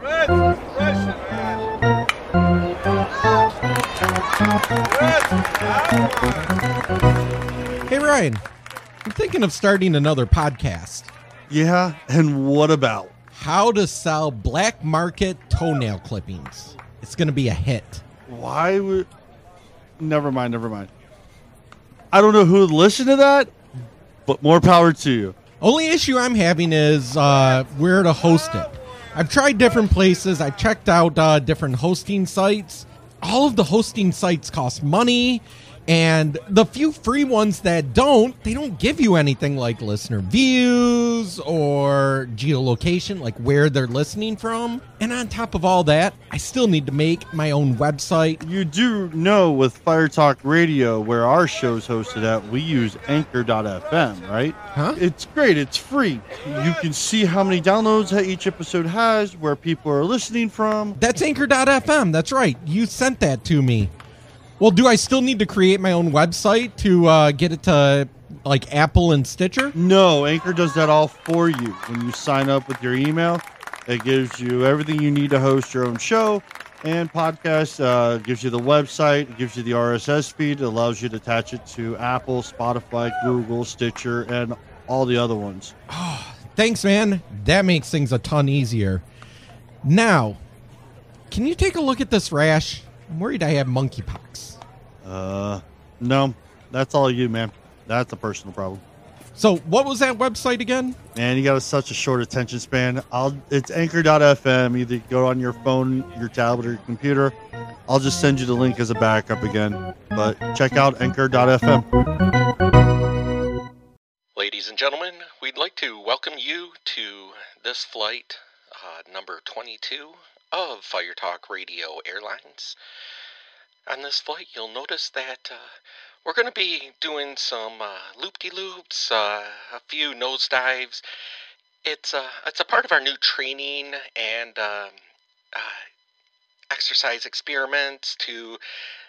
Hey Ryan, I'm thinking of starting another podcast. Yeah, and what about? How to sell black market toenail clippings. It's going to be a hit. Why would. Never mind, never mind. I don't know who would listen to that, but more power to you. Only issue I'm having is uh, where to host it. I've tried different places. I've checked out uh, different hosting sites. All of the hosting sites cost money, and the few free ones that don't, they don't give you anything like listener views or geolocation, like where they're listening from. And on top of all that, I still need to make my own website. You do know with Fire Talk Radio, where our show's hosted at, we use Anchor.fm, right? Huh? It's great. It's free. You can see how many downloads that each episode has, where people are listening from. That's Anchor.fm. That's right. You sent that to me. Well, do I still need to create my own website to uh, get it to like Apple and Stitcher? No, Anchor does that all for you. When you sign up with your email, it gives you everything you need to host your own show and podcast. Uh, gives you the website, gives you the RSS feed, it allows you to attach it to Apple, Spotify, Google, Stitcher, and all the other ones. Thanks, man. That makes things a ton easier. Now, can you take a look at this rash? I'm worried I have monkeypox. Uh, no, that's all you, man. That's a personal problem. So, what was that website again? Man, you got a, such a short attention span. I'll it's anchor.fm. Either go on your phone, your tablet, or your computer. I'll just send you the link as a backup again. But check out anchor.fm. Ladies and gentlemen, we'd like to welcome you to this flight, uh, number 22 of Fire Talk Radio Airlines. On this flight, you'll notice that uh, we're going to be doing some uh, loop-de-loops, uh, a few nosedives. It's uh, it's a part of our new training and um, uh, exercise experiments to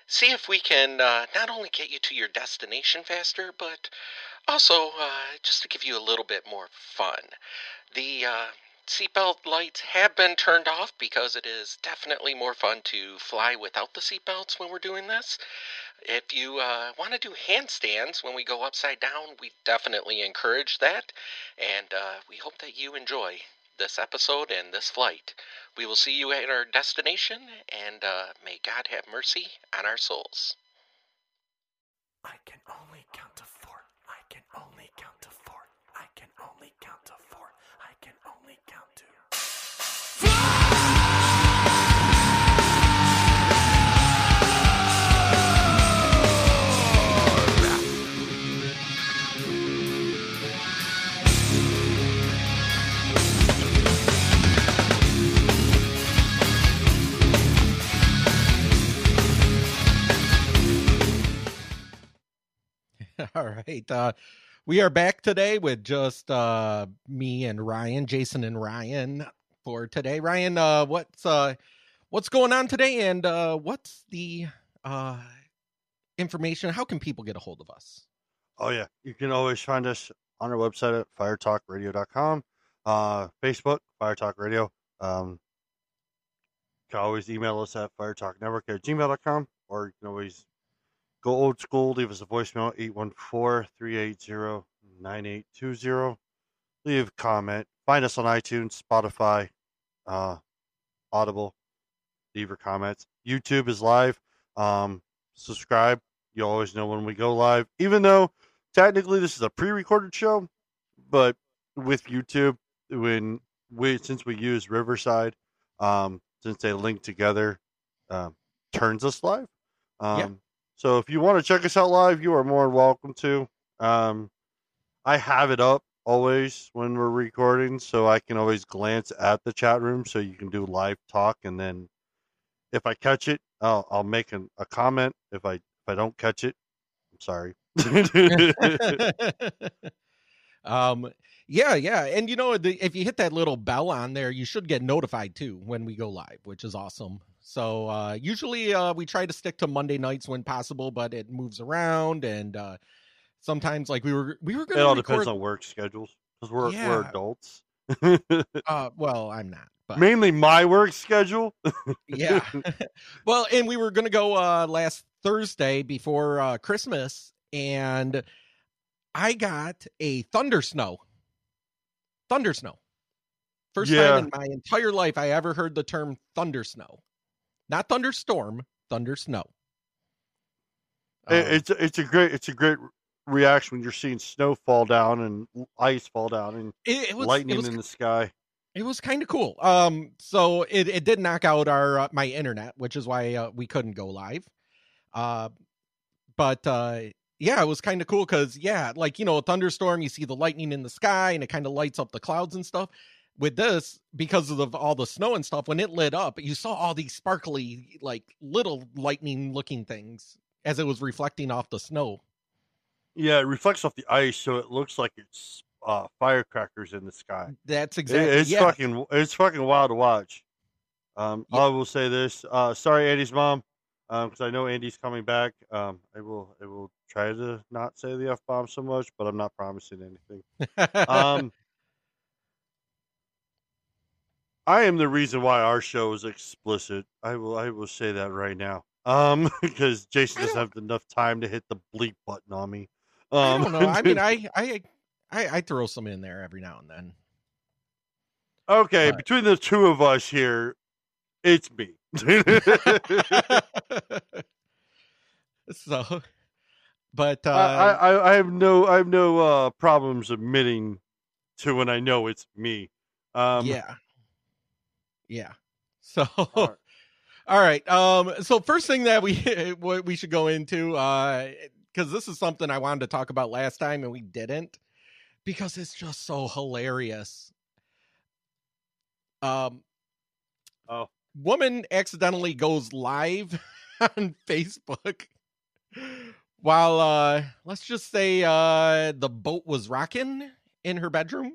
see if we can uh, not only get you to your destination faster, but also just to give you a little bit more fun. The seatbelt lights have been turned off because it is definitely more fun to fly without the seatbelts when we're doing this. If you uh, want to do handstands when we go upside down, we definitely encourage that, and uh, we hope that you enjoy this episode and this flight. We will see you at our destination, and uh, may God have mercy on our souls. I can only count to All right. Uh, we are back today with just uh, me and Ryan, Jason and Ryan for today. Ryan, uh, what's uh, what's going on today, and uh, what's the uh, information? How can people get a hold of us? Oh yeah, you can always find us on our website at firetalkradio.com, uh, Facebook Fire Talk Radio. Um, you can always email us at firetalknetwork at gmail.com, or you can always go old school, leave us a voicemail 814-380-9820. Leave a comment. Find us on iTunes, Spotify, uh, Audible. Leave your comments. YouTube is live. Um, subscribe. You always know when we go live. Even though technically this is a pre-recorded show, but with YouTube, when we since we use Riverside, um, since they link together, um, turns us live. Um, Yeah. So if you want to check us out live, you are more than welcome to. Um, I have it up always when we're recording, so I can always glance at the chat room, so you can do live talk, and then if I catch it, I'll, I'll make an, a comment. If I if I don't catch it, I'm sorry. um, yeah, yeah, and you know, the, if you hit that little bell on there, you should get notified too when we go live, which is awesome. So uh, usually uh, we try to stick to Monday nights when possible, but it moves around, and uh, sometimes like we were we were going. it all to depends on work schedules because we're we're adults. Uh, well, I'm not, But- mainly my work schedule. yeah. well, and we were gonna go uh last Thursday before uh Christmas, and I got a thunder snow. Thunder snow. First Yeah. time in my entire life I ever heard the term thunder snow. Not thunderstorm, thunder snow. Um, it's it's a great it's a great reaction when you're seeing snow fall down and ice fall down and it, it was, lightning it was in the sky. It was kind of cool. Um, so it, it did knock out our uh, my internet, which is why uh, we couldn't go live. Uh, but uh, yeah, it was kind of cool because yeah, like you know, a thunderstorm, you see the lightning in the sky, and it kind of lights up the clouds and stuff. With this, because of the, all the snow and stuff, when it lit up, you saw all these sparkly, like little lightning looking things as it was reflecting off the snow. Yeah, it reflects off the ice, so it looks like it's uh, firecrackers in the sky. That's It- exactly it's yeah. fucking it's fucking wild to watch. Um, Yeah. I will say this. Uh, sorry, Eddie's mom, because I know Andy's coming back. Um, I will I will try to not say the f bomb so much, but I'm not promising anything. Um, I am the reason why our show is explicit. I will I will say that right now. Um, because Jason doesn't have enough time to hit the bleep button on me. I Um, don't know. I mean, I, I I I throw some in there every now and then. okay, but- between the two of us here, it's me. so, but uh, I, I I have no I have no uh, problems admitting to when I know it's me. Um, yeah, yeah. So, All right. all right. Um, so first thing that we what we should go into, uh, because this is something I wanted to talk about last time and we didn't, because it's just so hilarious. Um, Oh. Woman accidentally goes live on Facebook while uh let's just say uh the boat was rocking in her bedroom.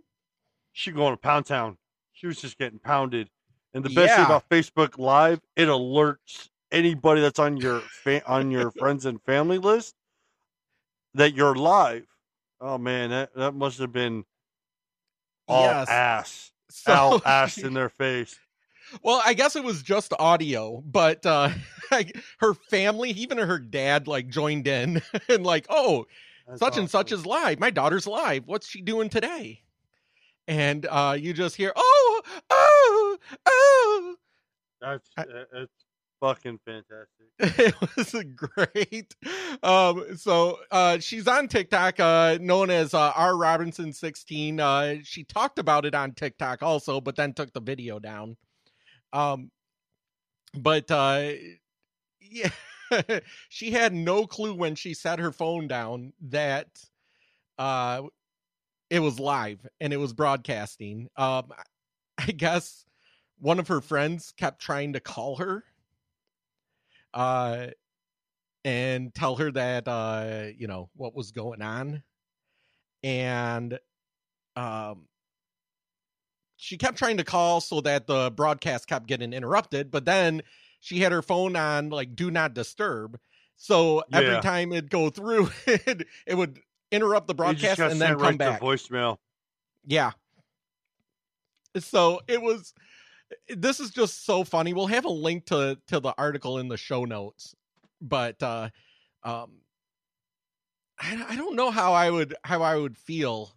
she going to Pound Town. She was just getting pounded. And the best thing about Facebook Live, it alerts anybody that's on your fa- on your friends and family list that you're live. Oh man, that, that must have been all Yes. ass, So, all ass in their face. Well, I guess it was just audio, but uh like her family, even her dad, like joined in and like, oh, That's such and such is live. My daughter's live. What's she doing today? And uh you just hear, oh, oh, oh. That's I- uh, it's fucking fantastic. it was great. Um, so uh, she's on TikTok, uh, known as uh, R Robinson sixteen. Uh, she talked about it on TikTok also, but then took the video down. Um, but uh, yeah, she had no clue when she set her phone down that uh, it was live and it was broadcasting. Um, I guess one of her friends kept trying to call her uh and tell her that uh you know what was going on and um she kept trying to call so that the broadcast kept getting interrupted but then she had her phone on like do not disturb so every Yeah. time it'd go through it, it would interrupt the broadcast and then come right back to voicemail. yeah. So it was this is just so funny. We'll have a link to to the article in the show notes. But uh um I, I don't know how I would how I would feel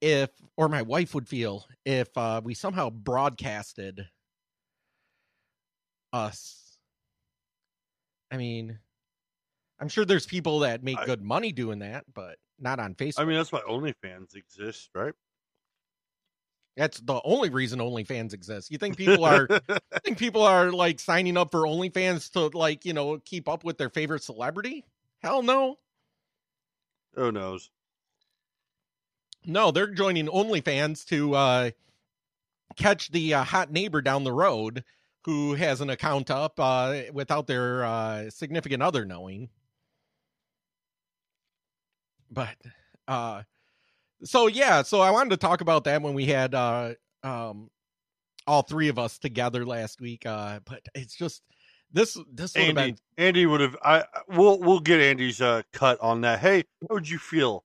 if or my wife would feel if uh we somehow broadcasted us. I mean, I'm sure there's people that make I- good money doing that, but not on Facebook. I mean, that's why OnlyFans exists, right? That's the only reason OnlyFans exists. You think people are I think people are like signing up for OnlyFans to like, you know, keep up with their favorite celebrity? Hell no. Who knows? No, they're joining OnlyFans to uh catch the uh, hot neighbor down the road who has an account up uh without their uh significant other knowing. But uh so yeah, so I wanted to talk about that when we had uh um all three of us together last week uh but it's just this this would have Andy, been Andy would have. I we'll we'll get Andy's uh, cut on that. Hey, how would you feel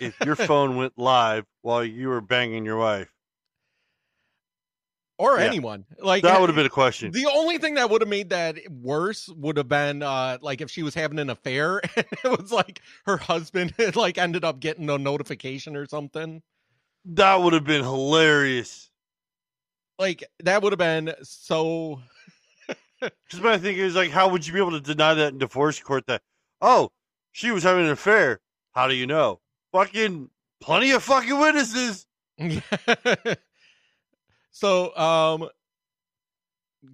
if your phone went live while you were banging your wife? or Yeah. anyone. Like That would have been a question. The only thing that would have made that worse would have been uh like if she was having an affair and it was like her husband had like ended up getting a notification or something. That would have been hilarious. Like that would have been so Because my thing is like, how would you be able to deny that in divorce court? That oh, she was having an affair. How do you know? Fucking plenty of fucking witnesses. so um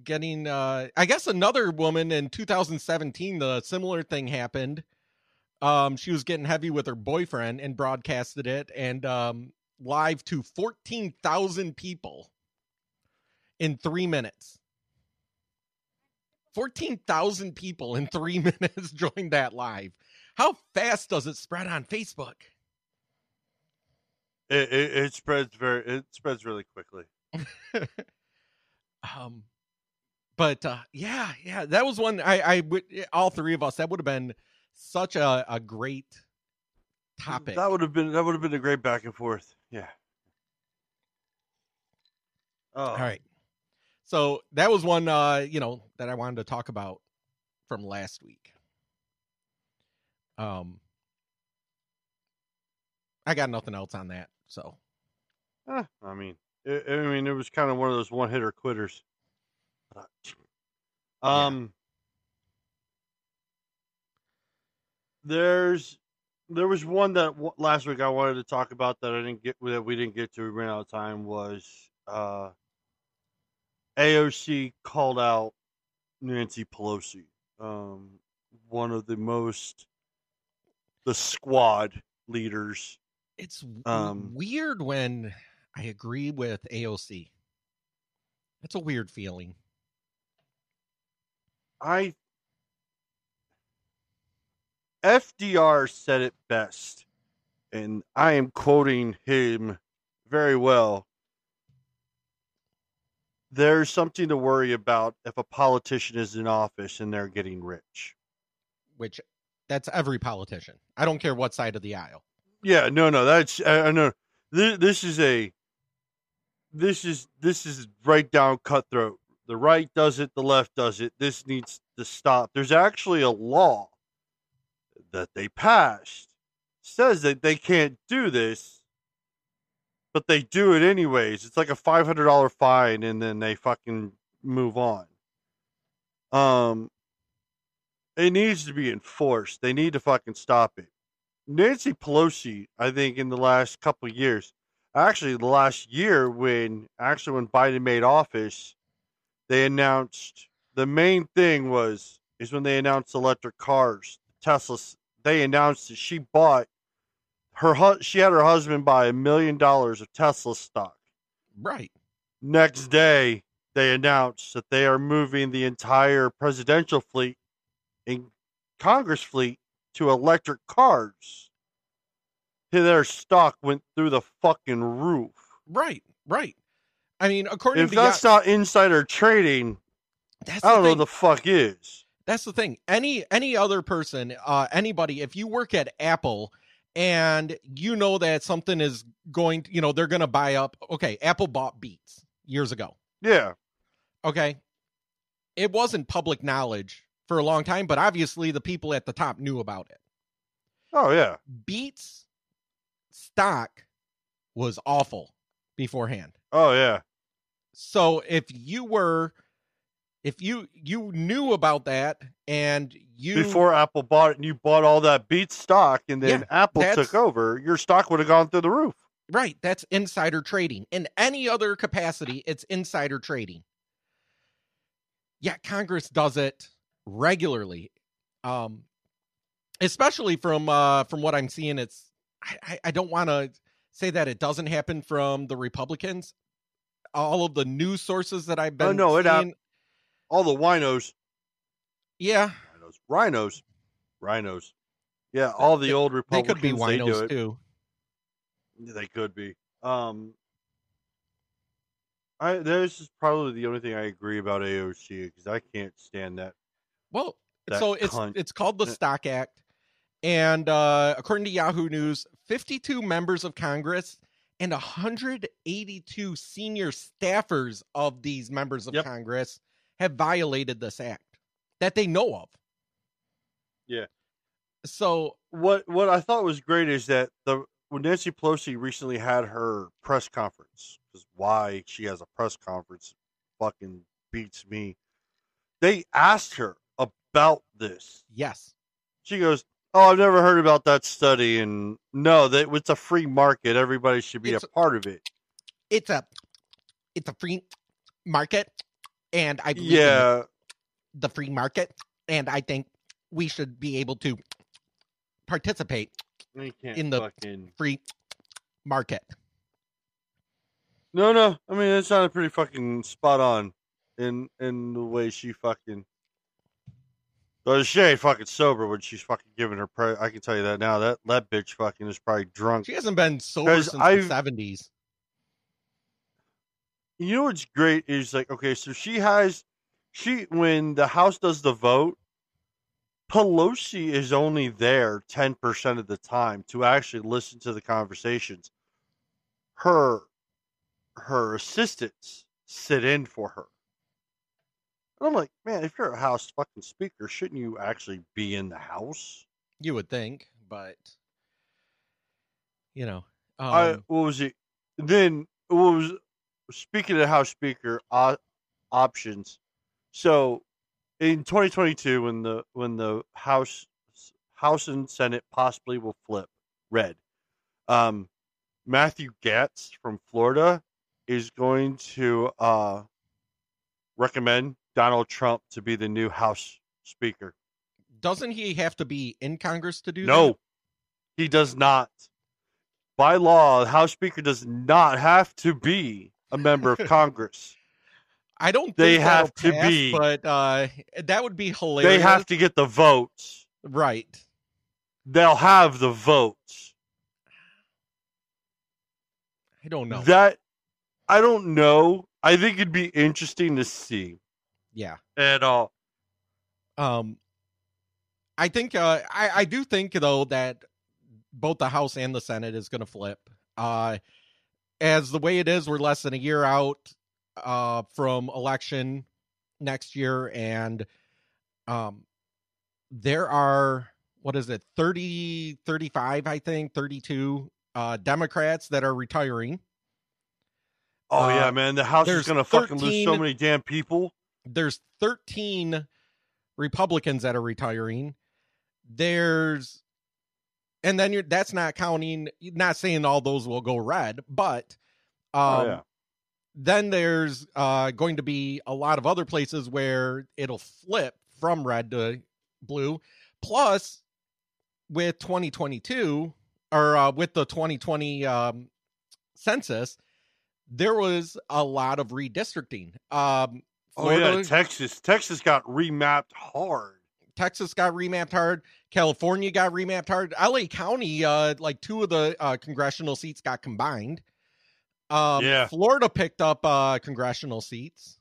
getting uh I guess another woman in 2017 the similar thing happened. Um she was getting heavy with her boyfriend and broadcasted it and um live to 14,000 people in 3 minutes. 14,000 people in 3 minutes joined that live. How fast does it spread on Facebook? It, it, it spreads very. It spreads really quickly. um but uh yeah yeah that was one i i would all three of us that would have been such a, a great topic That would have been. That would have been a great back and forth. Yeah. Oh, all right so that was one uh you know that i wanted to talk about from last week um i got nothing else on that so Eh, I mean, it, I mean, it was kind of one of those one hitter quitters. Um, there's there was one that w- last week I wanted to talk about that I didn't get that we didn't get to. We ran out of time. Was uh, AOC called out Nancy Pelosi, um, one of the most the squad leaders it's Um, weird when i agree with aoc That's a weird feeling I FDR said it best, and I am quoting him very well. There's something to worry about if a politician is in office and they're getting rich. which that's every politician. I don't care what side of the aisle. Yeah, no, no, that's I, I know. This, this is a this is this is right down cutthroat. The right does it, the left does it. This needs to stop. There's actually a law that they passed says that they can't do this, but they do it anyways. It's like a five hundred dollar fine, and then they fucking move on. Um, it needs to be enforced. They need to fucking stop it. Nancy Pelosi, I think, in the last couple of years, actually the last year when actually when Biden made office, they announced the main thing was is when they announced electric cars, Tesla. They announced that she bought her hu- she had her husband buy a million dollars of Tesla stock. Right. Next day, they announced that they are moving the entire presidential fleet and Congress fleet to electric cars. To their stock went through the fucking roof. Right. Right. I mean, according If to that's Ya- not insider trading, that's I don't the know what the fuck is. That's the thing. Any any other person, uh, anybody, if you work at Apple and you know that something is going, you know, they're going to buy up. Okay, Apple bought Beats years ago. Yeah. Okay, it wasn't public knowledge for a long time, but obviously the people at the top knew about it. Oh yeah. Beats stock was awful beforehand. Oh yeah. So if you were if you you knew about that and you Before Apple bought it and you bought all that beat stock and then Yeah, Apple took over, your stock would have gone through the roof. right, that's insider trading. In any other capacity, it's insider trading. Yeah, Congress does it regularly. Um especially from uh from what I'm seeing it's I, I, don't want to say that it doesn't happen from the Republicans. All of the news sources that I've been Oh, no, it seeing, All the winos, yeah, rhinos, rhinos, rhinos. Yeah, all the old they Republicans. could be winos it. too. They could be. Um, I this is probably the only thing I agree about AOC because I can't stand that. Well, That so it's cunt. it's called the Stock Act, and uh, according to Yahoo News, 52 members of Congress and 182 senior staffers of these members of Yep. Congress have violated this act that they know of. Yeah. So what what I thought was great is that the when Nancy Pelosi recently had her press conference, because why she has a press conference fucking beats me. They asked her about this. yes, She goes, "Oh, I've never heard about that study." And no, that it's a free market. Everybody should be It's- a part of it. it's a it's a free market, and I believe Yeah, the free market, and I think we should be able to participate in the- fucking. free market. No, no. I mean, it sounded pretty fucking spot on in in the way she fucking. But she ain't fucking sober when she's fucking giving her. Pre- I can tell you that now. That that bitch fucking is probably drunk. She hasn't been sober since I've- the seventies. You know what's great is like okay, so she has she when the House does the vote, Pelosi is only there ten percent of the time to actually listen to the conversations. Her her assistants sit in for her. And I'm like, man, if you're a House fucking speaker, shouldn't you actually be in the House? You would think, but you know, um, I what was it? Then what was speaking of House Speaker uh, options? So in 2022, when the when the House House and Senate possibly will flip red, um, Matthew Gaetz from Florida is going to uh, recommend Donald Trump to be the new House Speaker. doesn't he have to be in Congress to do that? No, he does not. By law, the House Speaker does not have to be a member of Congress. I don't. They have to pass, be. but uh, that would be hilarious. They have to get the votes. right. They'll have the votes. I don't know. That I don't know. I think it'd be interesting to see. Yeah. At all. Um, I think uh, I I do think though that both the House and the Senate is going to flip. Uh, as the way it is, we're less than a year out uh from election next year, and um, there are what is it 30 35 i think 32 uh democrats that are retiring oh Uh, yeah, man, the House is gonna fucking lose so many damn people. There's 13 Republicans that are retiring. There's and then you're that's not counting not saying all those will go red, but um oh yeah, then there's uh going to be a lot of other places where it'll flip from red to blue. Plus with 2022 or uh with the 2020 um census there was a lot of redistricting. Um oh yeah, Texas, Texas got remapped hard. Texas got remapped hard. California got remapped hard. LA County, uh, like two of the uh, congressional seats got combined. Um, Yeah. Florida picked up uh, congressional seats.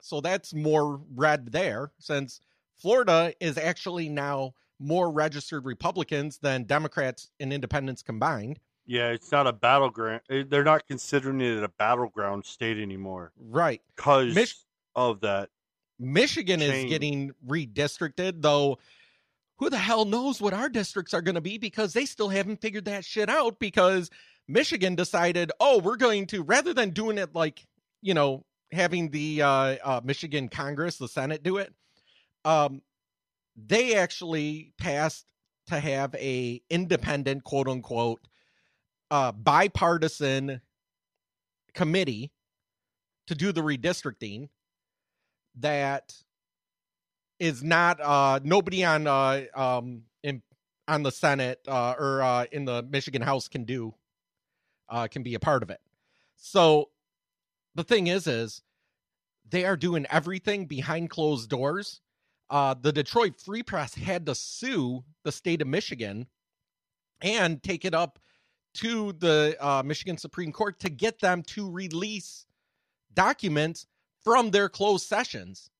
So that's more red there since Florida is actually now more registered Republicans than Democrats and independents combined. Yeah, it's not a battleground. eh, They're not considering it a battleground state anymore Right. because Mich- of that. Michigan is getting redistricted, though who the hell knows what our districts are going to be because they still haven't figured that shit out because Michigan decided, oh, we're going to rather than doing it like, you know, having the uh, uh Michigan Congress, the Senate do it, um they actually passed to have a independent quote unquote uh bipartisan committee to do the redistricting that is not uh nobody on uh um in on the Senate uh or uh in the Michigan House can do uh can be a part of it. So the thing is is they are doing everything behind closed doors. Uh the Detroit Free Press had to sue the state of Michigan and take it up to the Michigan Supreme Court to get them to release documents from their closed sessions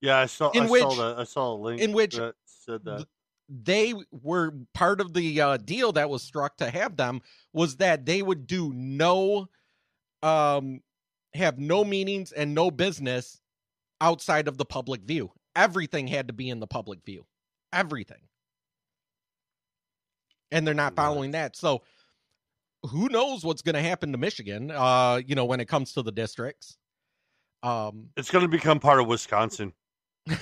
Yeah, I saw. In I which- saw that. I saw a link in which that said that. they were part of the uh, deal that was struck to have them was that they would do no um have no meetings and no business outside of the public view everything had to be in the public view everything and they're not following that so who knows what's going to happen to michigan uh you know when it comes to the districts um It's going to become part of Wisconsin.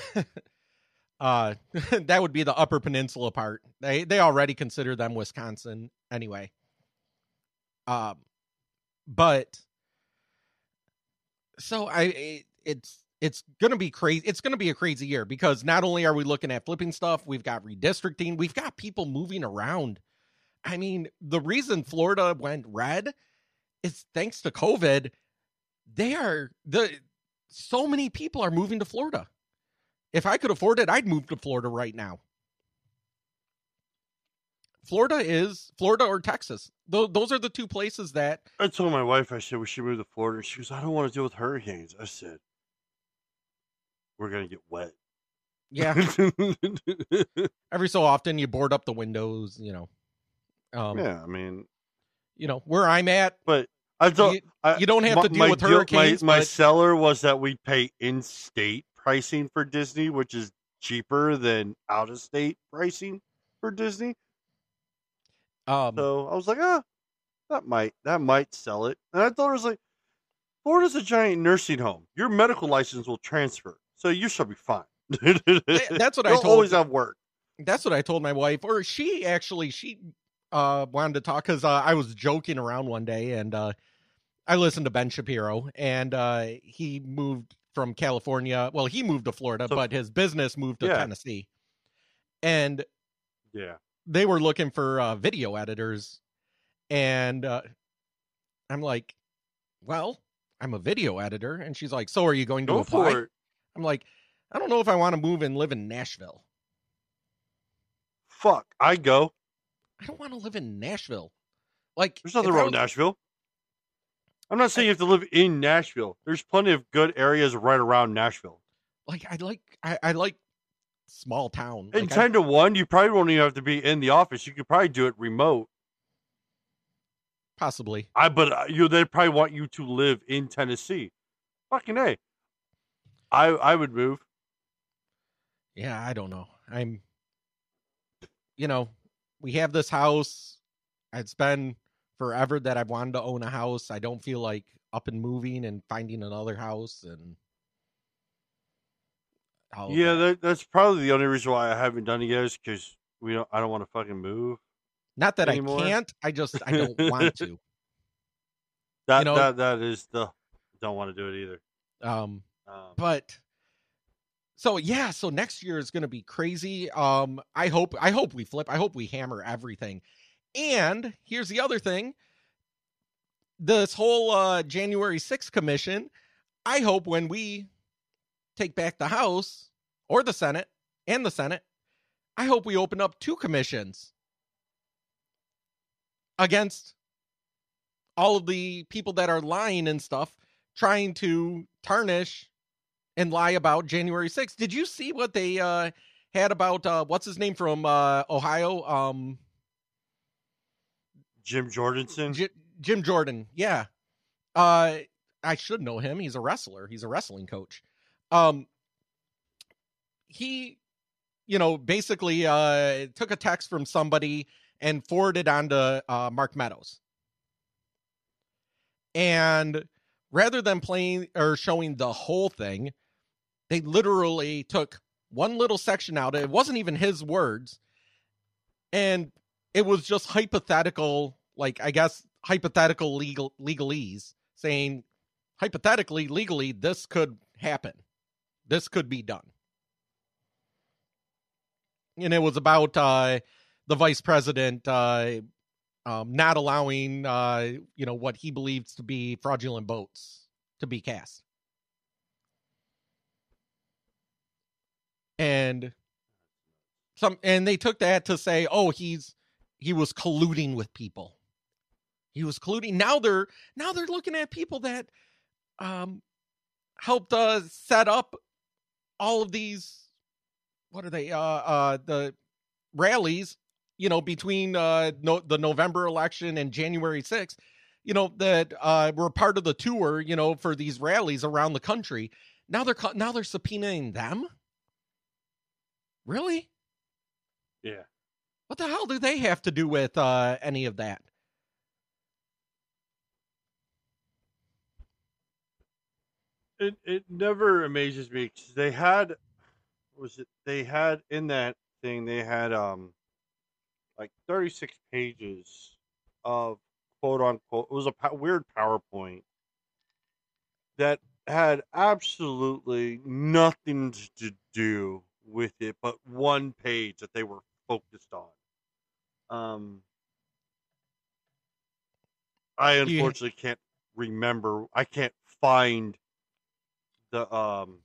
uh that would be the upper peninsula part. They they already consider them wisconsin anyway. Um but so i it, it's it's gonna be crazy it's gonna be a crazy year because not only are we looking at flipping stuff we've got redistricting we've got people moving around. I mean the reason florida went red is thanks to covid they are the so many people are moving to florida if I could afford it, I'd move to Florida right now. Florida is Florida or Texas. Tho- those are the two places that I told my wife, I said, we should move to Florida. She goes, I don't want to deal with hurricanes. I said, we're going to get wet. yeah, every so often you board up the windows, you know. Um yeah, I mean, you know, where I'm at, but I don't. you, you don't have my- to deal my with hurricanes, My, my but- seller was that we pay in-state pricing for Disney, which is cheaper than out-of-state pricing for Disney. um So I was like, ah, that might that might sell it. And I thought it was like, Florida's a giant nursing home. Your medical license will transfer, so you shall be fine. that's what I told always have work. that's what I told my wife. Or she actually she uh wanted to talk because uh, I was joking around one day and uh I listened to Ben Shapiro and uh he moved from California. Well, he moved to Florida, So- but his business moved to Yeah. Tennessee. And Yeah. they were looking for uh video editors and uh I'm like, "Well, I'm a video editor." And she's like, "So are you going to Go apply?" I'm like, "I don't know if I want to move and live in Nashville." Fuck. I go. I don't want to live in Nashville. Like There's nothing wrong with Nashville. I'm not saying you have to live in Nashville. There's plenty of good areas right around Nashville. Like I like I, I like small town. In Like, I- ten to one, you probably won't even have to be in the office. You could probably do it remote. possibly. I but uh, you they probably want you to live in Tennessee. Fucking a. I I would move. Yeah, I don't know. I'm you know, we have this house. It's been forever that I've wanted to own a house. I don't feel like up and moving and finding another house and yeah, that. that, that's probably the only reason why I haven't done it yet is because we don't. I don't want to fucking move. Not that anymore. I can't. I just I don't want to. That know- that that is the. Don't want to do it either. Um Um, but so yeah so next year is going to be crazy um i hope i hope we flip i hope we hammer everything and here's the other thing this whole uh january 6th commission i hope when we take back the house or the senate and the senate i hope we open up two commissions against all of the people that are lying and stuff trying to tarnish and lie about January 6th. Did you see what they uh had about uh what's his name from uh Ohio? Um Jim Jordanson. J- Jim Jordan. Yeah. Uh I should know him. He's a wrestler. He's a wrestling coach. Um he you know basically uh took a text from somebody and forwarded on to uh Mark Meadows. And rather than playing or showing the whole thing, they literally took one little section out. It wasn't even his words. And it was just hypothetical, like I guess hypothetical legal legalese saying hypothetically, legally, this could happen. This could be done. And it was about uh the vice president uh um, not allowing uh, you know what he believes to be fraudulent votes to be cast. And some and they took that to say, oh, he's he was colluding with people. He was colluding. Now they're now they're looking at people that um helped uh set up all of these what are they uh uh the rallies, you know, between uh, no, the November election and January 6th, you know, that uh, were part of the tour, you know, for these rallies around the country. Now they're now they're subpoenaing them. Really? Yeah. What the hell do they have to do with uh, any of that? It it never amazes me 'cause they had was it they had in that thing they had um like 36 pages of quote unquote it was a po- weird PowerPoint that had absolutely nothing to do with it but one page that they were focused on. Um I unfortunately can't remember I can't find the um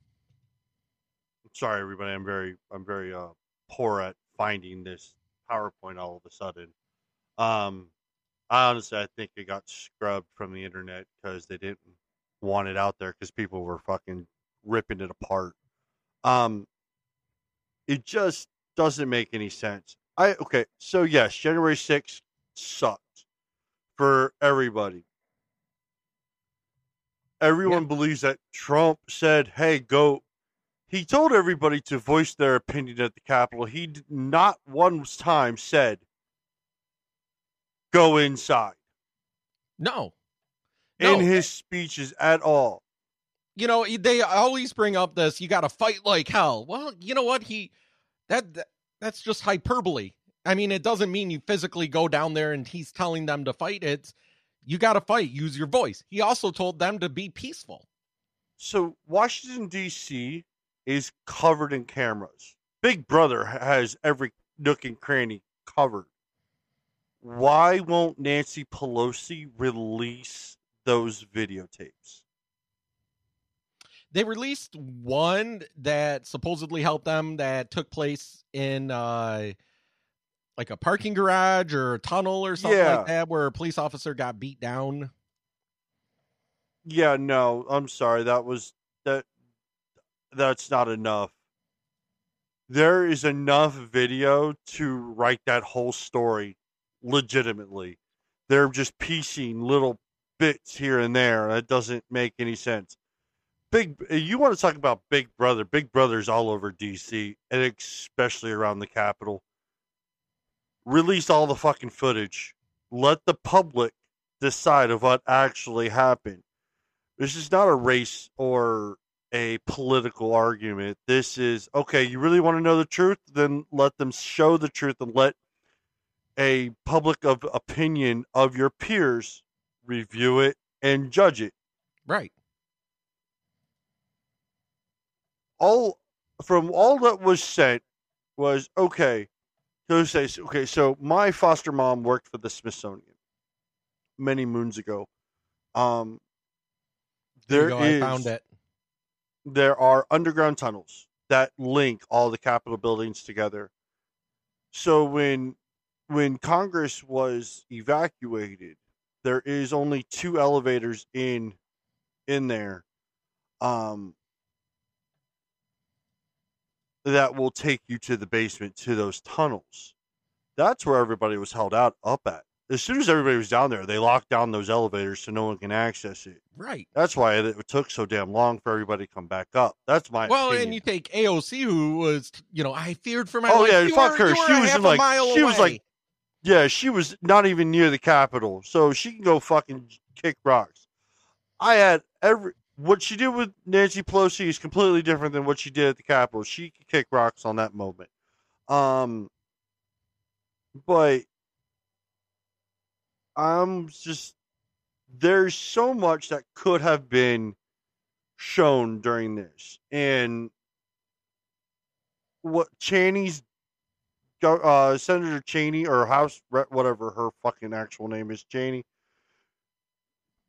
I'm sorry everybody I'm very I'm very uh poor at finding this PowerPoint all of a sudden. Um I honestly I think it got scrubbed from the internet because they didn't want it out there because people were fucking ripping it apart. Um it just doesn't make any sense. I okay, so yes, January 6th sucked for everybody. Everyone believes that Trump said, "Hey, go." He told everybody to voice their opinion at the Capitol. He d- not one time said, "Go inside" No. No. in his eh speeches at all. you know they always bring up this you got to fight like hell well you know what he that, that that's just hyperbole i mean it doesn't mean you physically go down there and he's telling them to fight it's you got to fight use your voice he also told them to be peaceful So Washington D.C. is covered in cameras. Big Brother has every nook and cranny covered. Why won't Nancy Pelosi release those videotapes? They released one that supposedly helped them that took place in uh like a parking garage or a tunnel or something Yeah. like that where a police officer got beat down Yeah, no, I'm sorry. That was that. That's not enough. There is enough video to write that whole story legitimately. They're just piecing little bits here and there. That doesn't make any sense. Big, you want to talk about Big Brother? Big Brother's all over DC and especially around the Capitol. Release all the fucking footage. Let the public decide of what actually happened. This is not a race or a political argument. This is okay, you really want to know the truth? Then let them show the truth and let a public of opinion of your peers review it and judge it. right All from all that was said was okay. So say okay, so my foster mom worked for the Smithsonian many moons ago. Um there, there go, is i found it there are underground tunnels that link all the Capitol buildings together. So when when Congress was evacuated, there is only two elevators in in there um that will take you to the basement to those tunnels. That's where everybody was held out up at. As soon as everybody was down there, they locked down those elevators so no one can access it. right That's why it took so damn long for everybody to come back up. That's my well, opinion. and you take AOC, who was, you know, I feared for my Oh, life. yeah, You fuck were- her. She was like- she was, like, yeah, she was not even near the Capitol, so she can go fucking kick rocks. I had every what she did with Nancy Pelosi is completely different than what she did at the Capitol. She could kick rocks on that moment. Um, but I'm just there's so much that could have been shown during this, and what Cheney's uh, Senator Cheney or House whatever her fucking actual name is, Cheney.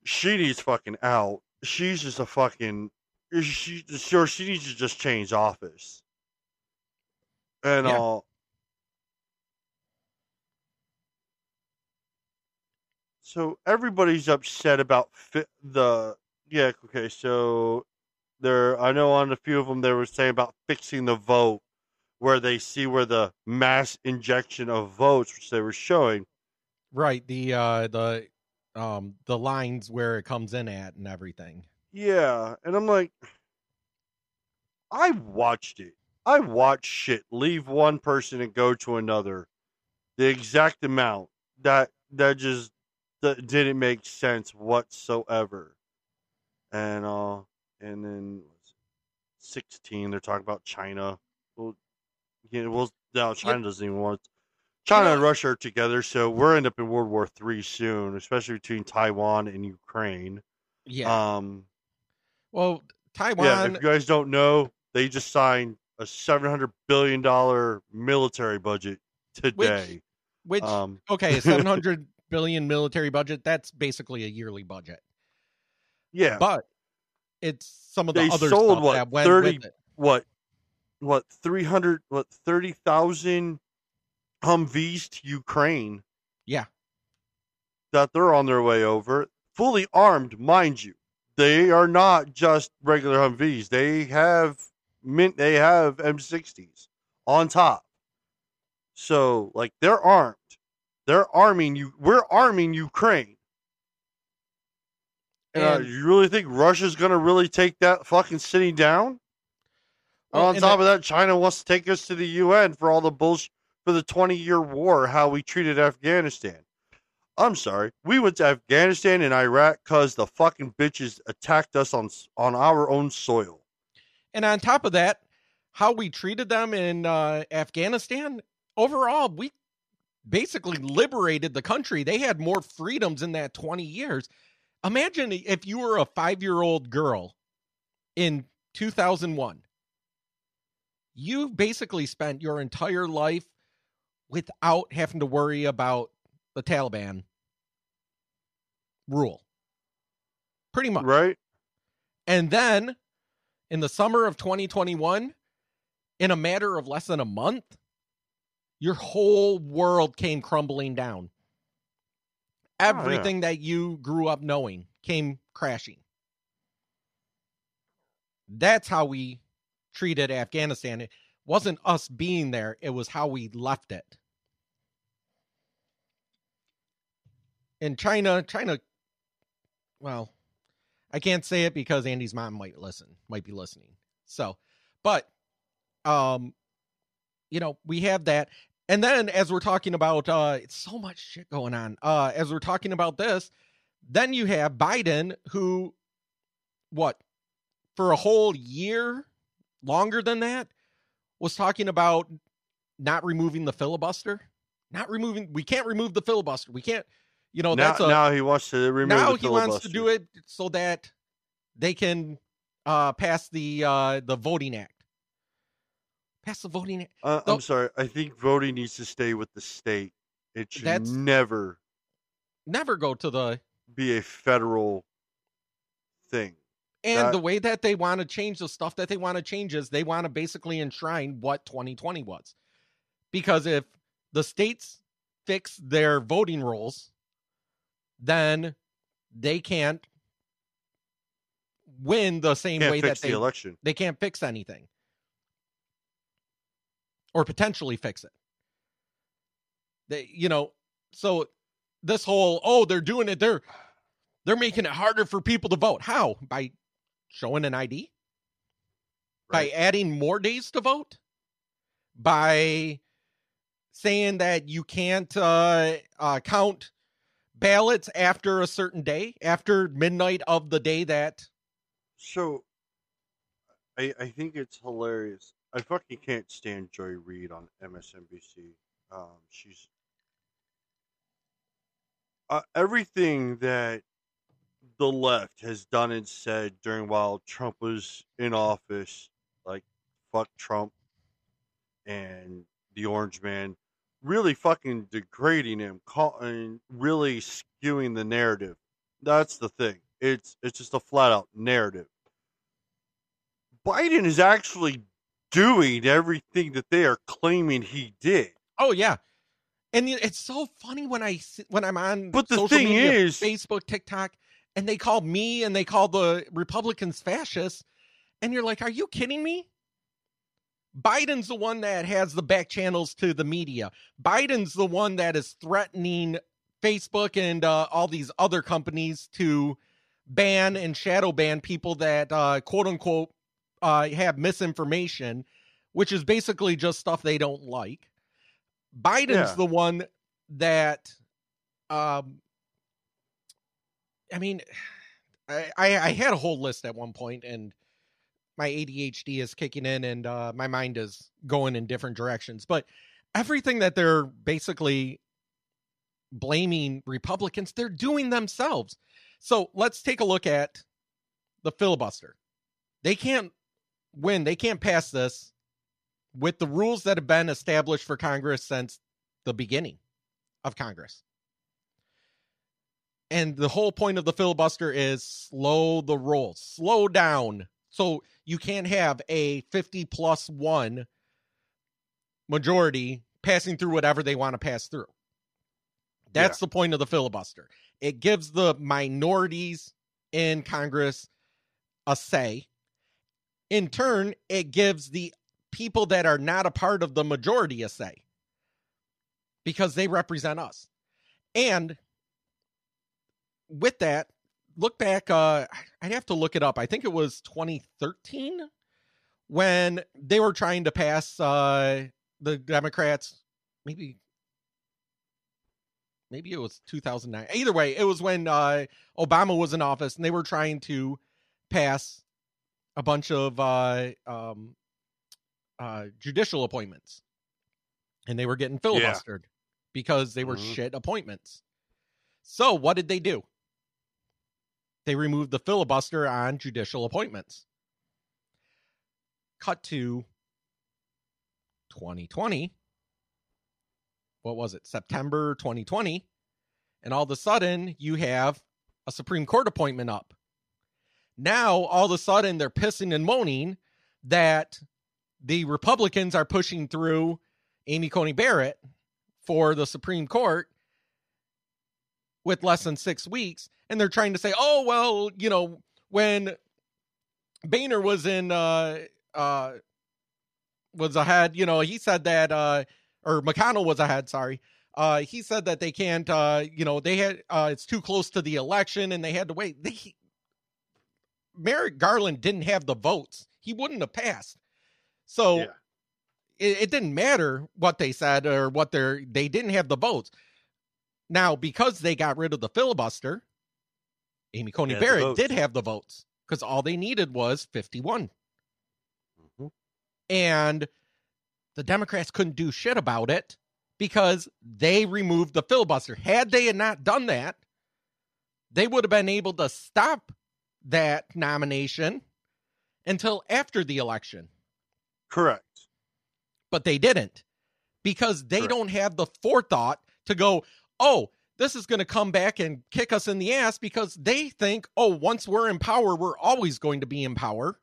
She needs fucking out. She's just a fucking. She sure she needs to just change office. And Yeah. all. So everybody's upset about fi- the yeah okay so there I know on a few of them they were saying about fixing the vote where they see where the mass injection of votes, which they were showing. Right. The uh the um the lines where it comes in at and everything. Yeah, and I'm like, I watched it. I watched shit leave one person and go to another, the exact amount that that just that didn't make sense whatsoever. And uh, and then sixteen, they're talking about China. Well, yeah, well, no, China doesn't even want. China know- and Russia are together, so we're end up in World War Three soon, especially between Taiwan and Ukraine. Yeah. Um, well, Taiwan. yeah, if you guys don't know, they just signed a seven hundred billion dollar military budget today. which um, okay, a 700 billion military budget, that's basically a yearly budget. yeah, But it's some of the They other sold, stuff what, that went 30 with it. what, what three hundred, what thirty thousand Humvees to Ukraine Yeah. that they're on their way over, fully armed, mind you. They are not just regular Humvees. They have mint. They have M60s on top. So, like, they're armed. They're arming you. We're arming Ukraine. And, uh, you really think Russia's gonna really take that fucking city down? Well, on top of that, China wants to take us to the UN for all the bullshit for the 20 year war, how we treated Afghanistan. I'm sorry. We went to Afghanistan and Iraq because the fucking bitches attacked us on on our own soil. And on top of that, how we treated them in uh, Afghanistan, overall, we basically liberated the country. They had more freedoms in that 20 years. Imagine if you were a five year old girl in 2001. You basically spent your entire life without having to worry about the Taliban rule. Pretty much. Right? And then in the summer of 2021, in a matter of less than a month, your whole world came crumbling down. Oh, yeah. Everything that you grew up knowing came crashing. That's how we treated Afghanistan. It wasn't us being there, it was how we left it. In China, China, well, I can't say it because Andy's mom might listen, might be listening. So, but, um, you know, we have that. And then as we're talking about, uh, it's so much shit going on. Uh, as we're talking about this, then you have Biden who, what, for a whole year, longer than that, was talking about not removing the filibuster. Not removing, we can't remove the filibuster. We can't, you know, now, that's a, now he wants to remove now he wants to do it so that they can uh pass the uh the voting act pass the voting act Uh, Though- I'm sorry. I think voting needs to stay with the state. It should That's- never never go to the be a federal thing. and That- the way that they want to change the stuff that they want to change is they want to basically enshrine what 2020 was because if the states fix their voting rolls then they can't win the same Can't way that the they election. they can't fix anything. Or potentially fix it. They you know so this whole oh they're doing it they're they're making it harder for people to vote. How? By showing an id by adding more days to vote? By saying that you can't uh, uh, count ballots after a certain day after midnight of the day that So, I I think it's hilarious. I fucking can't stand Joy Reid on MSNBC. Um, she's uh, everything that the left has done and said during while Trump was in office, like fuck Trump and the Orange Man, really fucking degrading him, call, and really skewing the narrative. That's the thing. It's it's just a flat out narrative. Biden is actually doing everything that they are claiming he did. Oh yeah, and it's so funny when I when I'm on But the thing media, is- Facebook, TikTok, and they call me and they call the Republicans fascists, and you're like, are you kidding me? Biden's the one that has the back channels to the media. Biden's the one that is threatening Facebook and uh, all these other companies to ban and shadow ban people that uh, quote unquote uh, have misinformation, which is basically just stuff they don't like. Biden's Yeah. the one that, um, I mean, I, I I had a whole list at one point, and my ADHD is kicking in, and uh, my mind is going in different directions. But everything that they're basically blaming Republicans, they're doing themselves. So let's take a look at the filibuster. They can't win, they can't pass this with the rules that have been established for Congress since the beginning of Congress. And the whole point of the filibuster is slow the roll, slow down. So you can't have a 50 plus one majority passing through whatever they want to pass through. That's the point of the filibuster. It gives the minorities in Congress a say. In turn, it gives the people that are not a part of the majority a say because they represent us. And with that, look back, uh, I'd have to look it up. I think it was 2013 when they were trying to pass uh, the Democrats, maybe maybe it was 2009 either way it was when uh, obama was in office and they were trying to pass a bunch of uh, um, uh, judicial appointments and they were getting filibustered because they were Mhm. shit appointments so what did they do they removed the filibuster on judicial appointments. Cut to 2020 what was it? September 2020 and all of a sudden you have a supreme court appointment up. Now all of a sudden they're pissing and moaning that the republicans are pushing through amy coney barrett for the supreme court with less than six weeks and they're trying to say oh well you know when boehner was in uh uh was ahead you know he said that uh or McConnell was ahead, sorry. Uh, he said that they can't, uh, you know, they had, uh, it's too close to the election and they had to wait. They, Merrick Garland didn't have the votes. He wouldn't have passed. So Yeah. it, it didn't matter what they said or what they're, they didn't have the votes. Now, because they got rid of the filibuster, Amy Coney Barrett did have the votes because all they needed was 51 Mhm. and the Democrats couldn't do shit about it because they removed the filibuster. Had they had not done that, they would have been able to stop that nomination until after the election. Correct. But they didn't because they Correct. don't have the forethought to go, oh, this is going to come back and kick us in the ass because they think, oh, once we're in power, we're always going to be in power.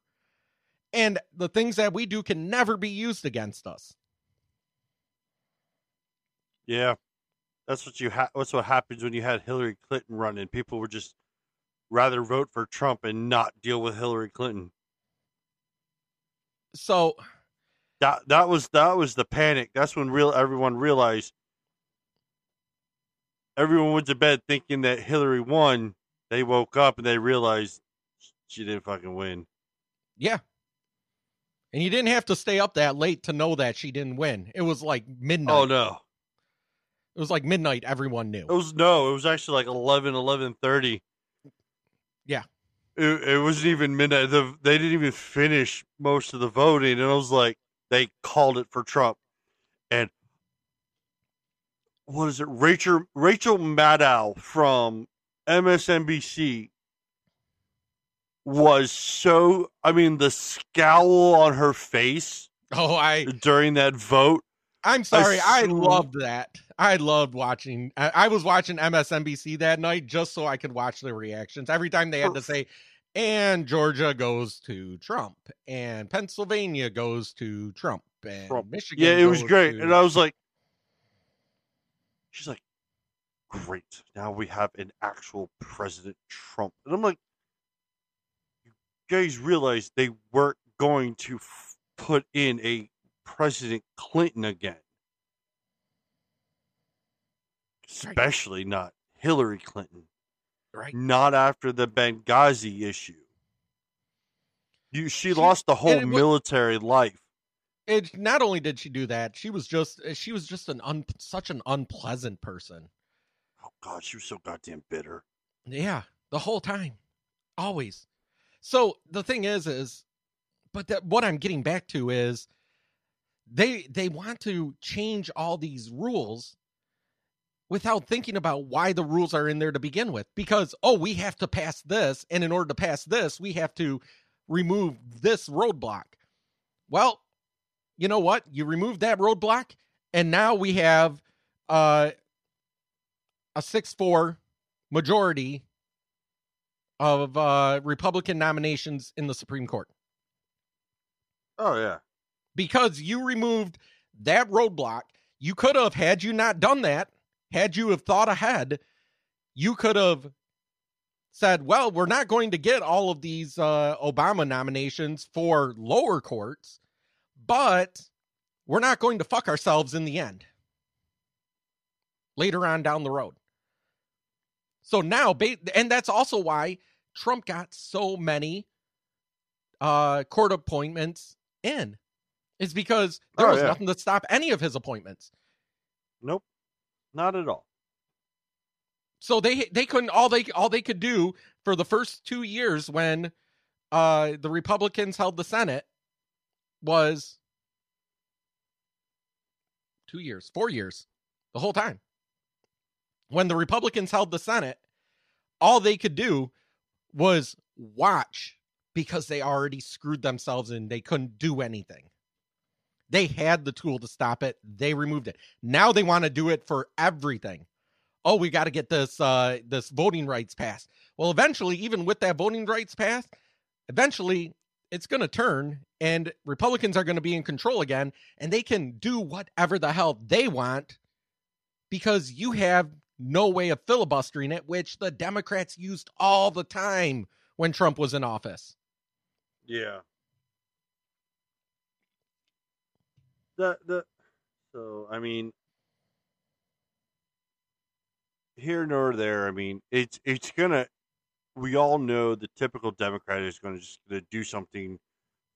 And the things that we do can never be used against us. Yeah, that's what you ha- That's what happens when you had Hillary Clinton running. People would just rather vote for Trump and not deal with Hillary Clinton. So, That that was that was the panic. That's when real everyone realized. Everyone went to bed thinking that Hillary won. They woke up and they realized she didn't fucking win. yeah. And you didn't have to stay up that late to know that she didn't win. It was like midnight. Oh no, It was like midnight. Everyone knew. it was no. It was actually like 11, 11.30. Yeah. It, it wasn't even midnight. The, they didn't even finish most of the voting, and I was like, they called it for Trump. And what is it? Rachel Rachel Maddow from MSNBC was so. I mean, the scowl on her face Oh, I during that vote. I'm sorry. I, sw- loved that. I loved watching. I, I was watching MSNBC that night just so I could watch the reactions. Every time they had to say, and Georgia goes to Trump, and Pennsylvania goes to Trump, and Trump. Michigan. Yeah, it was great. to- And I was like, she's like, great. Now we have an actual President Trump. And I'm like, you guys realize they weren't going to f- put in a President Clinton again. Especially not Hillary Clinton. Right. Not after the Benghazi issue. You, she, She- lost the whole and it wa- military life. It not only did she do that, she was just eh, she was just an un, such an unpleasant person. Oh God, she was so goddamn bitter. Yeah, the whole time, always. So the thing is, is, but that what I'm getting back to is, they they want to change all these rules without thinking about why the rules are in there to begin with. Because oh, we have to pass this, and in order to pass this, we have to remove this roadblock. Well, you know what? You removed that roadblock, and now we have uh, a six-four majority of uh, Republican nominations in the Supreme Court Oh yeah. because you removed that roadblock. You could have, had you not done that, had you have thought ahead, you could have said, "Well, we're not going to get all of these uh, Obama nominations for lower courts, but we're not going to fuck ourselves in the end." Later on down the road. So now, and that's also why Trump got so many uh, court appointments in, is because there Oh, was yeah. nothing to stop any of his appointments. Nope. Not at all. So they they couldn't all they all they could do for the first two years when uh, the Republicans held the Senate was two years, four years, the whole time. When the Republicans held the Senate, all they could do was watch because they already screwed themselves and they couldn't do anything. They had the tool to stop it. They removed it. Now they want to do it for everything. Oh, we got to get this uh this voting rights passed. Well, eventually even with that voting rights passed, eventually it's going to turn and Republicans are going to be in control again and they can do whatever the hell they want because you have no way of filibustering it, which the Democrats used all the time when Trump was in office. Yeah. The the so I mean here nor there, I mean it's it's gonna we all know the typical Democrat is gonna just gonna do something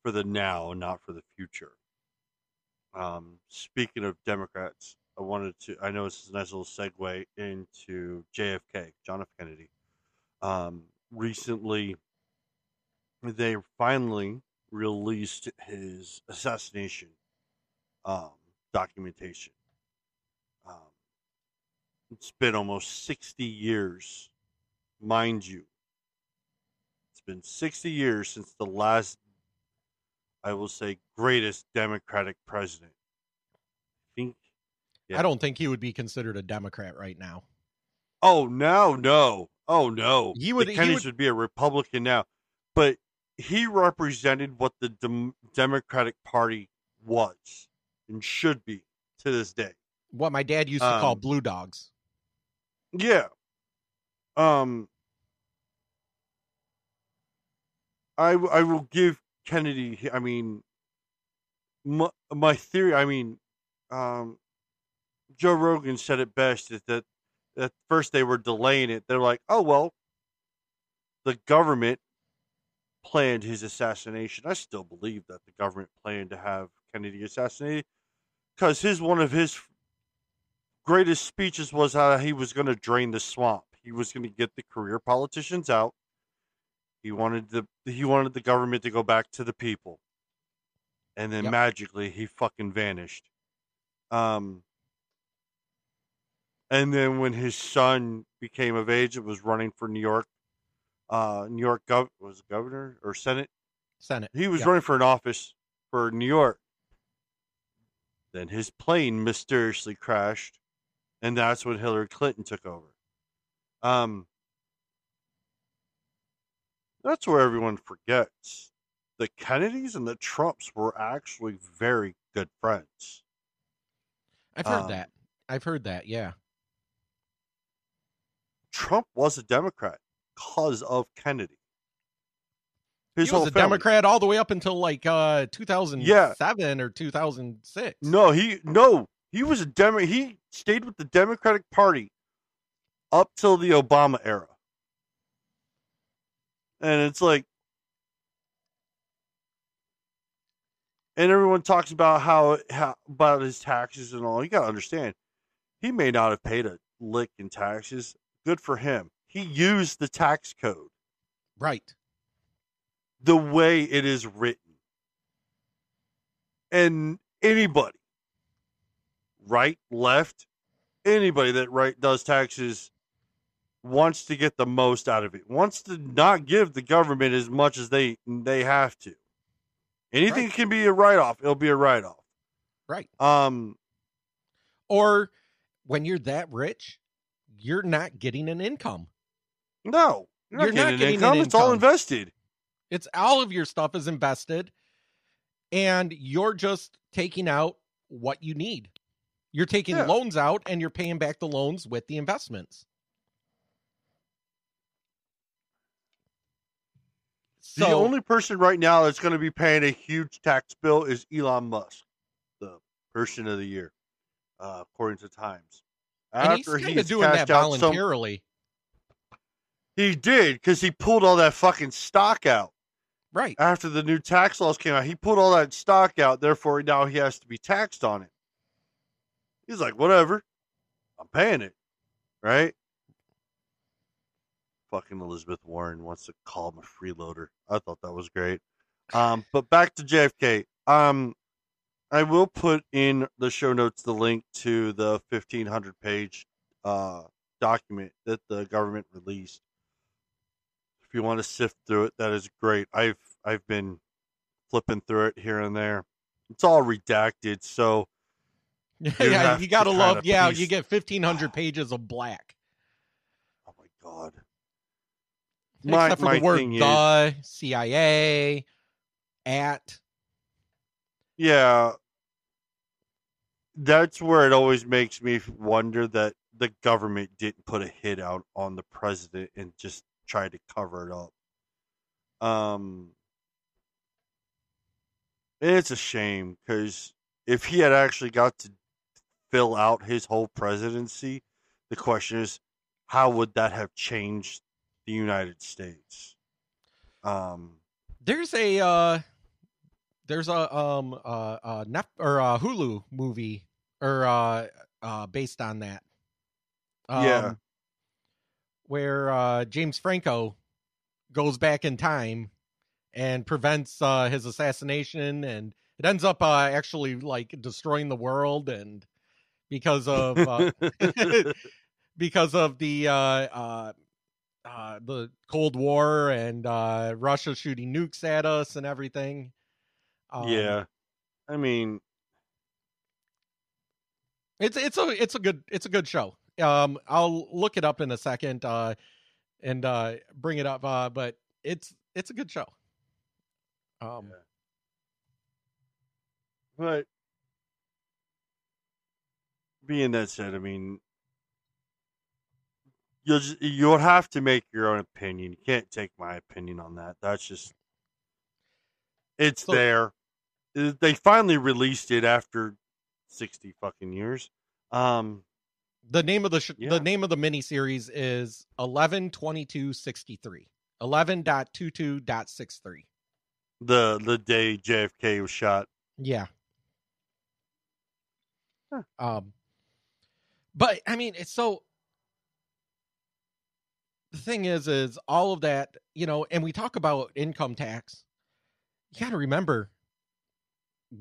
for the now not for the future. Um speaking of Democrats, I wanted to I know this is a nice little segue into JFK, John F. Kennedy. Um recently they finally released his assassination um, documentation. Um, it's been almost 60 years, mind you. It's been 60 years since the last, I will say, greatest Democratic president. I think. Yeah. I don't think he would be considered a Democrat right now. Oh no, no, oh no. He would- The he would- would be a Republican now, but he represented what the Dem- Democratic Party was and should be to this day. What my dad used to call Um, blue dogs. Yeah. Um. I I will give Kennedy. I mean, my, my theory. I mean, um, Joe Rogan said it best. Is that at first they were delaying it. They're like, oh well, the government planned his assassination. I still believe that the government planned to have Kennedy assassinated because his one of his greatest speeches was how he was going to drain the swamp. He was going to get the career politicians out. He wanted the he wanted the government to go back to the people. And then Yep. magically he fucking vanished. Um and then when his son became of age, it was running for New York uh New York gov was it governor or senate Senate. he was Yep. running for an office for New York. Then his plane mysteriously crashed, and that's when Hillary Clinton took over. Um, that's where everyone forgets. The Kennedys and the Trumps were actually very good friends. I've heard um, that. I've heard that. Yeah. Trump was a Democrat because of Kennedy. His he was a family. Democrat all the way up until like uh 2007 or 2006. No, he no, he was a Demo. He stayed with the Democratic Party up till the Obama era, and it's like, and everyone talks about how, how about his taxes and all. You gotta understand, he may not have paid a lick in taxes. Good for him. He used the tax code Right. the way it is written. And anybody, right, left, anybody that right does taxes wants to get the most out of it. Wants to not give the government as much as they they have to. Anything Right. can be a write off, it'll be a write off. Right. Um Or when you're that rich, you're not getting an income. no. You're not You're getting, not an getting income. It's all invested. It's all of your stuff is invested and you're just taking out what you need. You're taking Yeah. loans out and you're paying back the loans with the investments. The only person right now that's going to be paying a huge tax bill is Elon Musk, the person of the year, uh, according to Times. and he's After kind of he's doing that out some- voluntarily. he did because he pulled all that fucking stock out Right. after the new tax laws came out. He pulled all that stock out, therefore now he has to be taxed on it. He's like, whatever, I'm paying it, right? Fucking Elizabeth Warren wants to call him a freeloader. I thought that was great. Um, but back to JFK. Um, I will put in the show notes the link to the 1500 page uh, document that the government released. If you want to sift through it, that is great. I've I've been flipping through it here and there. It's all redacted, so yeah, you got to kinda love. Yeah, piece- you get 1500 pages of black. oh my god. Except for the word thing is- the, CIA, at. Yeah. That's where it always makes me wonder that the government didn't put a hit out on the president and just try to cover it up. Um, it's a shame because if he had actually got to fill out his whole presidency, the question is, how would that have changed the United States? Um, There's a uh there's a um uh uh Nef- or uh Hulu movie or uh uh based on that. Um, Yeah. Where uh James Franco goes back in time and prevents uh his assassination and it ends up uh actually like destroying the world and because of uh because of the uh, uh, uh, the Cold War and uh, Russia shooting nukes at us and everything. Um, yeah. I mean, it's it's a it's a good it's a good show. Um, I'll look it up in a second uh, and uh, bring it up. Uh, but it's it's a good show. Um, Yeah. But being that said, I mean, you'll just, you'll have to make your own opinion. You can't take my opinion on that. That's just it's So- there. Uh, They finally released it after sixty fucking years. Um, the name of the sh- Yeah. the name of the miniseries is eleven twenty two sixty three. Eleven dot two two dot six three. the the day JFK was shot. Yeah. Huh. Um but I mean it's so the thing is is all of that, you know, and we talk about income tax. You got to remember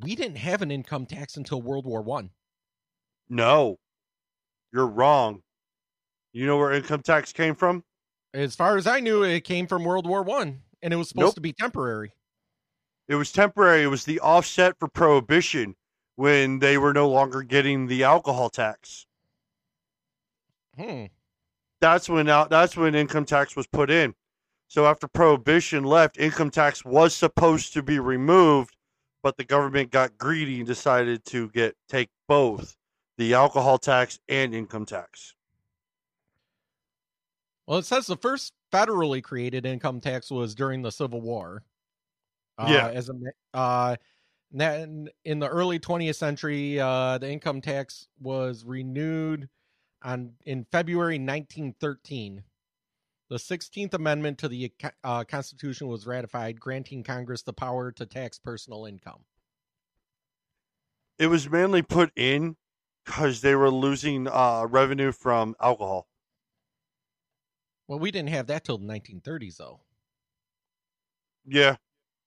we didn't have an income tax until World War 1. No, you're wrong. You know where income tax came from? As far as I knew it came from World War 1 and it was supposed Nope. to be temporary. It was temporary. It was the offset for prohibition when they were no longer getting the alcohol tax. Hmm. That's when out. That's when income tax was put in. So after prohibition left, income tax was supposed to be removed, but the government got greedy and decided to get take both the alcohol tax and income tax. Well, it says the first federally created income tax was during the Civil War. Uh, Yeah. As a uh, in the early 20th century, uh, the income tax was renewed on in February 1913. The 16th Amendment to the uh, Constitution was ratified, granting Congress the power to tax personal income. It was mainly put in because they were losing uh, revenue from alcohol. Well, we didn't have that till the 1930s, though. Yeah,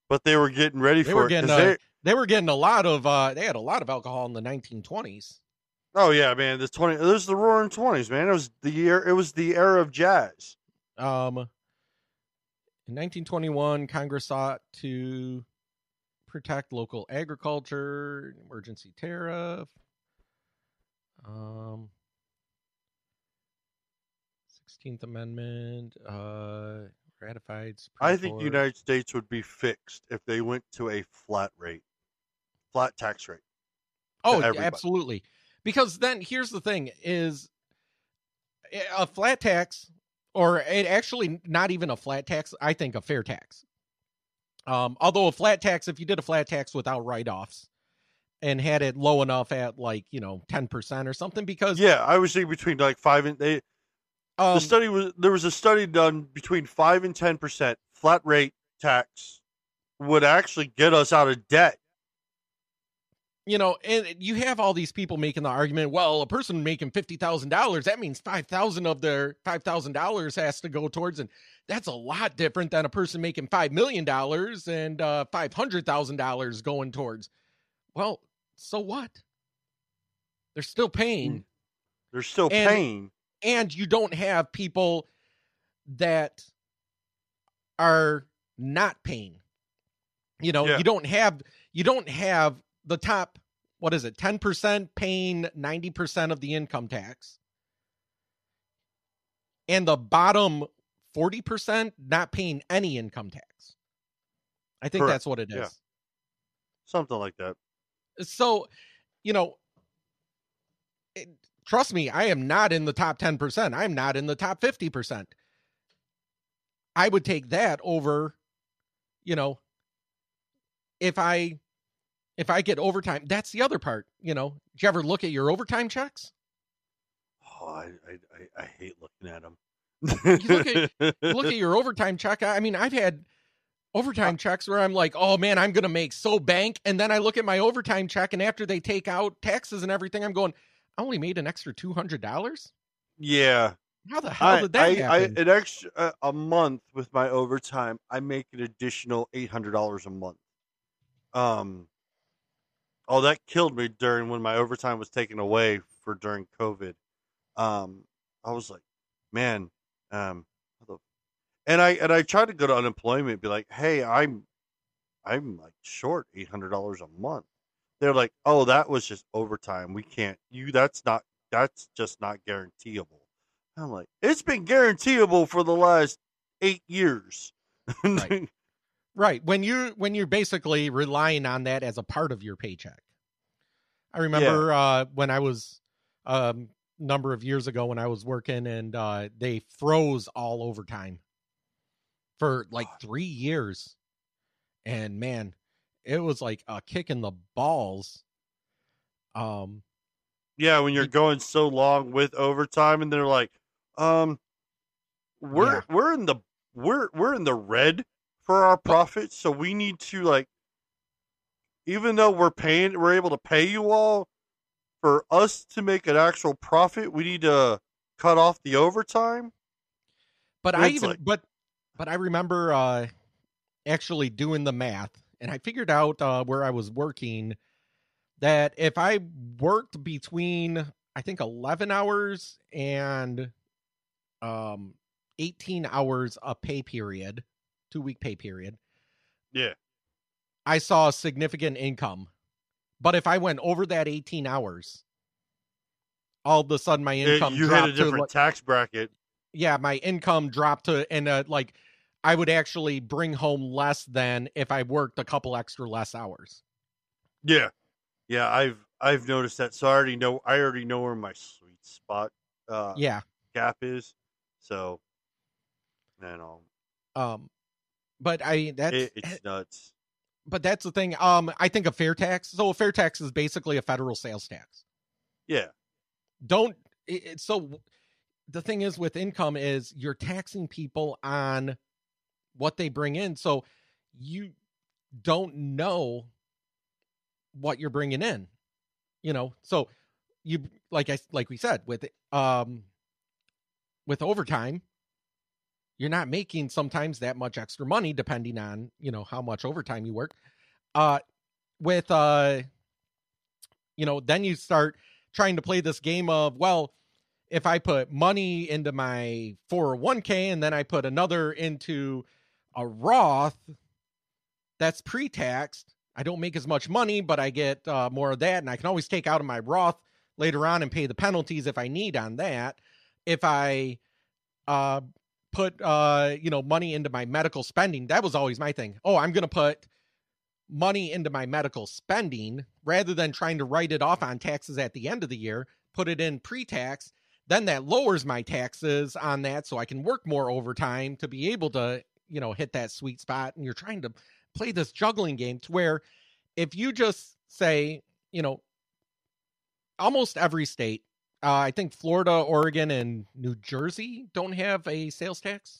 but they were getting ready They for it. uh, they- they were getting a lot of uh, they had a lot of alcohol in the 1920s. Oh yeah, man, the twenty. It was the Roaring Twenties, man. It was the year. It was the era of jazz. Um, in 1921, Congress sought to protect local agriculture, emergency tariff. Um, 16th Amendment, uh, ratified. Supreme I think Court. the United States would be fixed if they went to a flat rate, flat tax rate. Oh, everybody. absolutely. Because then here's the thing: is a flat tax, or it actually not even a flat tax. I think a fair tax. Um, although a flat tax, if you did a flat tax without write offs and had it low enough at like you know ten percent or something, because Yeah, I was thinking between like five and they. um, the study was there was a study done between five and ten percent flat rate tax would actually get us out of debt. You know, and you have all these people making the argument. Well, a person making fifty thousand dollars, that means five thousand of their five thousand dollars has to go towards, and that's a lot different than a person making five million dollars and uh, five hundred thousand dollars going towards. Well, so what? They're still paying, They're still And- paying. and you don't have people that are not paying. You know, Yeah. you don't have you don't have the top what is it, 10% paying 90% of the income tax. And the bottom 40% not paying any income tax. I think Correct. that's what it is. Yeah. Something like that. So, you know, it, trust me, I am not in the top 10%. I'm not in the top 50%. I would take that over, you know, if I if I get overtime, that's the other part, you know. Did you ever look at your overtime checks? Oh, I I, I, I hate looking at them. You look at- Look at your overtime check. I I mean, I've had overtime checks where I'm like, "Oh man, I'm going to make so bank." And then I look at my overtime check and after they take out taxes and everything, I'm going, "I only made an extra $200?" yeah, How the hell I, did that I, I happen? an extra uh, a month with my overtime. I make an additional eight hundred dollars a month. Um, oh, that killed me during when my overtime was taken away for during COVID. Um, I was like, man, um, and I and I tried to go to unemployment, and be like, hey, I'm, I'm like short eight hundred dollars a month. They're like, oh, that was just overtime. We can't. You, that's not. That's just not guaranteeable. I'm like, it's been guaranteeable for the last eight years. Right. Right. When you when you're basically relying on that as a part of your paycheck. I remember uh when I was um number of years ago when I was working and uh they froze all overtime for like 3 years. And man, it was like a kick in the balls. Um yeah, when you're going so long with overtime, and they're like, um, we're Yeah. we're in the we're we're in the red for our profit, so we need to like, even though we're paying, we're able to pay you all. For us to make an actual profit, we need to cut off the overtime. But I even like- but but I remember uh actually doing the math and I figured out uh where I was working that if I worked between I think 11 hours and um 18 hours a pay period, 2 week pay period, Yeah, I saw significant income. But if I went over that 18 hours, all of a sudden my It- income you hit a different like- tax bracket. yeah, my income dropped to and uh, like I would actually bring home less than if I worked a couple extra less hours. Yeah, yeah, I've I've noticed that. So I already know I already know where my sweet spot uh, Yeah. gap is. So, you know, Um but I that's it, it's nuts. but that's the thing. Um, I think a fair tax. So a fair tax is basically a federal sales tax. Yeah. Don't. It, it- so the thing is with income is you're taxing people on what they bring in. So you don't know what you're bringing in. You know. So you like I like we said with um with overtime you're not making sometimes that much extra money depending on you know how much overtime you work uh with uh you know then you start trying to play this game of well if i put money into my 401k and then i put another into a roth that's pre-taxed i don't make as much money but i get uh, more of that and i can always take out of my roth later on and pay the penalties if i need on that. If i uh put uh you know money into my medical spending. That was always my thing. Oh i'm gonna put money into my medical spending rather than trying to write it off on taxes at the end of the year put it in pre-tax then that lowers my taxes on that so i can work more overtime to be able to you know hit that sweet spot. And you're trying to play this juggling game to where if you just say you know almost every state uh, I think Florida, Oregon, and New Jersey don't have a sales tax.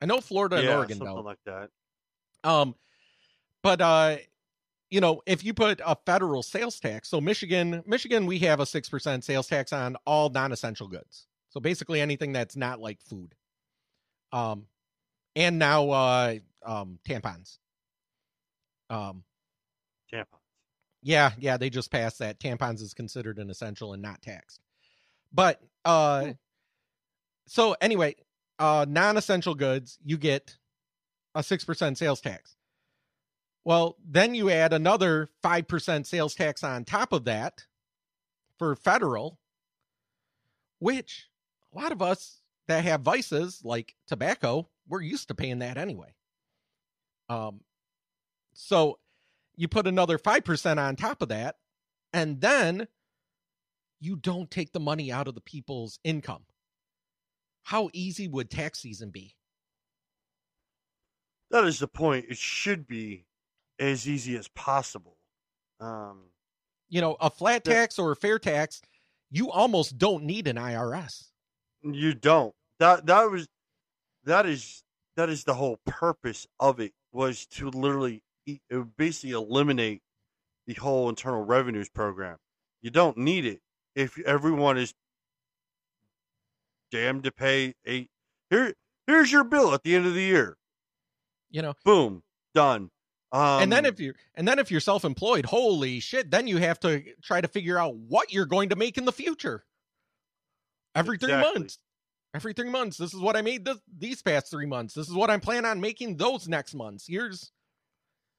I know Florida and Oregon something don't. Something like that. Um, but uh, you know, if you put a federal sales tax, so Michigan, Michigan, we have a six percent sales tax on all non-essential goods. So basically, anything that's not like food. Um, and now uh, um, tampons. Um, Tampons. Yeah, yeah, they just passed that tampons is considered an essential and not taxed. But uh so anyway, uh non-essential goods, you get a 6% sales tax. Well, then you add another 5% sales tax on top of that for federal, which a lot of us that have vices like tobacco, we're used to paying that anyway. Um so you put another 5% on top of that, and then you don't take the money out of the people's income. How easy would tax season be? That is the point. It should be as easy as possible. Um, You know, a flat tax or a fair tax, you almost don't need an IRS. you don't. That that was that is that is the whole purpose of it was to literally it would basically eliminate the whole internal revenues program. You don't need it if everyone is damned to pay a here. Here's your bill at the end of the year. You know, Boom, done. Um, and then if you're and then if you're self-employed, holy shit, then you have to try to figure out what you're going to make in the future. Every three months. Every three months. This is what I made this, these past three months. This is what I'm planning on making those next months. Here's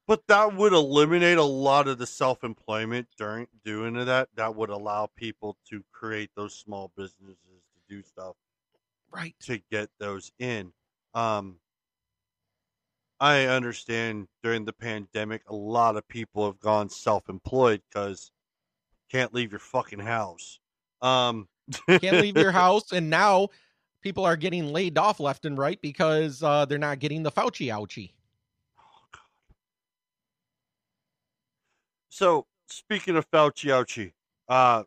But that would eliminate a lot of the self-employment during doing that. That would allow people to create those small businesses to do stuff right. to get those in. Um, I understand during the pandemic, a lot of people have gone self-employed because can't leave your fucking house. Um, Can't leave your house, and now people are getting laid off left and right because uh, they're not getting the Fauci ouchie. So speaking of Fauci, ouchie, uh,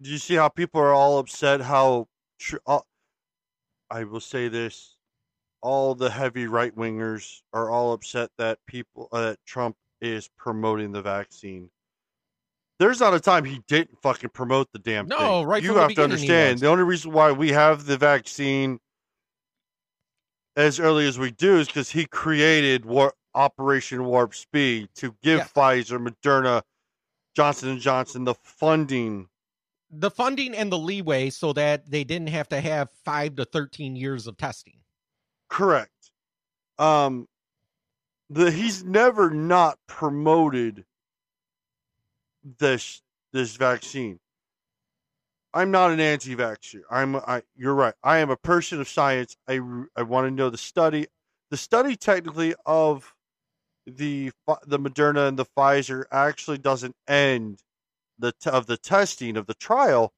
do you see how people are all upset? How tr- uh, I will say this: all the heavy right wingers are all upset that people uh, that Trump is promoting the vaccine. There's not a time he didn't fucking promote the damn No, thing. right You have to understand the only reason why we have the vaccine as early as we do is because he created war- Operation Warp Speed to give Yeah. Pfizer, Moderna, Johnson and Johnson the funding. The funding and the leeway so that they didn't have to have five to 13 years of testing. Correct. Um, the he's never not promoted this this vaccine. I'm not an anti-vaxxer. I'm I you're right. I am a person of science. I I want to know the study. The study technically of the the Moderna and the Pfizer actually doesn't end the of the testing of the trial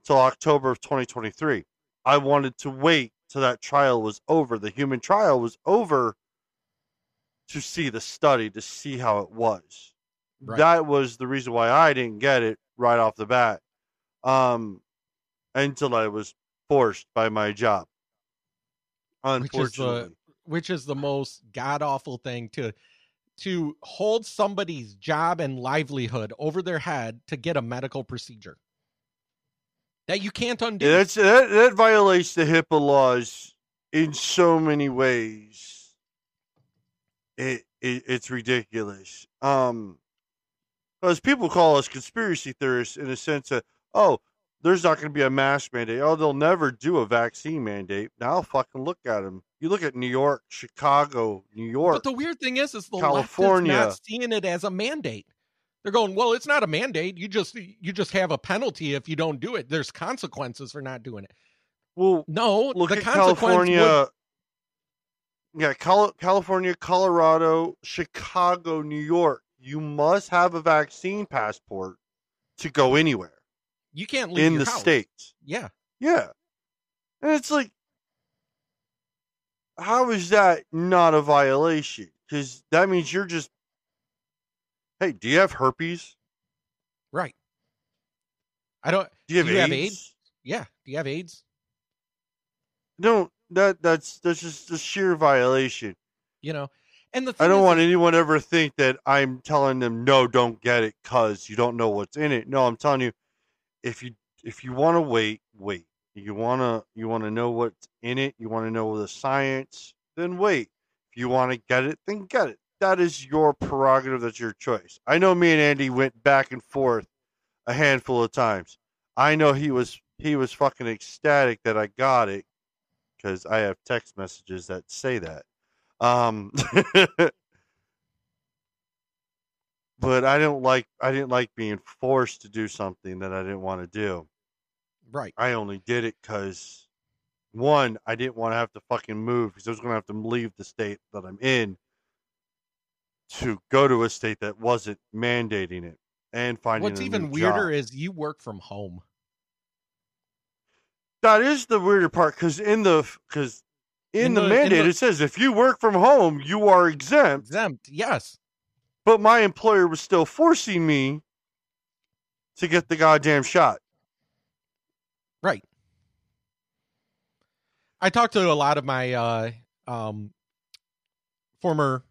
until October of 2023. I wanted to wait till that trial was over. The human trial was over to see the study to see how it was. Right. That was the reason why I didn't get it right off the bat, um, until I was forced by my job. Which is the- Unfortunately, which is the most god awful thing to to hold somebody's job and livelihood over their head to get a medical procedure that you can't undo. Yeah, that's that, that violates the HIPAA laws in so many ways. It, it it's ridiculous. Um, because people call us conspiracy theorists in a sense that oh, there's not going to be a mask mandate. Oh, they'll never do a vaccine mandate. Now fucking look at them. You look at New York, Chicago, New York. But the weird thing is, is the California. left is not seeing it as a mandate. They're going, well, it's not a mandate. You just you just have a penalty if you don't do it. There's consequences for not doing it. well, No, look the at California. would- Yeah, Col- California, Colorado, Chicago, New York. You must have a vaccine passport to go anywhere you can't leave in the house. states. Yeah, Yeah, and it's like, how is that not a violation? Because that means you're just, hey, do you have herpes? right. I don't. Do you have, Do you AIDS? have AIDS? Yeah. Do you have AIDS? No, that that's that's just a sheer violation. You know, and the I don't want anyone ever think that I'm telling them no, don't get it because you don't know what's in it. No, I'm telling you, if you if you want to wait, wait. You wanna you wanna know what's in it. You want to know the science. Then wait. If you want to get it, then get it. That is your prerogative. That's your choice. I know me and Andy went back and forth a handful of times. I know he was he was fucking ecstatic that I got it because I have text messages that say that. Um, but I don't like I didn't like being forced to do something that I didn't want to do. right. I only did it because one, I didn't want to have to fucking move because I was going to have to leave the state that I'm in to go to a state that wasn't mandating it and finding. What's even weirder job. is you work from home. that is the weirder part because in the because in, In the, the- in mandate the- it says if you work from home you are exempt, Exempt, yes. But my employer was still forcing me to get the goddamn shot. Right. I talked to a lot of my uh, um, former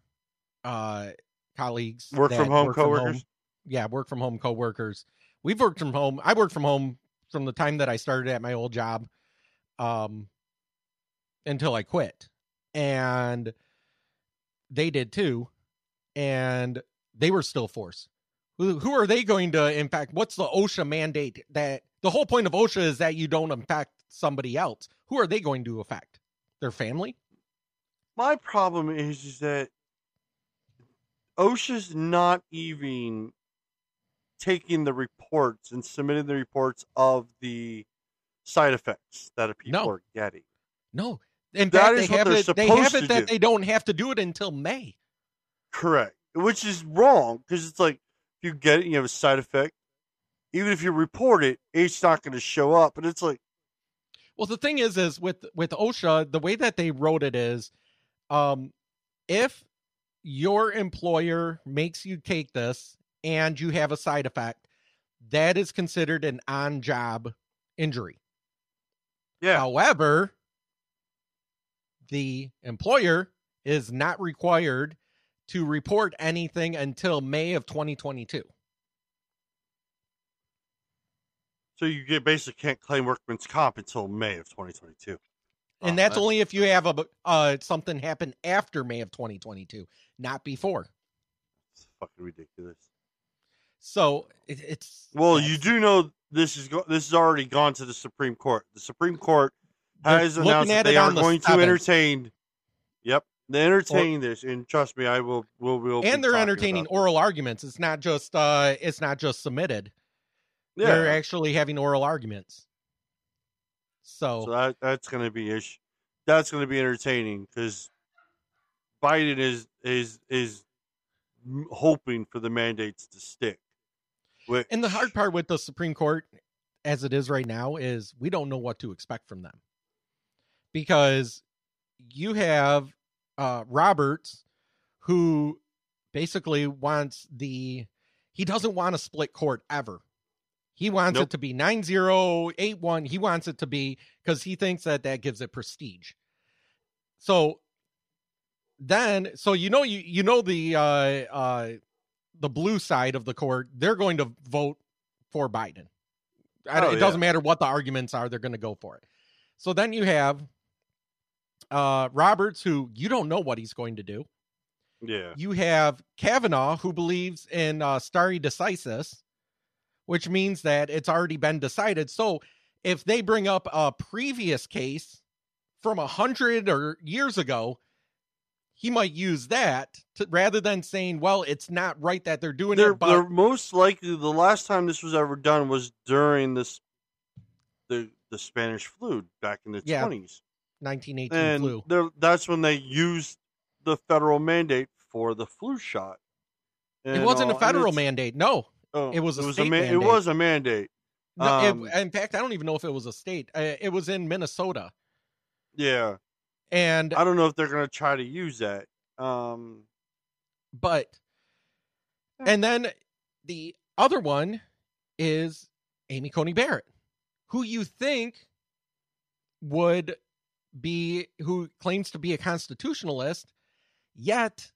uh, colleagues. Work from home work coworkers? Yeah, work from home coworkers. We've worked from home. I worked from home from the time that I started at my old job um, until I quit. And they did too. And they were still forced. Who, who are they going to impact? What's the OSHA mandate that the whole point of OSHA is that you don't impact somebody else? Who are they going to affect? Their family? My problem is, is that OSHA's not even taking the reports and submitting the reports of the side effects that people No. are getting. No. In That fact, is they have they're it. They have it that do. they don't have to do it until May. Correct. Which is wrong because it's like if you get it, you have a side effect. Even if you report it, it's not going to show up. And it's like, Well, the thing is, is with with OSHA, the way that they wrote it is, um, if your employer makes you take this and you have a side effect, that is considered an on job injury. yeah, However, the employer is not required to report anything until May of 2022. so you get basically can't claim workman's comp until May of 2022. And Oh, that's only if you have a uh, something happen after May of 2022, not before. It's fucking ridiculous. So it, it's Well, you do know this is go- this has already gone to the Supreme Court. The Supreme Court has announced that they are on the going to entertain. Yep, they entertain this, and trust me, I will. Will will. and they're entertaining this. oral arguments. It's not just uh it's not just submitted. Yeah, They're actually having oral arguments. So, so that that's going to be ish. That's going to be entertaining because Biden is is is hoping for the mandates to stick. Which, and the hard part with the Supreme Court as it is right now is we don't know what to expect from them. Because you have uh Roberts who basically wants the he doesn't want a split court ever. He wants Nope. it to be 9081. He wants it to be cuz he thinks that that gives it prestige. So then so you know you you know the uh uh the blue side of the court, they're going to vote for Biden. Oh, it doesn't matter what the arguments are, they're going to go for it. So then you have uh Roberts who you don't know what he's going to do. Yeah. You have Kavanaugh who believes in uh stare decisis, which means that it's already been decided. So if they bring up a previous case from a hundred or years ago, he might use that to, rather than saying, "Well, it's not right that they're doing They're, it." But they're most likely the last time this was ever done was during this the the Spanish flu back in the twenties, 1918 and flu. that's when they used the federal mandate for the flu shot. It wasn't all, a federal mandate. No, Oh, it was a state It mandate. was a mandate. No, it- Um, in fact, I don't even know if it was a state. Uh, it was in Minnesota, Yeah, and I don't know if they're gonna try to use that. Um, but and then the other one is Amy Coney Barrett, who you think would be who claims to be a constitutionalist, yet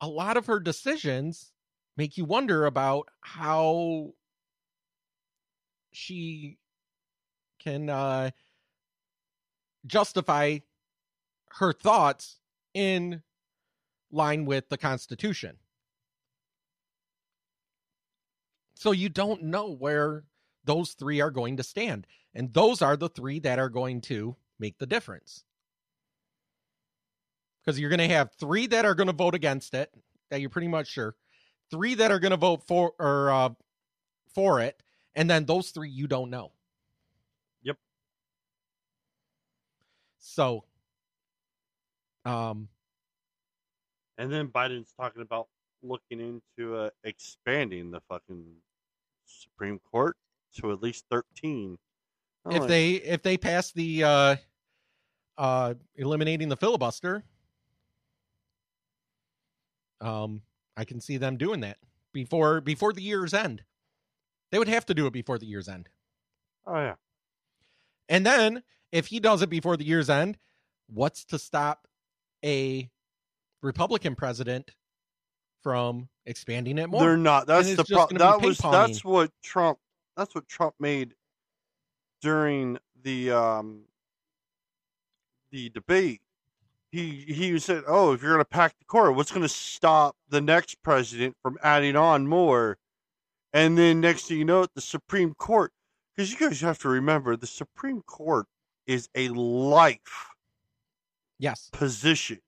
a lot of her decisions make you wonder about how she can uh justify her thoughts in line with the Constitution. So you don't know where those three are going to stand. And those are the three that are going to make the difference. Because you're going to have three that are going to vote against it, that you're pretty much sure, three that are going to vote for or uh, for it, and then those three you don't know. Yep. So, um, and then Biden's talking about looking into uh, expanding the fucking Supreme Court to at least thirteen. I'm if like, they if they pass the uh uh eliminating the filibuster um i can see them doing that before before the year's end they would have to do it before the year's end oh yeah, and then if he does it before the year's end what's to stop a republican president from expanding it more they're not. That's the problem. That was that's what Trump. That's what Trump made during the um the debate. He he said, "Oh, if you're going to pack the court, what's going to stop the next president from adding on more?" And then next thing you know, the Supreme Court, because you guys have to remember, the Supreme Court is a life yes position.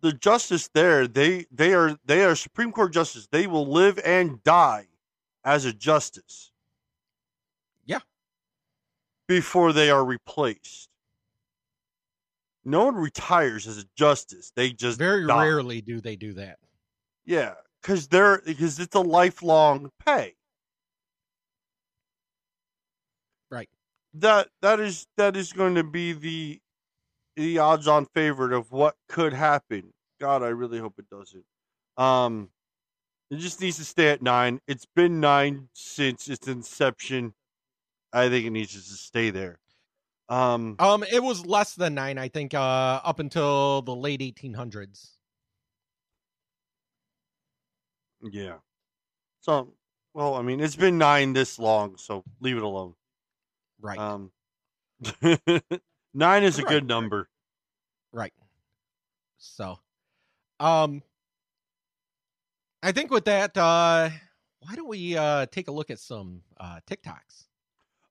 The justice there, they they are they are Supreme Court justice. They will live and die as a justice. Before they are replaced. No one retires as a justice. They just very die. rarely do they do that Yeah, because they're because it's a lifelong pay. Right. That that is that is going to be the the odds on favorite of what could happen. God, I really hope it doesn't. Um it just needs to stay at nine. It's been nine since its inception. I think it needs to stay there. Um Um, it was less than nine, I think, uh, up until the late 1800s. yeah. So well, I mean it's been nine this long, so leave it alone. Right, Um, nine is a Right, good number. right. So, um, I think with that, uh, why don't we uh take a look at some uh TikToks?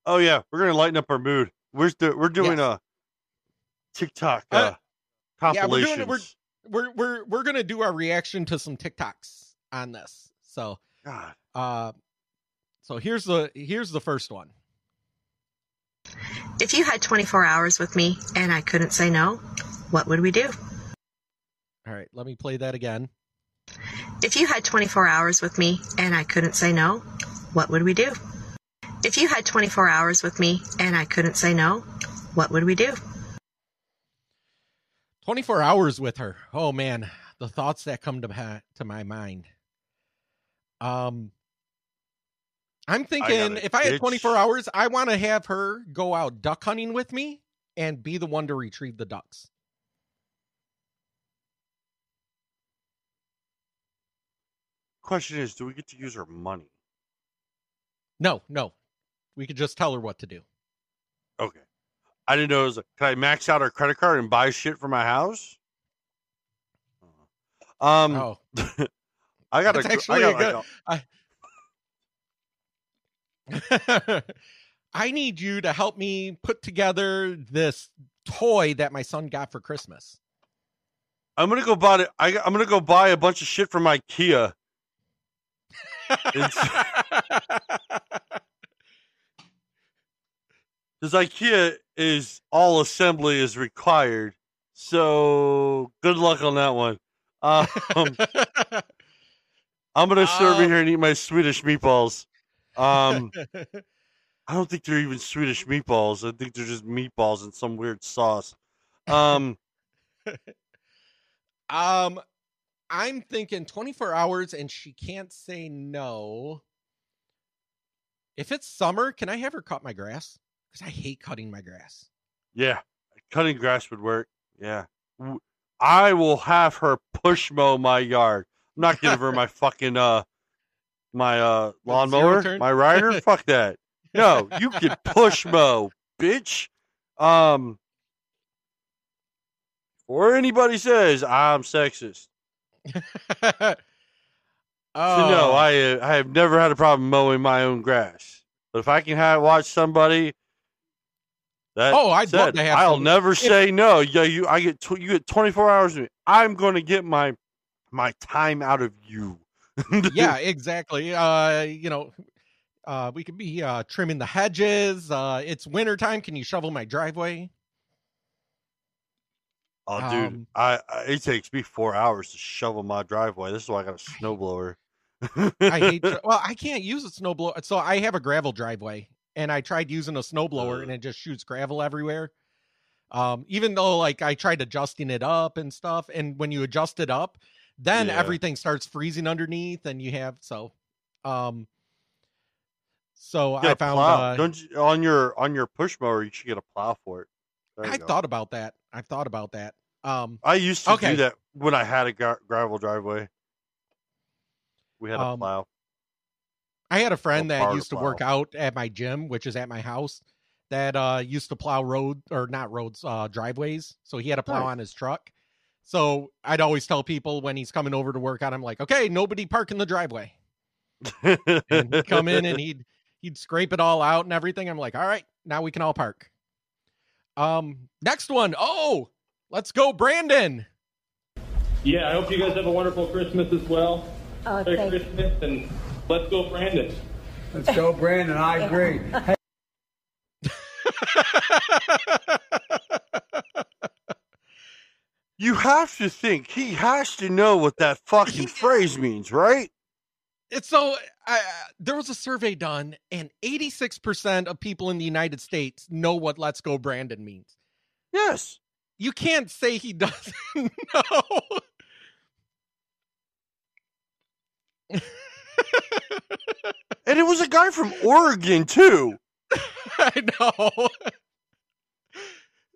Oh yeah, we're gonna lighten up our mood. We're do, we're doing Yes. a TikTok uh, Uh, yeah, we're doing- we're- We're we're we're gonna do our reaction to some TikToks on this. So, God, uh, so here's the here's the first one. If you had 24 hours with me and I couldn't say no, what would we do? All right, let me play that again. If you had 24 hours with me and I couldn't say no, what would we do? If you had 24 hours with me and I couldn't say no, what would we do? 24 hours with her. Oh man, the thoughts that come to my, to my mind. Um I'm thinking a if I had 24 hours, I want to have her go out duck hunting with me and be the one to retrieve the ducks. Question is, do we get to use her money? No, no. We could just tell her what to do. Okay. I didn't know. It was can I max out our credit card and buy shit for my house? Um, oh. I got That's a. actually I a got good- like a- I need you to help me put together this toy that my son got for Christmas. I'm gonna go buy it. I, I'm gonna go buy a bunch of shit from IKEA. Because IKEA is all assembly is required. So good luck on that one. Um, I'm gonna sit over Um, here and eat my Swedish meatballs. Um, I don't think they're even Swedish meatballs. I think they're just meatballs in some weird sauce. Um, um, I'm thinking 24 hours and she can't say no. If it's summer, can I have her cut my grass? Because I hate cutting my grass. yeah, cutting grass would work. Yeah, I will have her push mow my yard. I'm not giving her my fucking uh my uh lawnmower, my rider. Fuck that. No, you can push mow, bitch. Um, or anybody says I'm sexist. oh, So no, I I have never had a problem mowing my own grass. But if I can have watch somebody that Oh, I'd love said, to have I'll never say no. Yeah, you I get tw- you get 24 hours of me. I'm going to get my my time out of you. yeah, exactly. Uh, you know, uh, we could be uh trimming the hedges. Uh, it's wintertime. Can you shovel my driveway? Oh, dude, Um, I, I it takes me four hours to shovel my driveway. This is why I got a snowblower. I hate. well, I can't use a snowblower, so I have a gravel driveway, and I tried using a snowblower, and it just shoots gravel everywhere. Um, even though like I tried adjusting it up and stuff, and when you adjust it up, then Yeah. everything starts freezing underneath, and you have so, um, so I found. Uh, Don't you, on your on your push mower, you should get a plow for it. I go. thought about that. I've thought about that. Um, I used to Okay. do that when I had a gra- gravel driveway. We had a Um, plow. I had a friend Or that used to plow. work out at my gym, which is at my house, that uh used to plow road or not roads, uh driveways. So he had a plow Nice. on his truck. So I'd always tell people when he's coming over to work out, I'm like, okay, nobody park in the driveway. And he'd come in and he'd he'd scrape it all out and everything. I'm like, all right, now we can all park. Um, next one. Oh, let's go, Brandon. Yeah, I hope you guys have a wonderful Christmas as well. Oh, Merry thank Christmas and let's go, Brandon. Let's go, Brandon. I agree. Hey, you have to think he has to know what that fucking He- phrase means, right? It's so uh, there was a survey done, and 86% of people in the United States know what "Let's Go Brandon" means. Yes. You can't say he doesn't know. And it was a guy from Oregon too. I know.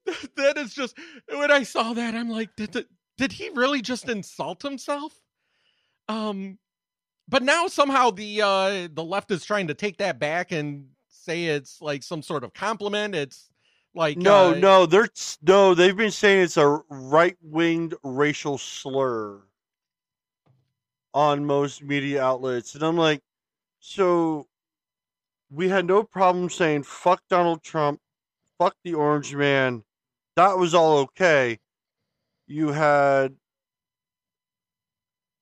that is just when I saw that, I'm like, did the, did he really just insult himself? Um, but now somehow the uh the left is trying to take that back and say it's like some sort of compliment. It's like No, uh, no, they're no, they've been saying it's a right-winged racial slur on most media outlets. And I'm like, so we had no problem saying fuck Donald Trump, fuck the orange man. That was all okay. You had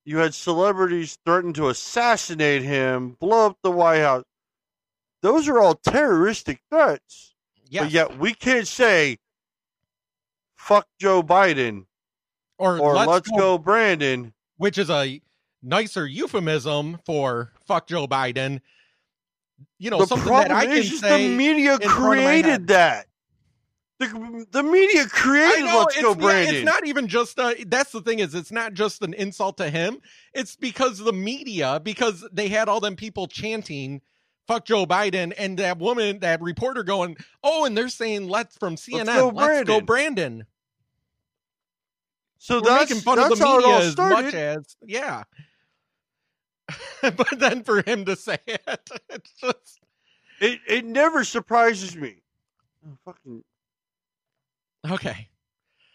you had celebrities threaten to assassinate him, blow up the White House. Those are all terroristic threats. yes. But yet we can't say fuck Joe Biden or, or let's, let's, go, go Brandon. which is a nicer euphemism for fuck Joe Biden. You know, the something that I can say. the media in front of created that. The, the media created know, Let's it's, Go Brandon. it's not even just uh, that's the thing is it's not just an insult to him. It's because the media because they had all them people chanting fuck Joe Biden and that woman that reporter going, "Oh, and they're saying let's from CNN, go let's go Brandon." Brandon." so We're that's, making fun that's of the how it media as started. much as yeah. but then for him to say it, it's just it, it never surprises me. Oh, fucking. okay.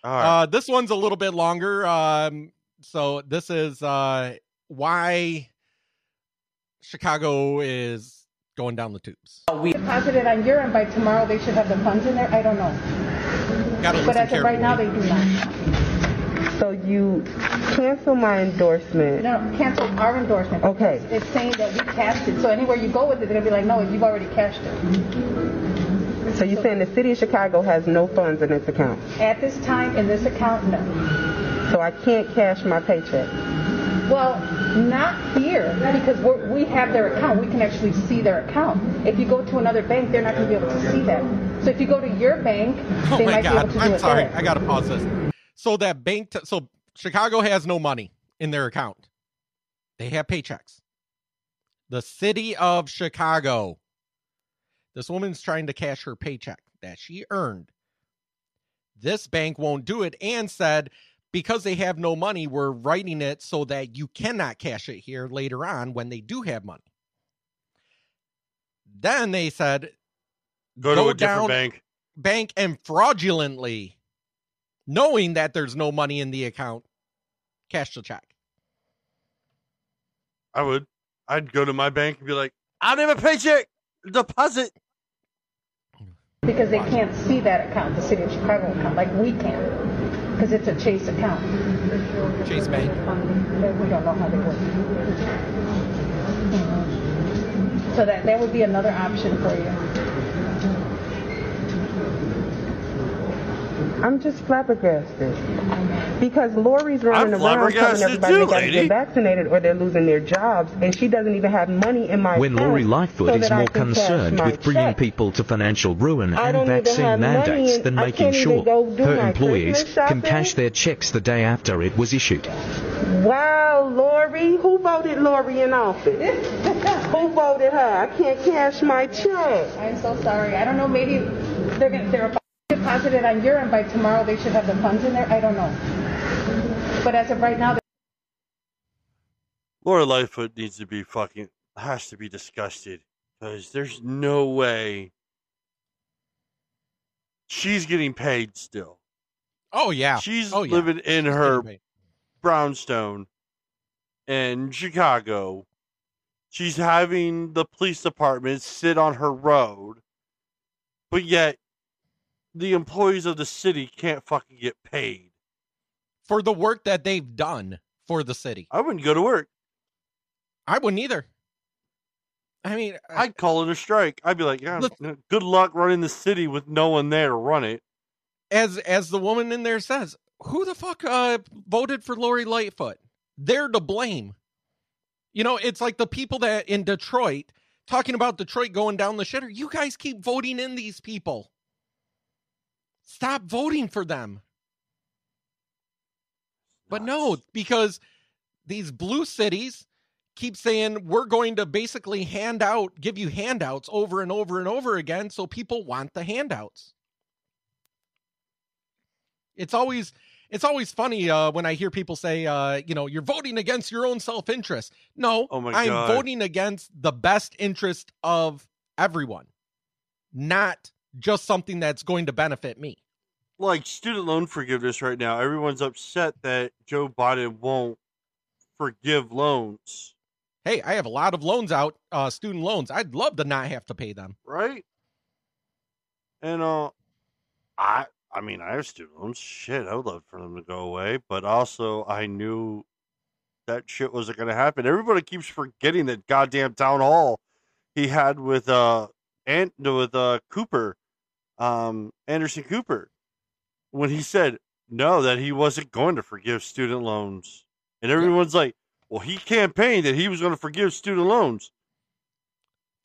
All right. Uh, this one's a little bit longer. Um, so this is uh, why Chicago is going down the tubes. We deposited on your end by tomorrow, they should have the funds in there. I don't know. Got to But listen as of right now, they do not. So you cancel my endorsement. No, cancel our endorsement. Okay. It's saying that we cashed it. So anywhere you go with it, they're gonna be like, no, you've already cashed it. So you're saying the city of Chicago has no funds in its account. At this time, in this account, no. So I can't cash my paycheck. Well, not here, because we're, we have their account. We can actually see their account. If you go to another bank, they're not gonna be able to see that. So if you go to your bank, Oh they my might be able god! to do I'm it sorry. there. I got to pause this. So that bank, t- so Chicago has no money in their account. They have paychecks. The city of Chicago. This woman's trying to cash her paycheck that she earned. This bank won't do it and said because they have no money, we're writing it so that you cannot cash it here later on when they do have money. Then they said go to go a different bank. bank and fraudulently, knowing that there's no money in the account, cash the check. I would. I'd go to my bank and be like, I don't have a paycheck. Deposit. Because they can't see that account, the city of Chicago account, like we can. Because it's a Chase account. Chase Bank. Um, We don't know how they work. So that, that would be another option for you. I'm just flabbergasted. Because Lori's running I'm around telling everybody too, they gotta get vaccinated or they're losing their jobs, and she doesn't even have money in my When account Lori so Lightfoot is that I more can cash concerned my with bringing check. people to financial ruin I and don't even vaccine have money mandates and than I making can't even sure go do her employees can cash their checks the day after it was issued. Wow, Lori, who voted Lori in office? who voted her? I can't cash my check. I'm so sorry. I don't know, maybe they're gonna, they're about to deposit it on your end by tomorrow, they should have the funds in there. I don't know. But as of right now, Laura Lightfoot needs to be fucking has to be disgusted because there's no way she's getting paid still. Oh yeah. She's oh, yeah. living in She's her brownstone in Chicago. She's having the police department sit on her road, but yet the employees of the city can't fucking get paid. for the work that they've done for the city. I wouldn't go to work. I wouldn't either. I mean, I, I'd call it a strike. I'd be like, yeah, Look- good luck running the city with no one there to run it. as as the woman in there says, who the fuck uh, voted for Lori Lightfoot? They're to blame. You know, it's like the people that in Detroit talking about Detroit going down the shitter. You guys keep voting in these people. Stop voting for them. But no, because these blue cities keep saying we're going to basically hand out, give you handouts over and over and over again, so people want the handouts. It's always it's always funny uh, when I hear people say, uh, you know, you're voting against your own self interest. No, Oh my I'm God. voting against the best interest of everyone, not just something that's going to benefit me. like student loan forgiveness right now. Everyone's upset that Joe Biden won't forgive loans, Hey, I have a lot of loans out, uh, student loans. I'd love to not have to pay them. right? And uh, I I mean I have student loans. Shit, I would love for them to go away, but also I knew that shit wasn't going to happen. Everybody keeps forgetting that goddamn town hall he had with uh and with uh Cooper, um Anderson Cooper, when he said no that he wasn't going to forgive student loans, and everyone's like, well, he campaigned that he was going to forgive student loans.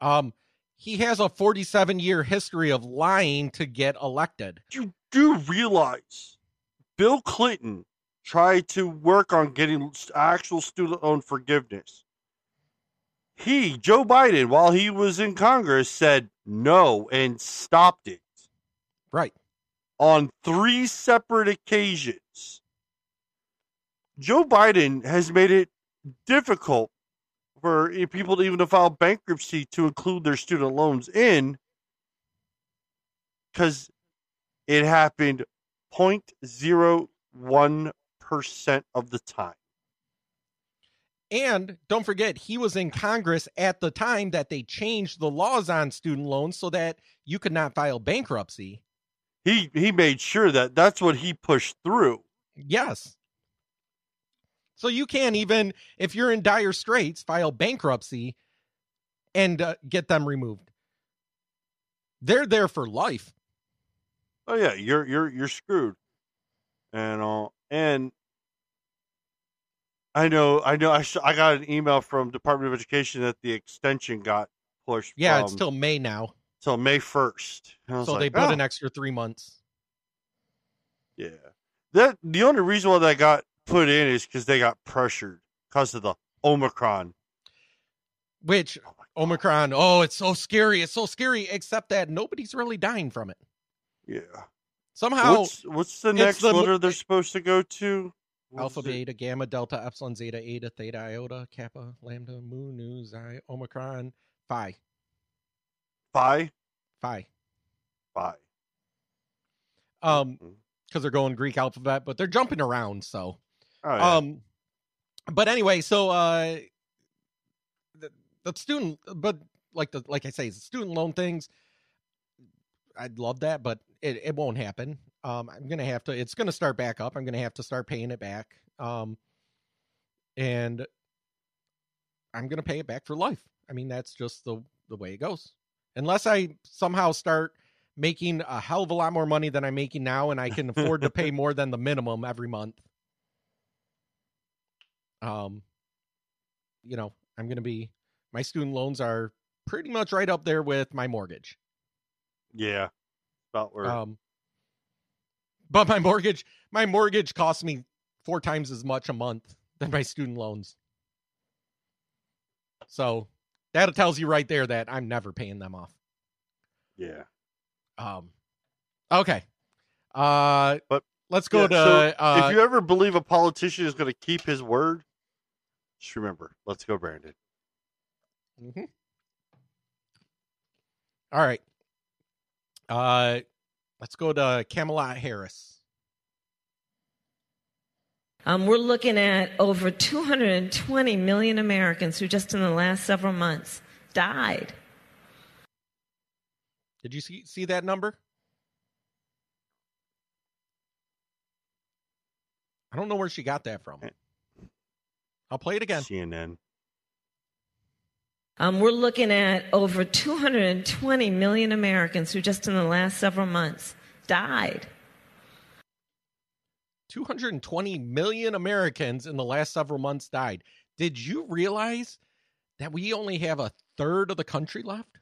Um, he has a 47 year history of lying to get elected. You do realize Bill Clinton tried to work on getting actual student loan forgiveness. He, Joe Biden, while he was in Congress, said no and stopped it Right. on three separate occasions. Joe Biden has made it difficult for people to even to file bankruptcy to include their student loans in because it happened 0.01% of the time. And don't forget, he was in Congress at the time that they changed the laws on student loans so that you could not file bankruptcy. He he made sure that that's what he pushed through. Yes. So you can't even, if you're in dire straits, file bankruptcy and uh, get them removed. They're there for life. Oh yeah, you're you're you're screwed. And uh, and I know I know I sh- I got an email from Department of Education that the extension got pushed. Yeah, from, it's till May now. till May first. And I was So they like, put "Oh, an extra three months. Yeah, that the only reason why that got put in is because they got pressured because of the Omicron. Which oh Omicron, oh, it's so scary. It's so scary, except that nobody's really dying from it. Yeah. Somehow, what's what's the next the- letter they're supposed to go to? Alpha, beta, gamma, delta, epsilon, zeta, eta, theta, iota, kappa, lambda, mu, nu, xi, omicron, phi, Phi. phi. Phi. Um, because they're going Greek alphabet, but they're jumping around. So, Oh, yeah. um, but anyway, so uh, the, the student, but like the like I say, the student loan things. I'd love that, but it, it won't happen. Um, I'm gonna have to. It's gonna start back up. I'm gonna have to start paying it back. Um, and I'm gonna pay it back for life. I mean, that's just the the way it goes. Unless I somehow start making a hell of a lot more money than I'm making now, and I can afford to pay more than the minimum every month. Um, you know, I'm gonna be my student loans are pretty much right up there with my mortgage. yeah. About where. Um, but my mortgage, my mortgage costs me four times as much a month than my student loans. So that tells you right there that I'm never paying them off. yeah. Um, okay. Uh, But let's go Yeah, to. so uh, if you ever believe a politician is going to keep his word, just remember. Let's go, Brandon. Mm-hmm. All right. Uh, let's go to Camelot Harris. Um, we're looking at over 220 million Americans who just in the last several months died. Did you see see that number? I don't know where she got that from. I'll play it again. CNN. Um, we're looking at over 220 million Americans who just in the last several months died. 220 million Americans in the last several months died. Did you realize that we only have a third of the country left?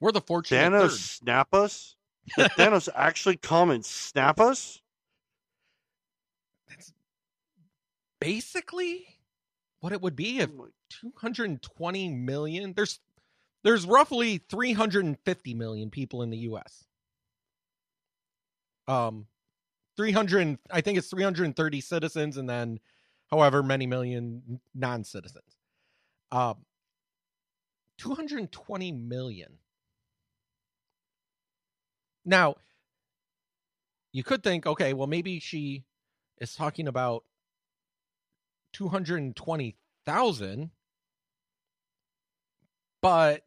We're the fortunate Thanos third. snap us? Did Thanos actually come and snap us? That's basically what it would be if Oh 220 million there's there's roughly 350 million people in the US. Um 300 I think it's 330 citizens and then however many million non-citizens. Um 220 million. Now, you could think okay, well maybe she is talking about 220,000 but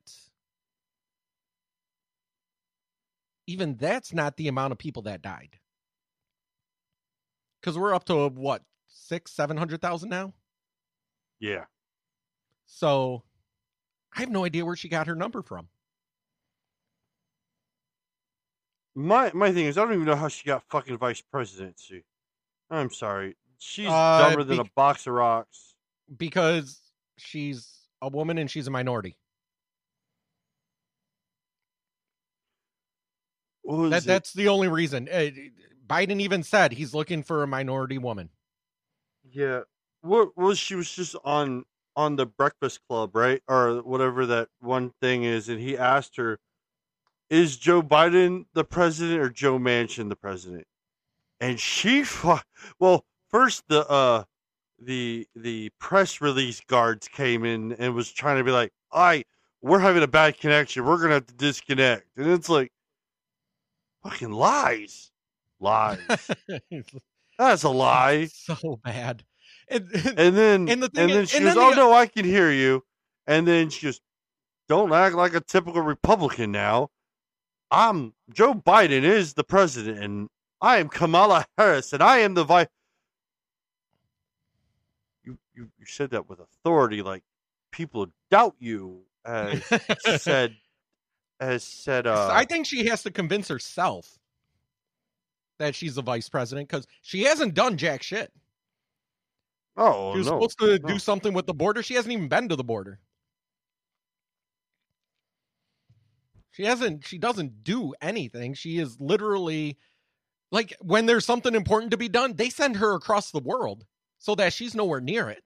even that's not the amount of people that died because we're up to what six seven hundred thousand now Yeah. so i have no idea where she got her number from My my thing is, I don't even know how she got fucking vice presidency. I'm sorry. She's Uh, dumber than a box of rocks. because she's a woman and she's a minority what was That that's the only reason. Uh, Biden even said he's looking for a minority woman. Yeah. What was she was just on on the Breakfast Club, right? Or whatever that one thing is, and he asked her, Is Joe Biden the president or Joe Manchin the president? And she well, first the uh the the press release guards came in and was trying to be like, I we're having a bad connection. We're gonna have to disconnect. And it's like fucking lies. Lies. That's a lie. so bad. And, And then And the thing and is- then she and goes, then "Oh the- no, I can hear you." And then she goes, "Don't act like a typical Republican now. I'm Joe Biden is the president, and I am Kamala Harris, and I am the vice." You you you said that with authority, like people doubt you. As said, as said, uh, I think she has to convince herself that she's the vice president because she hasn't done jack shit. oh She was no, supposed to no. do something with the border. She hasn't even been to the border. She hasn't. She doesn't do anything. She is literally like when there's something important to be done, they send her across the world so that she's nowhere near it.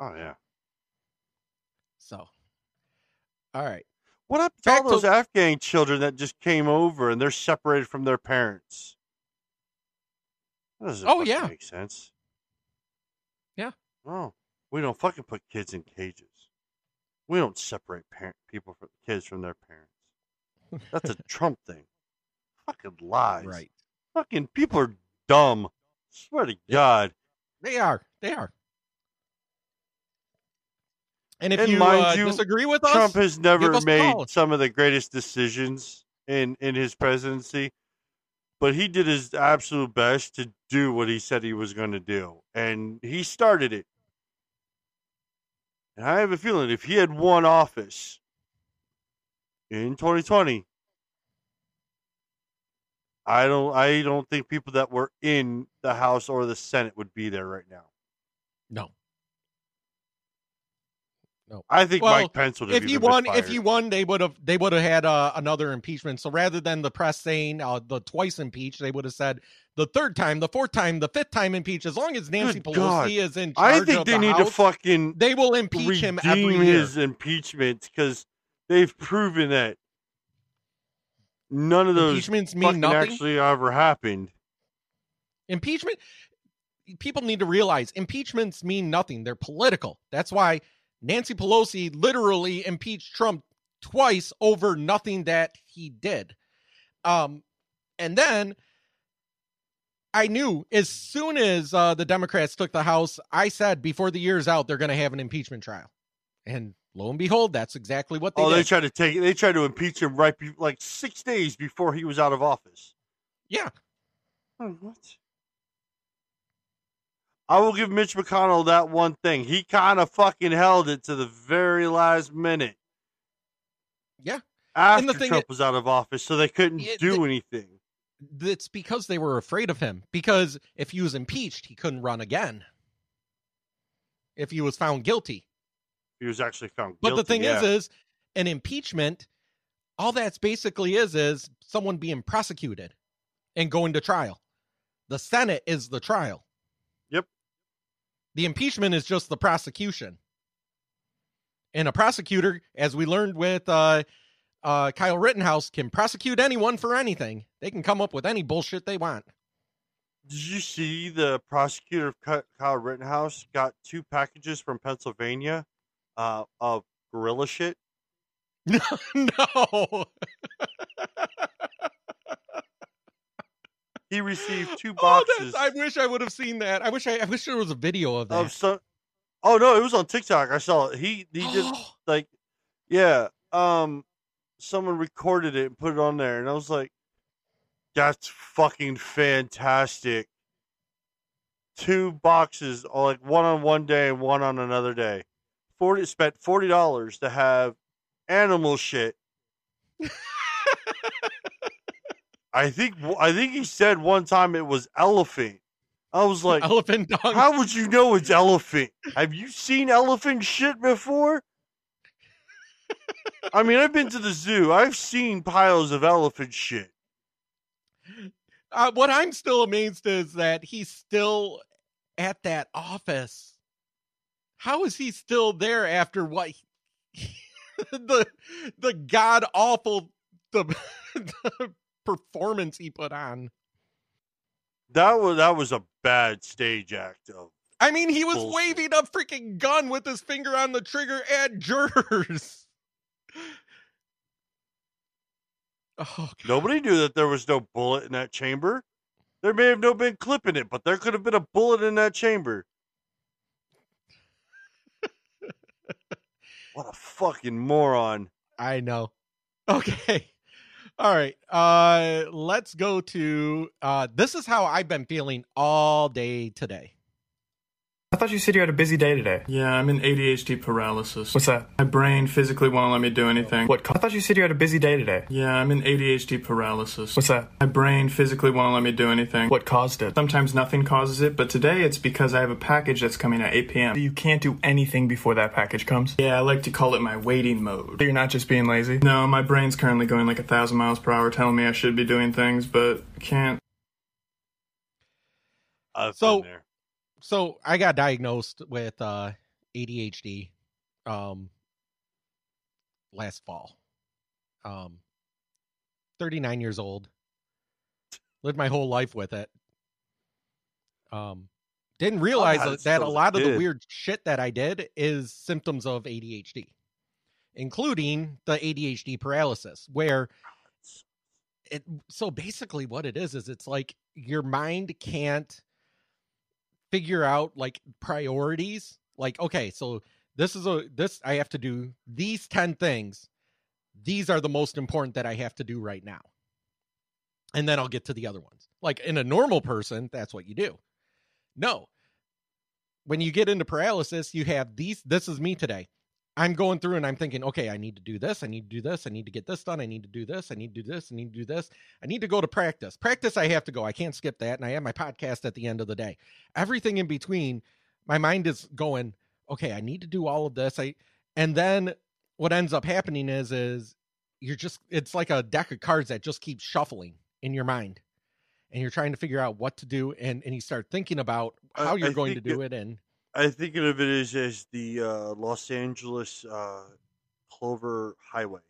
Oh yeah. So, all right. What happened to Back all those to- Afghan children that just came over and they're separated from their parents? That doesn't Oh, yeah. make sense. Yeah. Oh, we don't fucking put kids in cages. We don't separate parent people from kids from their parents. That's a Trump thing. Fucking lies. Right. Fucking people are dumb. Swear to God. They are. They are. And if And you, mind uh, you, disagree with us, Trump has never made some of the greatest decisions in in his presidency, but he did his absolute best to do what he said he was going to do, and he started it. And I have a feeling if he had won office in 2020, I don't I don't think people that were in the House or the Senate would be there right now. No. No. I think Well, Mike Pence would have if even he been won, if fired. he won, they would have they would have had uh, another impeachment. So rather than the press saying uh, the twice impeached, they would have said the third time, the fourth time, the fifth time impeached. As long as Nancy Good Pelosi God. is in charge, I think of they the need to fucking they will impeach him every redeem year. his impeachment because they've proven that none of those Impeachments mean nothing? actually ever happened. Impeachment. People need to realize impeachments mean nothing. They're political. That's why Nancy Pelosi literally impeached Trump twice over nothing that he did. Um, and then I knew as soon as uh, the Democrats took the House, I said before the year's out, they're going to have an impeachment trial. And lo and behold, that's exactly what they did. oh, did. they tried to take they tried to impeach him right be- like six days before he was out of office. yeah. Oh, what? I will give Mitch McConnell that one thing. He kind of fucking held it to the very last minute Yeah. after the thing Trump i- was out of office, so they couldn't Yeah, do the- anything. It's because they were afraid of him. Because if he was impeached, he couldn't run again. If he was found guilty. He was actually found guilty. But the thing yeah. is, is an impeachment, all that's basically is, is someone being prosecuted and going to trial. The Senate is the trial. The impeachment is just the prosecution. And a prosecutor, as we learned with uh, uh, Kyle Rittenhouse, can prosecute anyone for anything. They can come up with any bullshit they want. Did you see the prosecutor of Kyle Rittenhouse got two packages from Pennsylvania uh, of gorilla shit? no. He received two boxes that's, I wish I would have seen that. I wish I, I wish there was a video of that. of some. Oh no, it was on TikTok. I saw it. He he did like, yeah. Um, someone recorded it and put it on there, and I was like, "That's fucking fantastic." Two boxes, uh, like one on one day and one on another day. Forty spent forty dollars to have animal shit. I think I think he said one time it was elephant. I was like, elephant how would you know it's elephant? Have you seen elephant shit before? I mean, I've been to the zoo. I've seen piles of elephant shit. Uh, what I'm still amazed is that he's still at that office. How is he still there after what he- the the god awful the, the performance he put on? That was that was a bad stage act. Of I mean, he was Bullshit. waving a freaking gun with his finger on the trigger at jurors. Oh, God. nobody knew that there was no bullet in that chamber. There may have no been clip in it, but there could have been a bullet in that chamber. what a fucking moron! I know. Okay. All right. Uh let's go to uh this is how I've been feeling all day today. I thought you said you had a busy day today. Yeah, I'm in ADHD paralysis. What's that? My brain physically won't let me do anything. What? I thought you said you had a busy day today. Yeah, I'm in ADHD paralysis. What's that? My brain physically won't let me do anything. What caused it? Sometimes nothing causes it, but today it's because I have a package that's coming at 8 p.m. You can't do anything before that package comes. Yeah, I like to call it my waiting mode. You're not just being lazy. No, my brain's currently going like a thousand miles per hour telling me I should be doing things, but can't. I've So- been there. So I got diagnosed with uh ADHD um last fall. Um 39 years old. Lived my whole life with it. Um didn't realize had that, that a still as a lot of the weird shit that I did is symptoms of ADHD, including the ADHD paralysis, where it so basically what it is is it's like your mind can't figure out like priorities like okay so this is a this i have to do these 10 things. These are the most important that i have to do right now. And then i'll get to the other ones. Like in a normal person that's what you do. No. When you get into paralysis you have these this is me today i'm going through and i'm thinking okay i need to do this i need to do this i need to get this done i need to do this i need to do this i need to do this i need to go to practice practice i have to go i can't skip that and i have my podcast at the end of the day. Everything in between my mind is going okay i need to do all of this i and then what ends up happening is is you're just it's like a deck of cards that just keeps shuffling in your mind and you're trying to figure out what to do and and you start thinking about how you're I going to do it and I think of it as as the uh, Los Angeles uh, Clover Highway,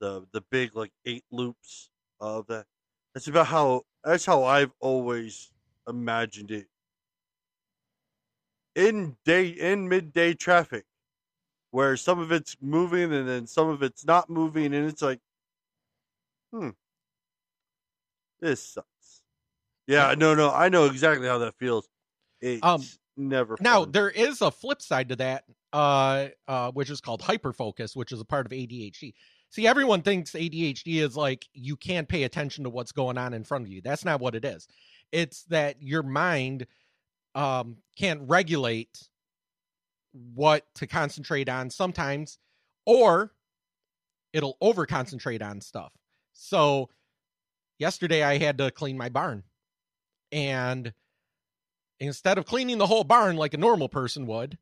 the the big like eight loops of that. That's about how that's how I've always imagined it. In day in midday traffic, where some of it's moving and then some of it's not moving, and it's like, hmm, this sucks. Yeah, no, no, I know exactly how that feels. It's Um, never Now fun. there is a flip side to that, uh, uh, which is called hyperfocus, which is a part of ADHD. See, everyone thinks ADHD is like you can't pay attention to what's going on in front of you. That's not what it is. It's that your mind um, can't regulate what to concentrate on sometimes, or it'll over concentrate on stuff. So, yesterday I had to clean my barn, and instead of cleaning the whole barn like a normal person would,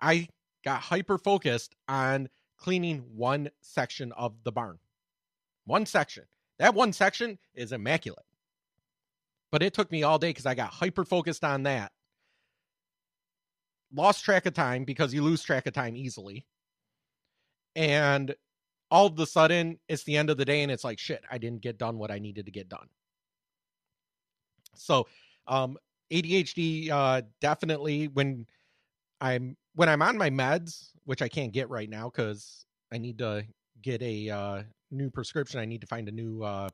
I got hyper focused on cleaning one section of the barn. One section. That one section is immaculate. But it took me all day because I got hyper focused on that. Lost track of time because you lose track of time easily. And all of a sudden, it's the end of the day, and it's like, shit, I didn't get done what I needed to get done. So, um, ADHD uh definitely when I'm when I'm on my meds, which I can't get right now cuz I need to get a uh new prescription. I need to find a new uh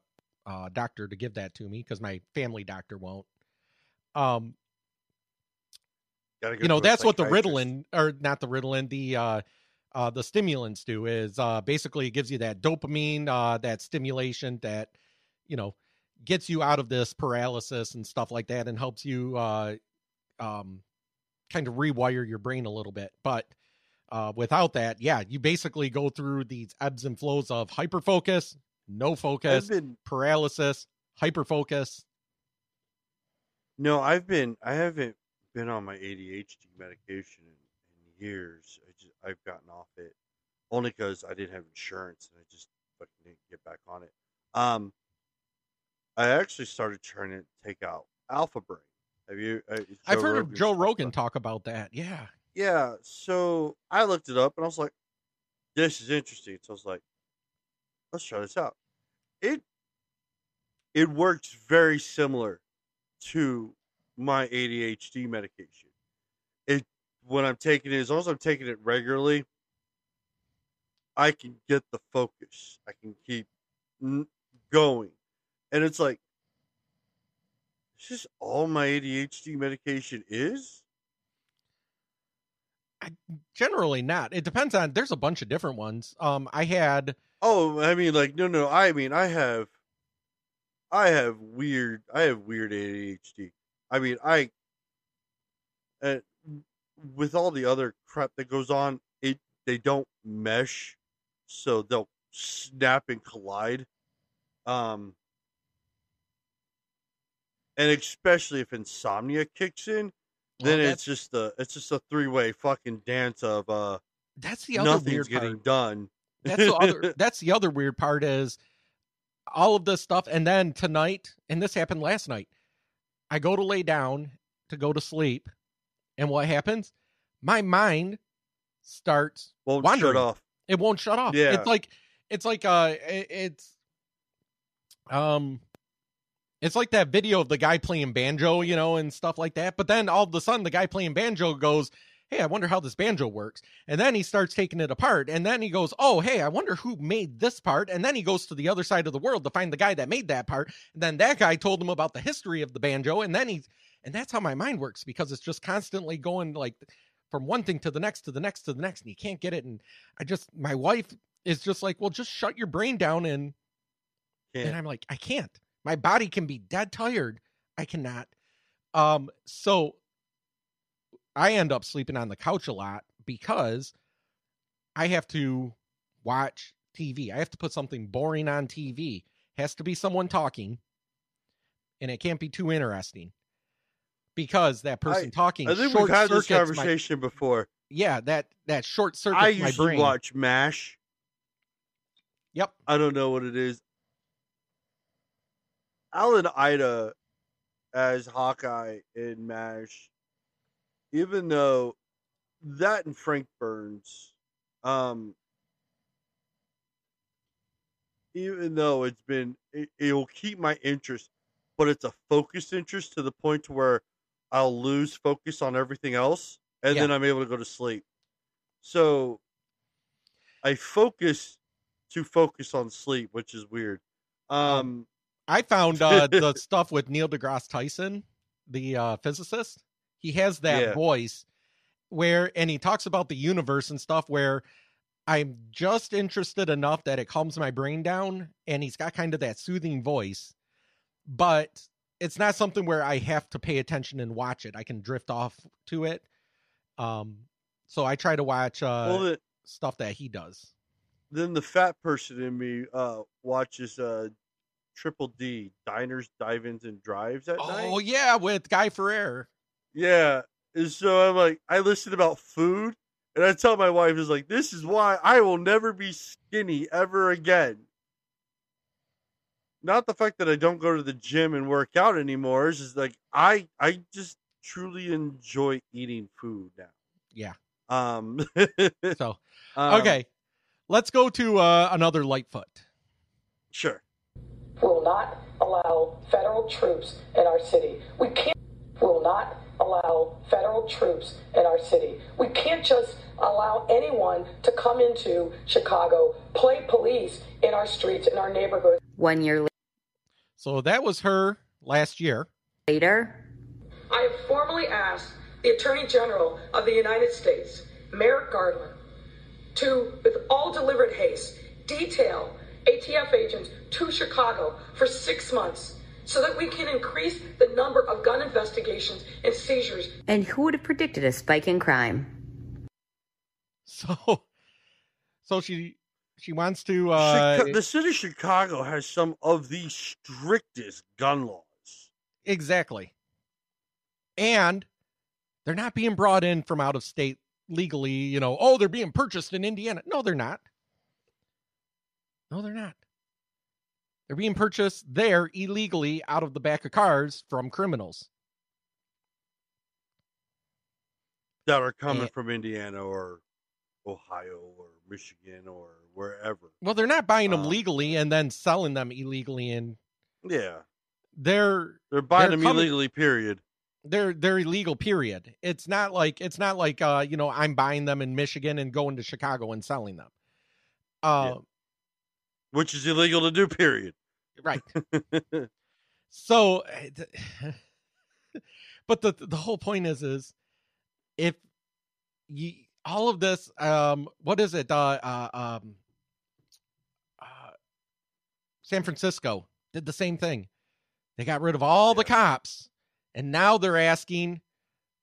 uh doctor to give that to me cuz my family doctor won't. Um go you know, that's what the. Ritalin or not the Ritalin, the uh uh the stimulants do is uh basically it gives you that dopamine, uh that stimulation that you know gets you out of this paralysis and stuff like that and helps you uh um kind of rewire your brain a little bit but uh without that yeah you basically go through these ebbs and flows of hyper focus no focus been paralysis hyper focus no, I've been I haven't been on my ADHD medication in, in years. I just I've gotten off it only because I didn't have insurance and I just fucking didn't get back on it. Um, I actually started trying to take out Alpha Brain. Have you? Uh, I've heard of Joe Rogan talk about that. Yeah. Yeah, so I looked it up and I was like, "This is interesting." So I was like, "Let's try this out." It it works very similar to my ADHD medication. It when I'm taking it, as long as I'm taking it regularly, I can get the focus. I can keep n- going, and it's like, is this all my ADHD medication is? Generally not. It depends on there's a bunch of different ones. Um I had Oh, I mean, like, no, no. I mean, I have, I have weird, I have weird ADHD. I mean, I, uh, with all the other crap that goes on, it they don't mesh, so they'll snap and collide. Um, and especially if insomnia kicks in, then Well, it's just a, it's just a three way fucking dance of uh, that's the other nothing's weird getting part. done. That's the other that's the other weird part is all of this stuff and then tonight and this happened last night. I go to lay down to go to sleep and what happens? My mind starts Won't wandering. shut off. It won't shut off. Yeah. It's like it's like uh it- it's um it's like that video of the guy playing banjo, you know, and stuff like that. But then all of a sudden the guy playing banjo goes, Hey, I wonder how this banjo works. And then he starts taking it apart. And then he goes, Oh, hey, I wonder who made this part. And then he goes to the other side of the world to find the guy that made that part. And then that guy told him about the history of the banjo. And then he's and that's how my mind works because it's just constantly going like from one thing to the next to the next to the next and you can't get it and i just my wife is just like well just shut your brain down and and i'm like i can't my body can be dead tired i cannot um so i end up sleeping on the couch a lot because i have to watch tv i have to put something boring on tv has to be someone talking and it can't be too interesting because that person I- talking I think we've had this circuits my- conversation before. yeah, that that short circuit. I my usually brain. watch MASH. Yep. I don't know what it is. Alan Alda as Hawkeye in MASH, even though that and Frank Burns, um, even though it's been, it, it'll keep my interest, but it's a focused interest to the point to where I'll lose focus on everything else, and Yeah. then I'm able to go to sleep. So I focus to focus on sleep, which is weird. Um, I found uh, the stuff with Neil deGrasse Tyson, the uh, physicist. He has that Yeah. voice where, and he talks about the universe and stuff where I'm just interested enough that it calms my brain down, and he's got kind of that soothing voice, but it's not something where I have to pay attention and watch it. I can drift off to it. Um, so I try to watch uh, well, the, stuff that he does. then the fat person in me uh, watches uh, Triple D diners, dive-ins, and drives at night. Oh yeah, with Guy Fieri. Yeah. And so I'm like, I listen about food, and I tell my wife, is like, this is why I will never be skinny ever again. Not the fact that I don't go to the gym and work out anymore. It's just like I, I just truly enjoy eating food now. Yeah. Um. So um, okay, let's go to uh, another Lightfoot. Sure. Will not allow federal troops in our city. We can't will not allow federal troops in our city. We can't just allow anyone to come into Chicago, play police in our streets, in our neighborhoods. One year So that was her last year. later, I have formally asked the Attorney General of the United States, Merrick Garland, to, with all deliberate haste, detail ATF agents to Chicago for six months so that we can increase the number of gun investigations and seizures and who would have predicted a spike in crime? So, so she she wants to. Uh, Chica- the city of Chicago has some of the strictest gun laws. exactly, and they're not being brought in from out of state legally. You know, oh, they're being purchased in Indiana. No, they're not. No, they're not. They're being purchased there illegally out of the back of cars from criminals. that are coming And- from Indiana or Ohio or Michigan or wherever. Well, they're not buying them Um, legally and then selling them illegally, and Yeah, they're they're buying They're them coming- illegally. Period. they're they're illegal. Period. It's not like it's not like uh you know I'm buying them in Michigan and going to Chicago and selling them. Uh, Which is illegal to do. Period. right. So, eh, but the the whole point is is if you all of this um what is it uh, uh um uh, San Francisco did the same thing. They got rid of all the cops and now they're asking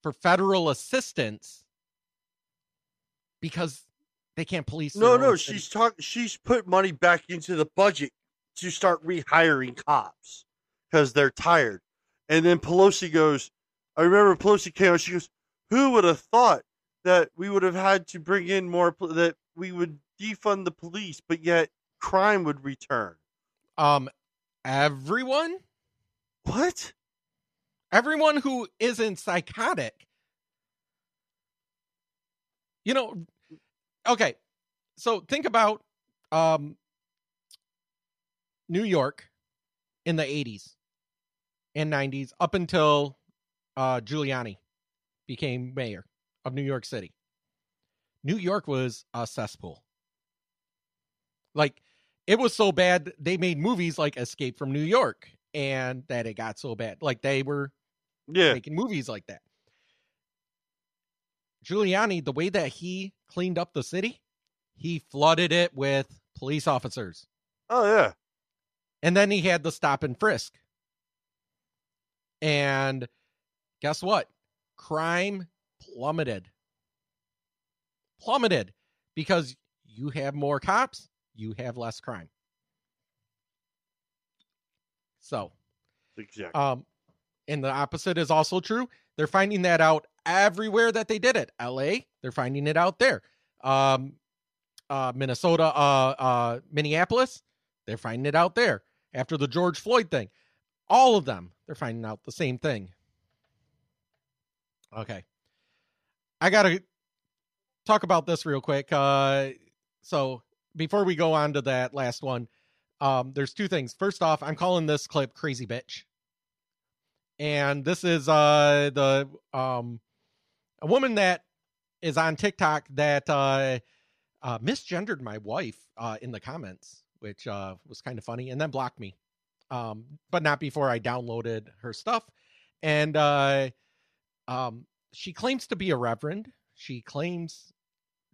for federal assistance because they can't police No, no, she's talk. She's put money back into the budget to start rehiring cops because they're tired. And then Pelosi goes. I remember Pelosi came out. She goes, "Who would have thought that we would have had to bring in more? That we would defund the police, but yet crime would return." um everyone What? everyone who isn't psychotic you know okay so think about um new york in the 80s and 90s up until uh giuliani became mayor of new york city new york was a cesspool like it was so bad they made movies like escape from new york and that it got so bad like they were Yeah. making movies like that. Giuliani, the way that he cleaned up the city, he flooded it with police officers. Oh yeah. And then he had the stop and frisk. And guess what? Crime plummeted. Plummeted because you have more cops, you have less crime. So, Exactly. um, and the opposite is also true. They're finding that out everywhere that they did it. L.A. They're finding it out there. Um, uh, Minnesota, uh, uh, Minneapolis. They're finding it out there after the George Floyd thing. All of them, they're finding out the same thing. Okay, I gotta talk about this real quick. Uh, so before we go on to that last one, um, there's two things. First off, I'm calling this clip "Crazy Bitch." and this is uh the um a woman that is on TikTok that uh uh misgendered my wife uh in the comments which uh was kind of funny and then blocked me. Um but not before I downloaded her stuff. And uh um she claims to be a reverend. She claims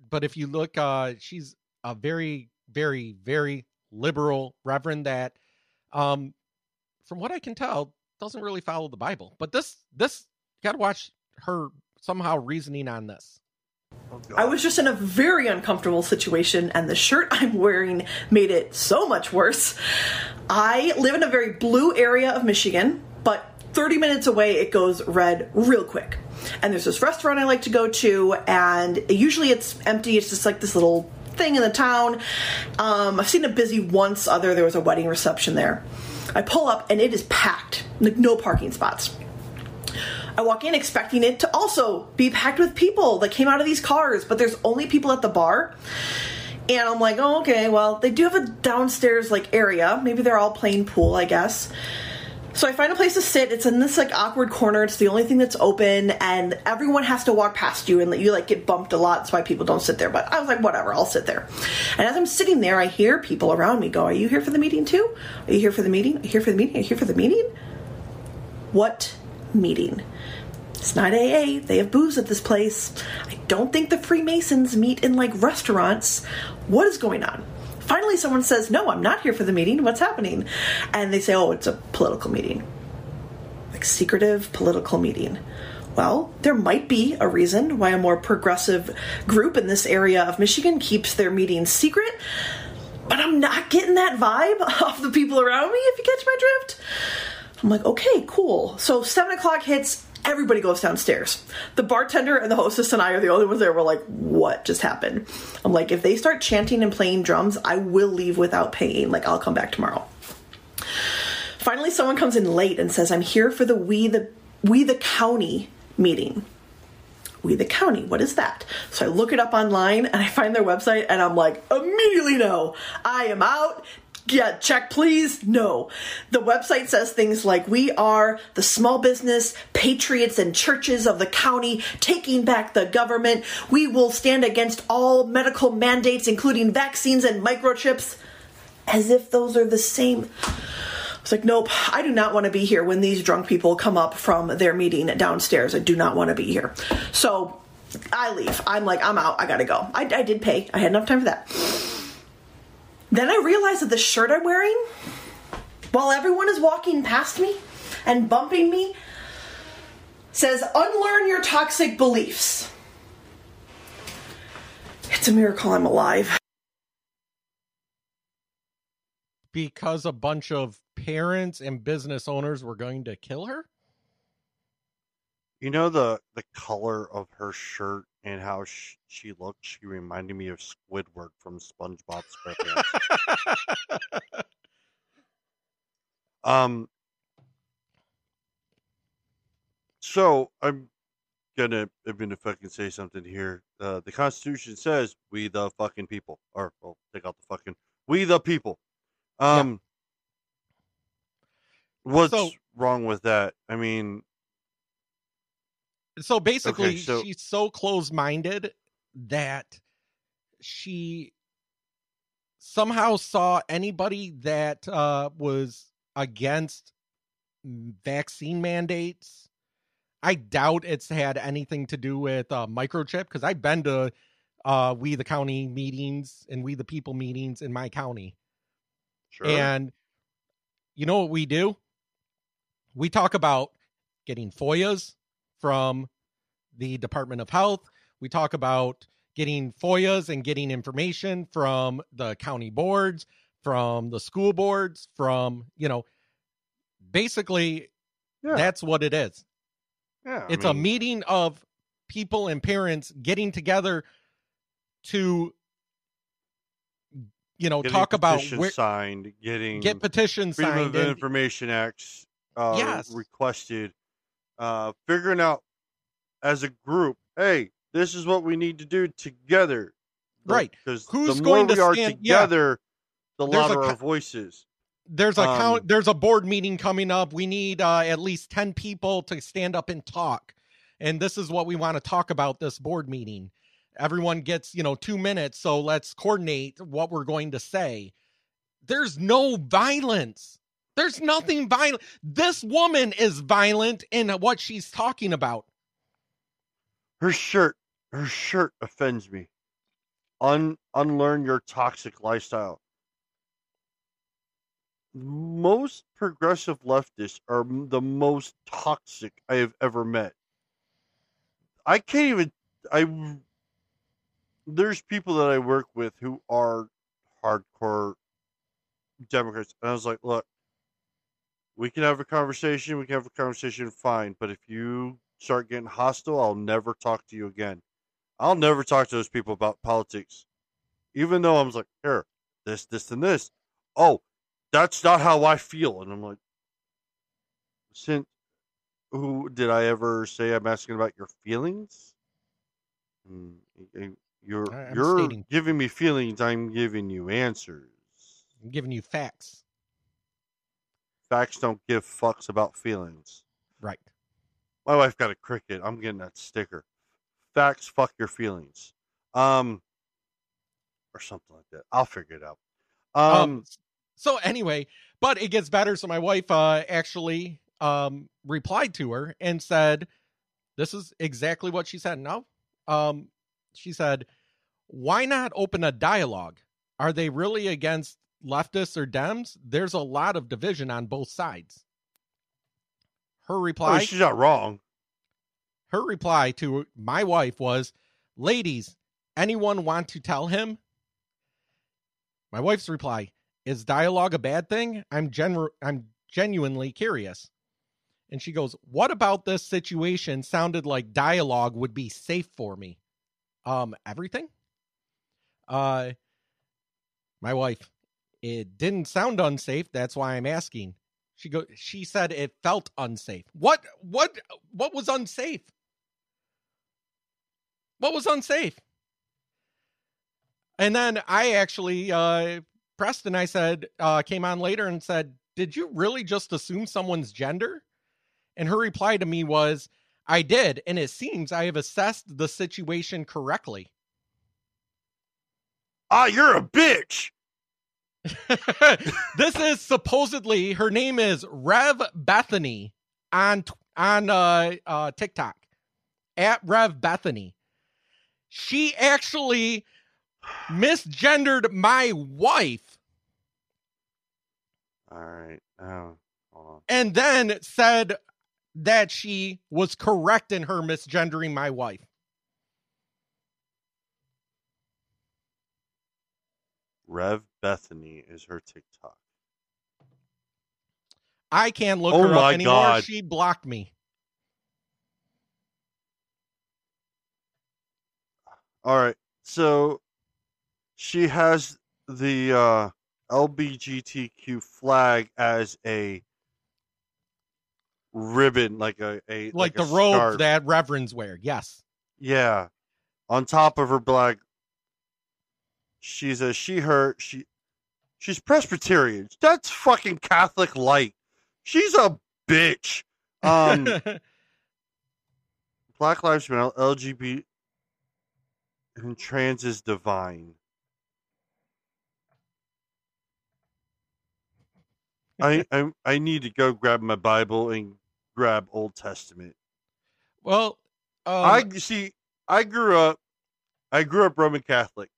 but if you look uh she's a very very very liberal reverend that um from what I can tell doesn't really follow the Bible. But this this you got to watch her somehow reasoning on this. I was just in a very uncomfortable situation, and the shirt I'm wearing made it so much worse. I live in a very blue area of Michigan, but 30 minutes away it goes red real quick. And there's this restaurant I like to go to, and usually it's empty. It's just like this little thing in the town. Um, I've seen it busy once. Other there was a wedding reception there. I pull up and it is packed, like no parking spots. I walk in expecting it to also be packed with people that came out of these cars, but there's only people at the bar. And I'm like, oh, okay, well, they do have a downstairs like area. Maybe they're all playing pool, I guess. So I find a place to sit. It's in this like awkward corner. It's the only thing that's open, and everyone has to walk past you, and let you like get bumped a lot. That's why people don't sit there. But I was like, whatever, I'll sit there. And as I'm sitting there, I hear people around me go, "Are you here for the meeting too? Are you here for the meeting? Are you here for the meeting? Are you here for the meeting? What meeting? It's not AA. They have booze at this place. I don't think the Freemasons meet in like restaurants. What is going on? Finally, someone says, No, I'm not here for the meeting. What's happening? And they say, Oh, it's a political meeting. Like, secretive political meeting. Well, there might be a reason why a more progressive group in this area of Michigan keeps their meetings secret, but I'm not getting that vibe off the people around me, if you catch my drift. I'm like, okay, cool. So, 7 o'clock hits, everybody goes downstairs. The bartender and the hostess and I are the only ones there. We're like, what just happened? I'm like, if they start chanting and playing drums, I will leave without paying. Like, I'll come back tomorrow. Finally, someone comes in late and says, I'm here for the We the We the County meeting. We the County, what is that? So I look it up online and I find their website and I'm like, immediately no. I am out. Yeah, check please. No. The website says things like we are the small business patriots and churches of the county taking back the government. We will stand against all medical mandates including vaccines and microchips as if those are the same I was like, nope, I do not want to be here when these drunk people come up from their meeting downstairs. I do not want to be here. So I leave. I'm like, I'm out. I gotta go. I, I did pay. I had enough time for that. Then I realized that the shirt I'm wearing, while everyone is walking past me and bumping me, says, Unlearn your toxic beliefs. It's a miracle I'm alive. Because a bunch of parents and business owners were going to kill her? You know the the color of her shirt and how sh- she looked. She reminded me of Squidward from SpongeBob SquarePants. um. So I'm gonna even if I can say something here. Uh, the Constitution says we the fucking people, or well, take out the fucking we the people. Um. What's So- wrong with that? I mean, So basically, Okay, so- she's so close minded that she somehow saw anybody that uh, was against vaccine mandates. I doubt it's had anything to do with uh, microchip because I've been to uh, we the county meetings and we the people meetings in my county. sure. And you know what we do? We talk about getting FOIAs from the Department of Health. We talk about getting FOIAs and getting information from the county boards, from the school boards, from, you know, basically Yeah. that's what it is. yeah, I It's a meeting of people and parents getting together to you know talk about petitions where signed, getting get petitions Freedom signed of and- Information Acts uh, Yes. requested, uh, figuring out as a group, hey, this is what we need to do together, Right. Because Who's the more going we to are stand- yeah. together, the There's louder co- our voices. there's a Um, count there's a board meeting coming up we need uh, at least 10 people to stand up and talk and this is what we want to talk about this board meeting everyone gets you know two minutes so let's coordinate what we're going to say there's no violence there's nothing violent this woman is violent in what she's talking about Her shirt, her shirt offends me. Un unlearn your toxic lifestyle. Most progressive leftists are the most toxic I have ever met. I can't even. I there's people that I work with who are hardcore Democrats, and I was like, look, we can have a conversation. We can have a conversation, fine. But if you start getting hostile, I'll never talk to you again. I'll never talk to those people about politics, even though I was like, here, this, this, and this. Oh, that's not how I feel, and I'm like, since who did I ever say I'm asking about your feelings? Hmm, y- y- You're I'm you're stating- giving me feelings. I'm giving you answers. i'm giving you facts Facts don't give fucks about feelings. right My wife got a cricket. I'm getting that sticker. Facts fuck your feelings. Um or something like that. I'll figure it out. Um, um so anyway but it gets better so my wife uh actually um replied to her and said this is exactly what she said no um she said why not open a dialogue are they really against leftists or dems there's a lot of division on both sides. Her mean, reply she's not wrong. her reply to my wife was ladies anyone want to tell him? My wife's reply is dialogue a bad thing? I'm gen- i'm genuinely curious. And she goes what about this situation sounded like dialogue would be safe for me? Um everything? Uh my wife it didn't sound unsafe that's why i'm asking She go. She said it felt unsafe. What? What? What was unsafe? What was unsafe? And then I actually uh, pressed and I said, uh, came on later and said, Did you really just assume someone's gender? And her reply to me was, I did. And it seems I have assessed the situation correctly. Ah, you're a bitch. this is supposedly her name is Rev Bethany on on uh, uh, TikTok at Rev Bethany. She actually misgendered my wife. All right. Oh. And then said that she was correct in her misgendering my wife. Rev Bethany is her TikTok. I can't look Oh her my up anymore. God. She blocked me. All right. So she has the uh, LBGTQ flag as a ribbon, like a, a Like, like, the a robe scarf. that reverends wear. Yes. Yeah. On top of her black she's a she her she she's Presbyterian. That's fucking Catholic light. She's a bitch. Um Black Lives Matter LGBT and trans is divine. I, I I need to go grab my Bible and grab Old Testament. well, um, I see. I grew up. I grew up Roman Catholic,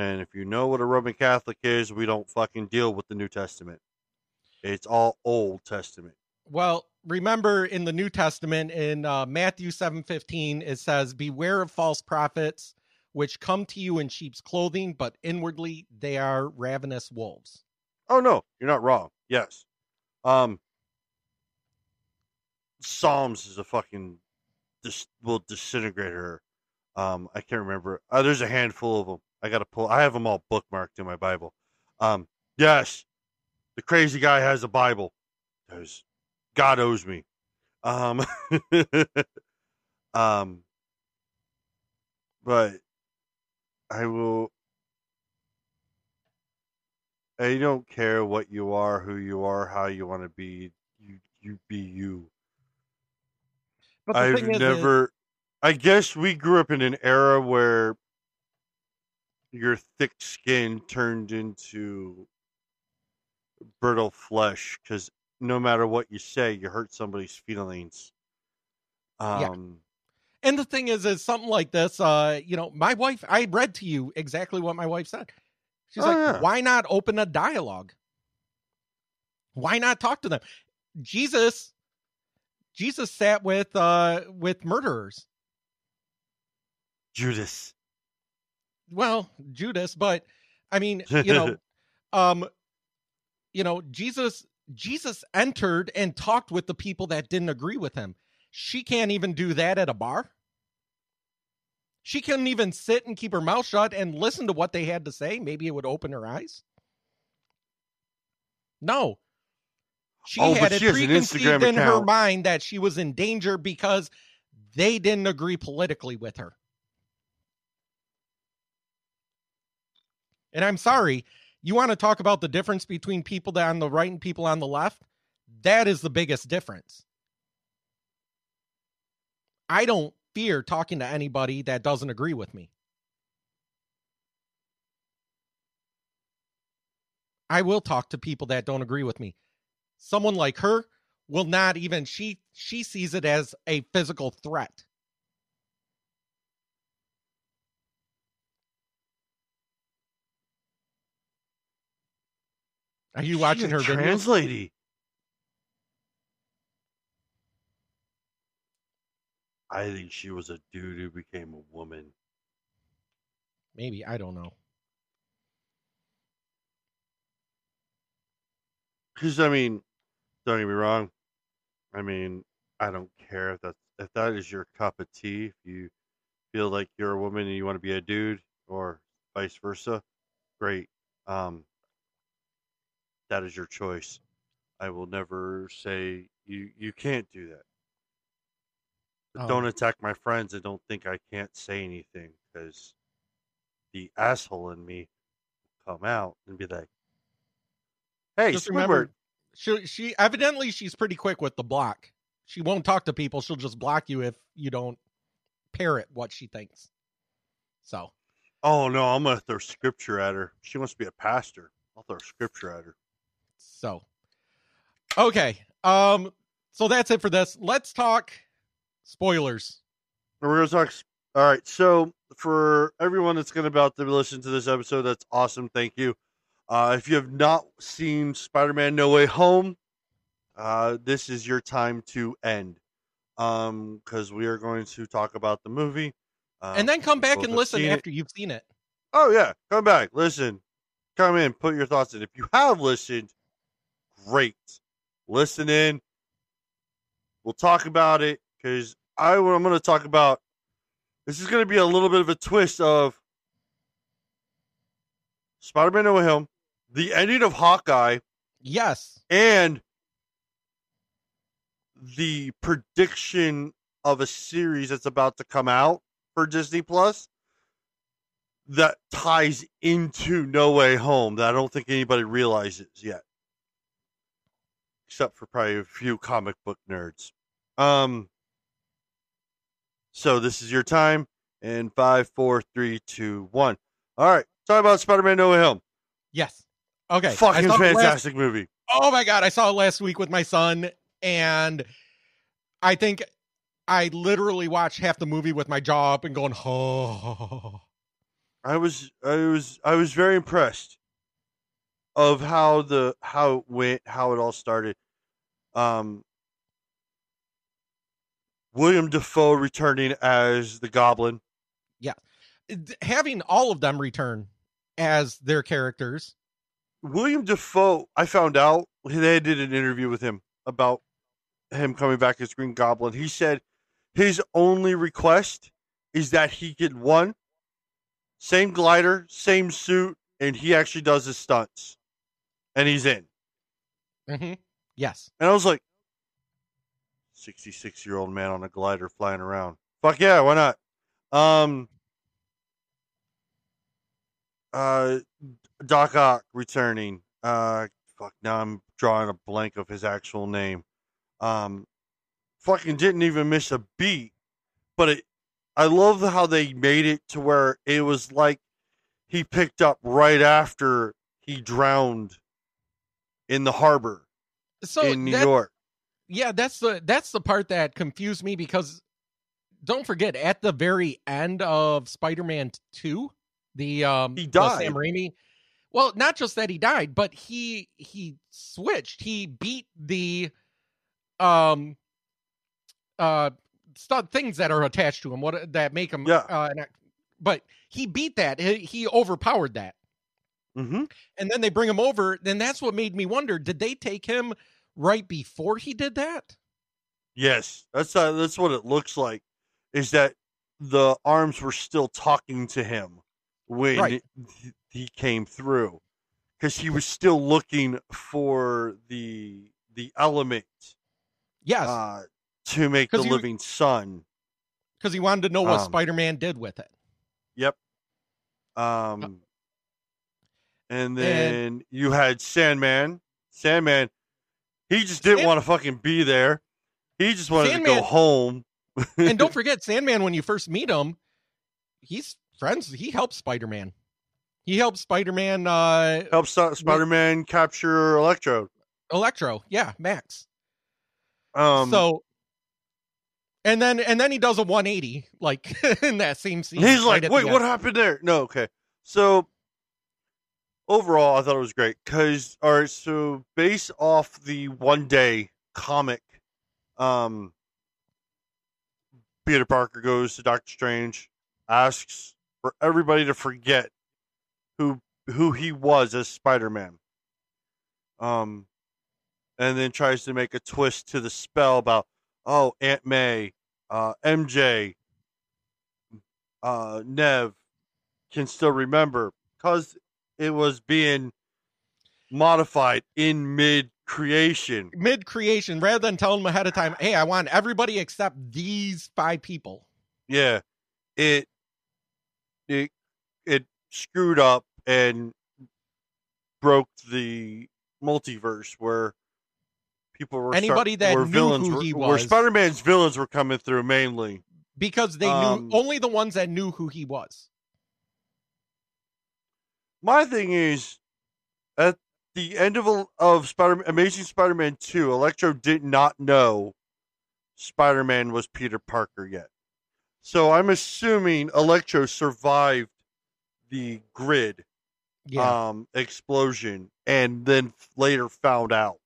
and if you know what a Roman Catholic is, we don't fucking deal with the New Testament. It's all Old Testament. Well, remember in the New Testament in uh, Matthew 7:15 it says beware of false prophets which come to you in sheep's clothing but inwardly they are ravenous wolves. Oh no, you're not wrong. Yes. Um. Psalms is a fucking dis- will disintegrate her. Um, I can't remember. Uh, there's a handful of them. I gotta pull. I have them all bookmarked in my Bible. Um, yes, the crazy guy has a Bible. There's God owes me. Um, um, but I will. I don't care what you are, who you are, how you want to be. You you be you. But the I've thing is, never. I guess we grew up in an era where your thick skin turned into brittle flesh because no matter what you say, you hurt somebody's feelings. Yeah. Um, And the thing is, is something like this. Uh, you know, my wife. I read to you exactly what my wife said. She's Oh, like, yeah. "Why not open a dialogue? Why not talk to them?" Jesus, Jesus sat with uh with murderers. Judas. Well, Judas, but I mean, you know, um, you know, Jesus, Jesus entered and talked with the people that didn't agree with him. She can't even do that at a bar. She couldn't even sit and keep her mouth shut and listen to what they had to say. Maybe it would open her eyes. No. She Oh, had it she preconceived in her mind that she was in danger because they didn't agree politically with her. And I'm sorry, you want to talk about the difference between people that on the right and people on the left? That is the biggest difference. I don't fear talking to anybody that doesn't agree with me. I will talk to people that don't agree with me. Someone like her will not even she she sees it as a physical threat. Are you watching her videos? trans lady. I think she was a dude who became a woman. Maybe I don't know. Because I mean, don't get me wrong. I mean, I don't care if that's if that is your cup of tea. If you feel like you're a woman and you want to be a dude, or vice versa, great. Um, that is your choice. I will never say you you can't do that. But Oh. don't attack my friends and don't think I can't say anything because the asshole in me will come out and be like, "Hey, Just Squidward, remember, she she evidently she's pretty quick with the block. She won't talk to people. She'll just block you if you don't parrot what she thinks. So oh no, I'm gonna throw scripture at her. She wants to be a pastor. I'll throw scripture at her." So okay. Um. So that's it for this. Let's talk spoilers. We're gonna talk. All right, so for everyone that's gonna about to listen to this episode, that's awesome. Thank you. Uh, if you have not seen Spider-Man: No Way Home, uh, this is your time to end, um, because we are going to talk about the movie, uh, and then come back and listen seen it. after you've seen it. Oh yeah, come back, listen, come in, put your thoughts in. If you have listened, great, listen in. We'll talk about it because I I'm going to talk about. This is going to be a little bit of a twist of Spider-Man: No Way Home, the ending of Hawkeye, Yes. and the prediction of a series that's about to come out for Disney Plus that ties into No Way Home that I don't think anybody realizes yet. Except for probably a few comic book nerds. Um so this is your time in five, four, three, two, one. All right. Talk about Spider-Man No Way Home. Yes. Okay. Fucking it last- fantastic movie. Oh my god, I saw it last week with my son, and I think I literally watched half the movie with my jaw up and going, "Oh." I was I was I was very impressed of how the how it went, how it all started. Um William Dafoe returning as the Goblin. Yeah, having all of them return as their characters. William Dafoe, I found out they did an interview with him about him coming back as Green Goblin. He said his only request is that he get one same glider, same suit, and he actually does his stunts, and he's in. Mm-hmm. Yes. And I was like, 66 year old man on a glider flying around. Fuck yeah, why not? Um, uh, Doc Ock returning. Uh, fuck, now I'm drawing a blank of his actual name. Um, fucking didn't even miss a beat, but it, I love how they made it to where it was like he picked up right after he drowned in the harbor So in New that- York. Yeah, that's the that's the part that confused me because don't forget at the very end of Spider-Man 2, the um He died. Sam Raimi well, not just that he died, but he he switched. He beat the um uh stuff things that are attached to him what that make him Yeah. uh but he beat that. He, he overpowered that. Mm-hmm. And then they bring him over, then that's what made me wonder, did they take him right before he did that? Yes, that's uh, that's what it looks like. Is that the arms were still talking to him when Right. he- came through, because he was still looking for the the element. Yes. uh, to make the he- living sun. because he wanted to know what Um, Spider-Man did with it. Yep. Um, and then you had Sandman. Sandman, he just didn't Sand- want to fucking be there. He just wanted to go home. and don't forget, Sandman, when you first meet him, he's friends. He helps Spider-Man. He helps Spider-Man. Uh, helps Spider Man capture Electro. Electro, yeah, Max. Um, so, and then and then he does a 180, like in that same scene. he's right like, wait, what happened there? No, okay. So overall, I thought it was great because, all right, so based off the one day comic, um, Peter Parker goes to Doctor Strange, asks for everybody to forget who who he was as Spider Man. Um, and then tries to make a twist to the spell about oh Aunt May, uh, MJ, uh, Ned can still remember because it was being modified in mid creation. Mid creation, rather than telling them ahead of time, hey, I want everybody except these five people. Yeah, it it it screwed up and broke the multiverse where people were Anybody start, that where knew villains who were, he where Spider-Man's villains were coming through mainly. Because they Um, knew only the ones that knew who he was. My thing is, at the end of of Spider Amazing Spider-Man two, Electro did not know Spider-Man was Peter Parker yet. So I'm assuming Electro survived the grid Yeah. um, explosion and then later found out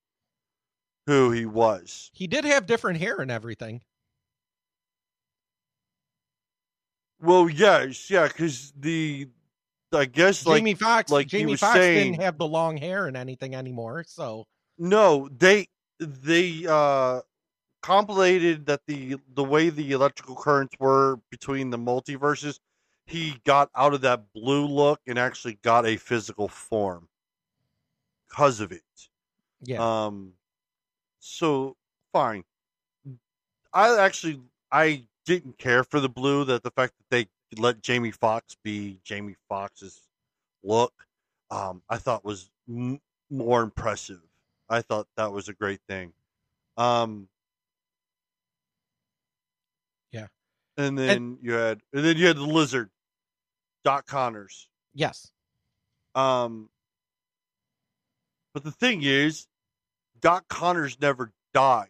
who he was. He did have different hair and everything. Well, yes, yeah, because the I guess like Jamie Foxx, like Jamie Foxx saying, didn't have the long hair and anything anymore. So No, they they uh compilated that the the way the electrical currents were between the multiverses, he got out of that blue look and actually got a physical form because of it. yeah, Um so fine. I actually I didn't care for the blue that the fact that they let Jamie Foxx be Jamie Foxx's look um I thought was m- more impressive. I thought that was a great thing. Um Yeah. And then you had and then you had the lizard Doc Connors. yes, Um, but the thing is, Doc Connors never died.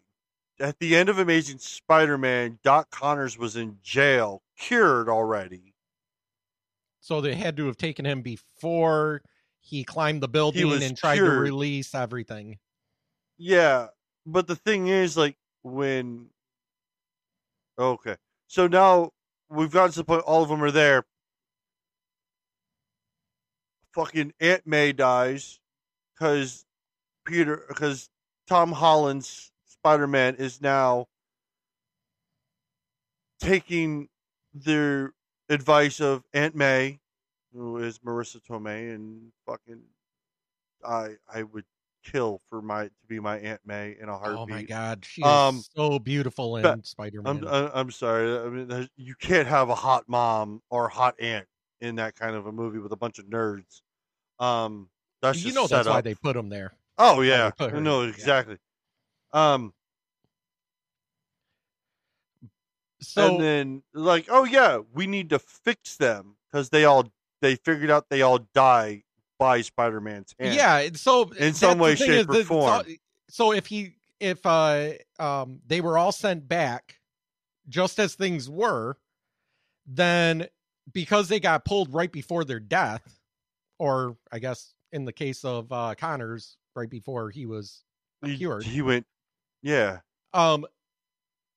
At the end of Amazing Spider-Man, Doc Connors was in jail, cured already. so they had to have taken him before he climbed the building and tried to release everything. Yeah, but the thing is, like when okay, so now we've gotten to the point all of them are there. Fucking Aunt May dies because Peter because Tom Holland's Spider Man is now taking the advice of Aunt May, who is Marisa Tomei, and fucking I I would kill for my to be my Aunt May in a heartbeat. Oh my god, she is Um, so beautiful in but Spider-Man. I'm I'm sorry. I mean, you can't have a hot mom or hot aunt in that kind of a movie with a bunch of nerds. Um, that's you just know that's why they put them there. Oh yeah, her no, there, yeah. exactly. Um, So and then like, oh yeah, we need to fix them because they all they figured out they all die by Spider-Man's hand. yeah, so in some the way, shape, is or all- form. So if he if uh um they were all sent back just as things were, then because they got pulled right before their death, or I guess in the case of uh Connors, right before he was He, cured. he went, yeah. um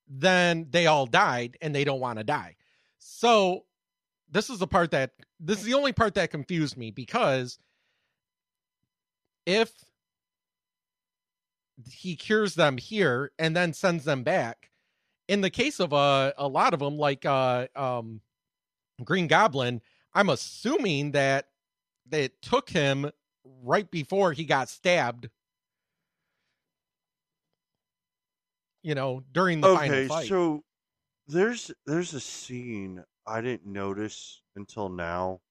then they all died and they don't want to die. So this is the part that this is the only part that confused me because if he cures them here and then sends them back in the case of uh, a lot of them like uh um green goblin i'm assuming that that it took him right before he got stabbed you know during the final okay, fight so there's there's a scene I didn't notice until now,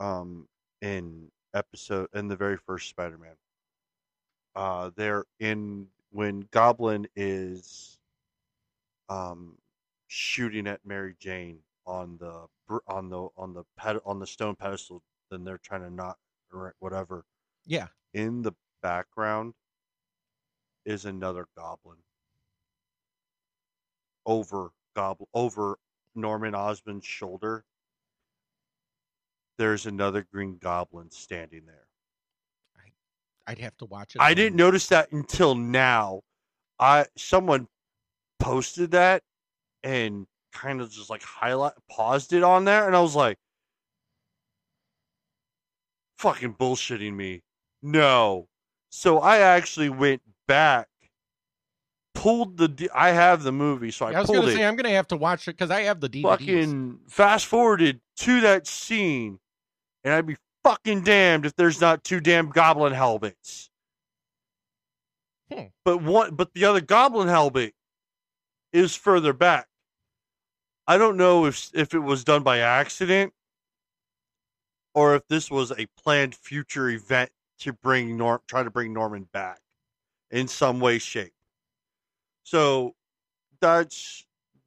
um, in episode in the very first Spider-Man. Uh, they're in when Goblin is, um, shooting at Mary Jane on the on the on the ped- on the stone pedestal. Then they're trying to knock or whatever. yeah In the background is another Goblin over Goblin over Norman Osborn's shoulder. There's another Green Goblin standing there. i'd have to watch it I didn't notice that until now. I someone posted that and kind of just like highlight paused it on there and I was like fucking bullshitting me. No. So I actually went back pulled the D- I have the movie so I, I was gonna say I'm gonna have to watch it because I have the DVDs. fucking fast forwarded to that scene, and I'd be fucking damned if there's not two damn goblin helmets Hmm. But one, but the other goblin helmet is further back. I don't know if if it was done by accident or if this was a planned future event to bring Norm, try to bring Norman back in some way, shape. So that's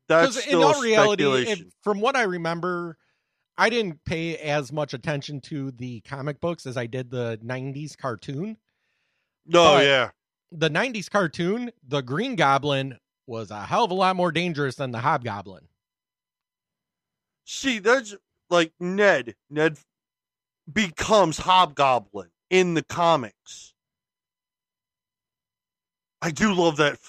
that's Because in all reality, if, from what I remember, I didn't pay as much attention to the comic books as I did the '90s cartoon. No, but yeah, The '90s cartoon, the Green Goblin was a hell of a lot more dangerous than the Hobgoblin. See, that's like Ned. Ned becomes Hobgoblin in the comics. I do love that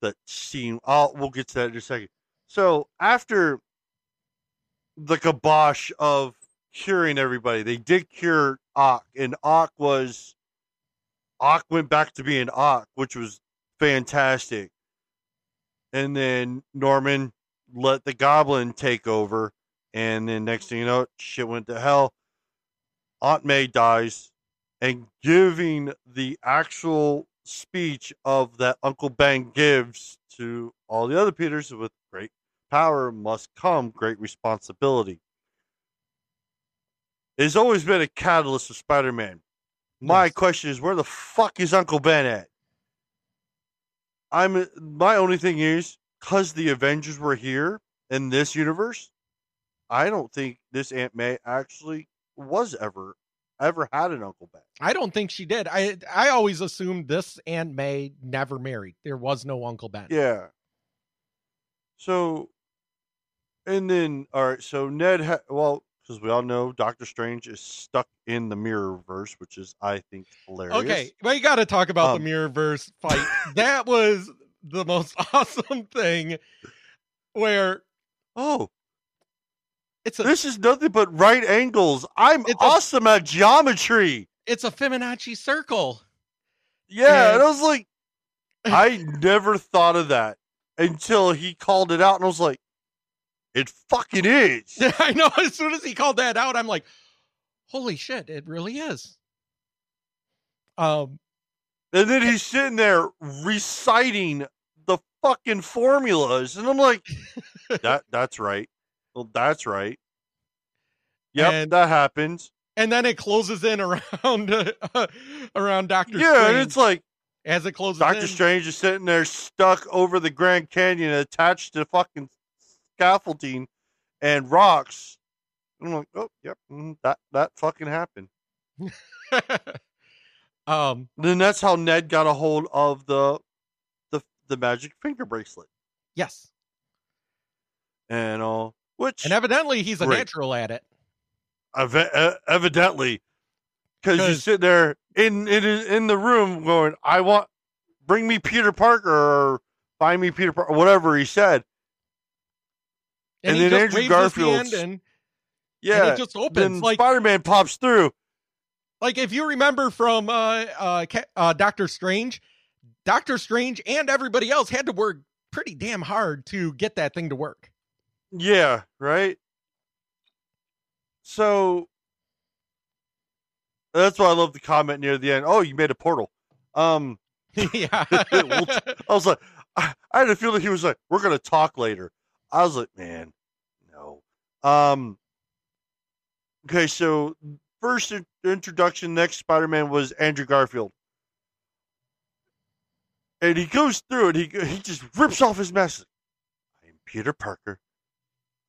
that scene. I'll we'll get to that in a second. So after the kibosh of curing everybody, they did cure Ock, and Ock was Ock went back to being Ock, which was fantastic. And then Norman let the Goblin take over, and then next thing you know, shit went to hell. Aunt May dies, and giving the actual speech of that Uncle Ben gives to all the other Peters with great power must come great responsibility. It's always been a catalyst for Spider Man. My question is, where the fuck is Uncle Ben at? I'm my only thing is because the Avengers were here in this universe. I don't think this Aunt May actually was ever ever had an Uncle Ben. I don't think she did. I I always assumed this Aunt May never married. There was no Uncle Ben. Yeah. So, and then all right. So Ned, ha- well, because we all know Doctor Strange is stuck in the mirror verse, which is I think hilarious. Okay, well, you got to talk about Um, the Mirrorverse fight. that was the most awesome thing. Where oh, it's a, this is nothing but right angles. I'm awesome at geometry. it's a Fibonacci circle. Yeah, And- and I was like, I never thought of that until he called it out, and I was like, it fucking is. I know. As soon as he called that out, I'm like, holy shit, it really is. Um, And then he's sitting there reciting the fucking formulas, and I'm like, that that's right. Well, that's right. Yep, And- that happens. and then it closes in around uh, around Doctor. Yeah, Strange. and it's like as it closes. Doctor in, Strange is sitting there stuck over the Grand Canyon, attached to fucking scaffolding and rocks. I'm like, oh, yep, mm, that that fucking happened. um, Then that's how Ned got a hold of the the the magic finger bracelet, yes, and all, which and evidently he's a Great. natural at it. ev- evidently, because you sit there in in in the room going, I want bring me Peter Parker or find me Peter Parker, whatever he said. And, And he then Andrew Garfield, his Garfield's- hand and Yeah, it just opens, like- Spider Man pops through. like if you remember from uh, uh, uh, Doctor Strange, Doctor Strange and everybody else had to work pretty damn hard to get that thing to work. Yeah, right. So that's why I love the comment near the end. Oh, you made a portal. Um, yeah, I was like, I, I had a feeling he was like, we're gonna talk later. I was like, man, no. Um. Okay, so first introduction, next Spider-Man was Andrew Garfield, and he goes through it. He he just rips off his mask. I am Peter Parker.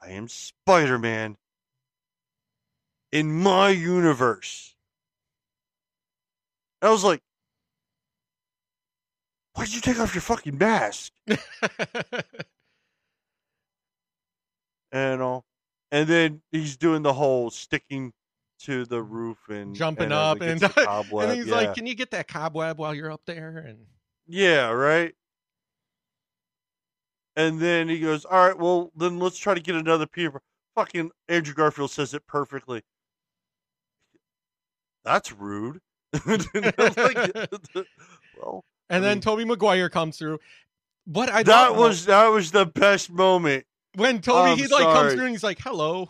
I am Spider-Man. In my universe, I was like, why did you take off your fucking mask? and all. And then he's doing the whole sticking to the roof and jumping and up and, cobweb, and he's yeah. like, "Can you get that cobweb while you're up there?" And yeah, right. And then he goes, "All right, well, then let's try to get another Peter." Par-" Fucking Andrew Garfield says it perfectly. That's rude. Well, and I then mean- Tobey Maguire comes through. What I that was that was the best moment. when Toby I'm he like comes through and he's like, "Hello."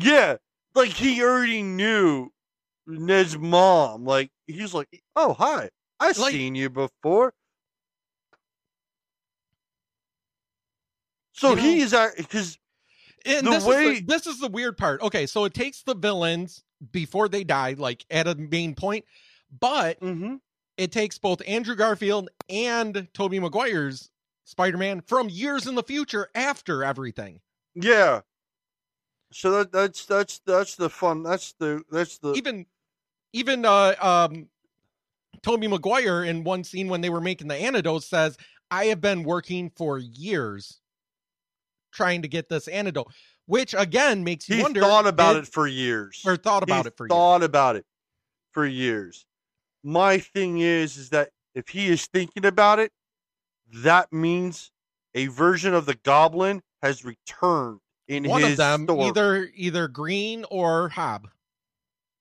Yeah, like he already knew Ned's mom. Like he's like, "Oh, hi, I've Like- seen you before. So You know- he is our because the this, way is the, this is the weird part. Okay, so it takes the villains before they die, like at a main point, but Mm-hmm. it takes both Andrew Garfield and Tobey Maguire's Spider-Man from years in the future after everything. yeah. So that that's that's that's the fun. That's the that's the Even even uh um Tobey Maguire in one scene when they were making the antidote says, I have been working for years trying to get this antidote. Which again makes you he wonder thought about did- it for years. or thought about He it for years. thought about it for years. My thing is, is that if he is thinking about it, that means a version of the Goblin has returned in one his of them store. either either green or hob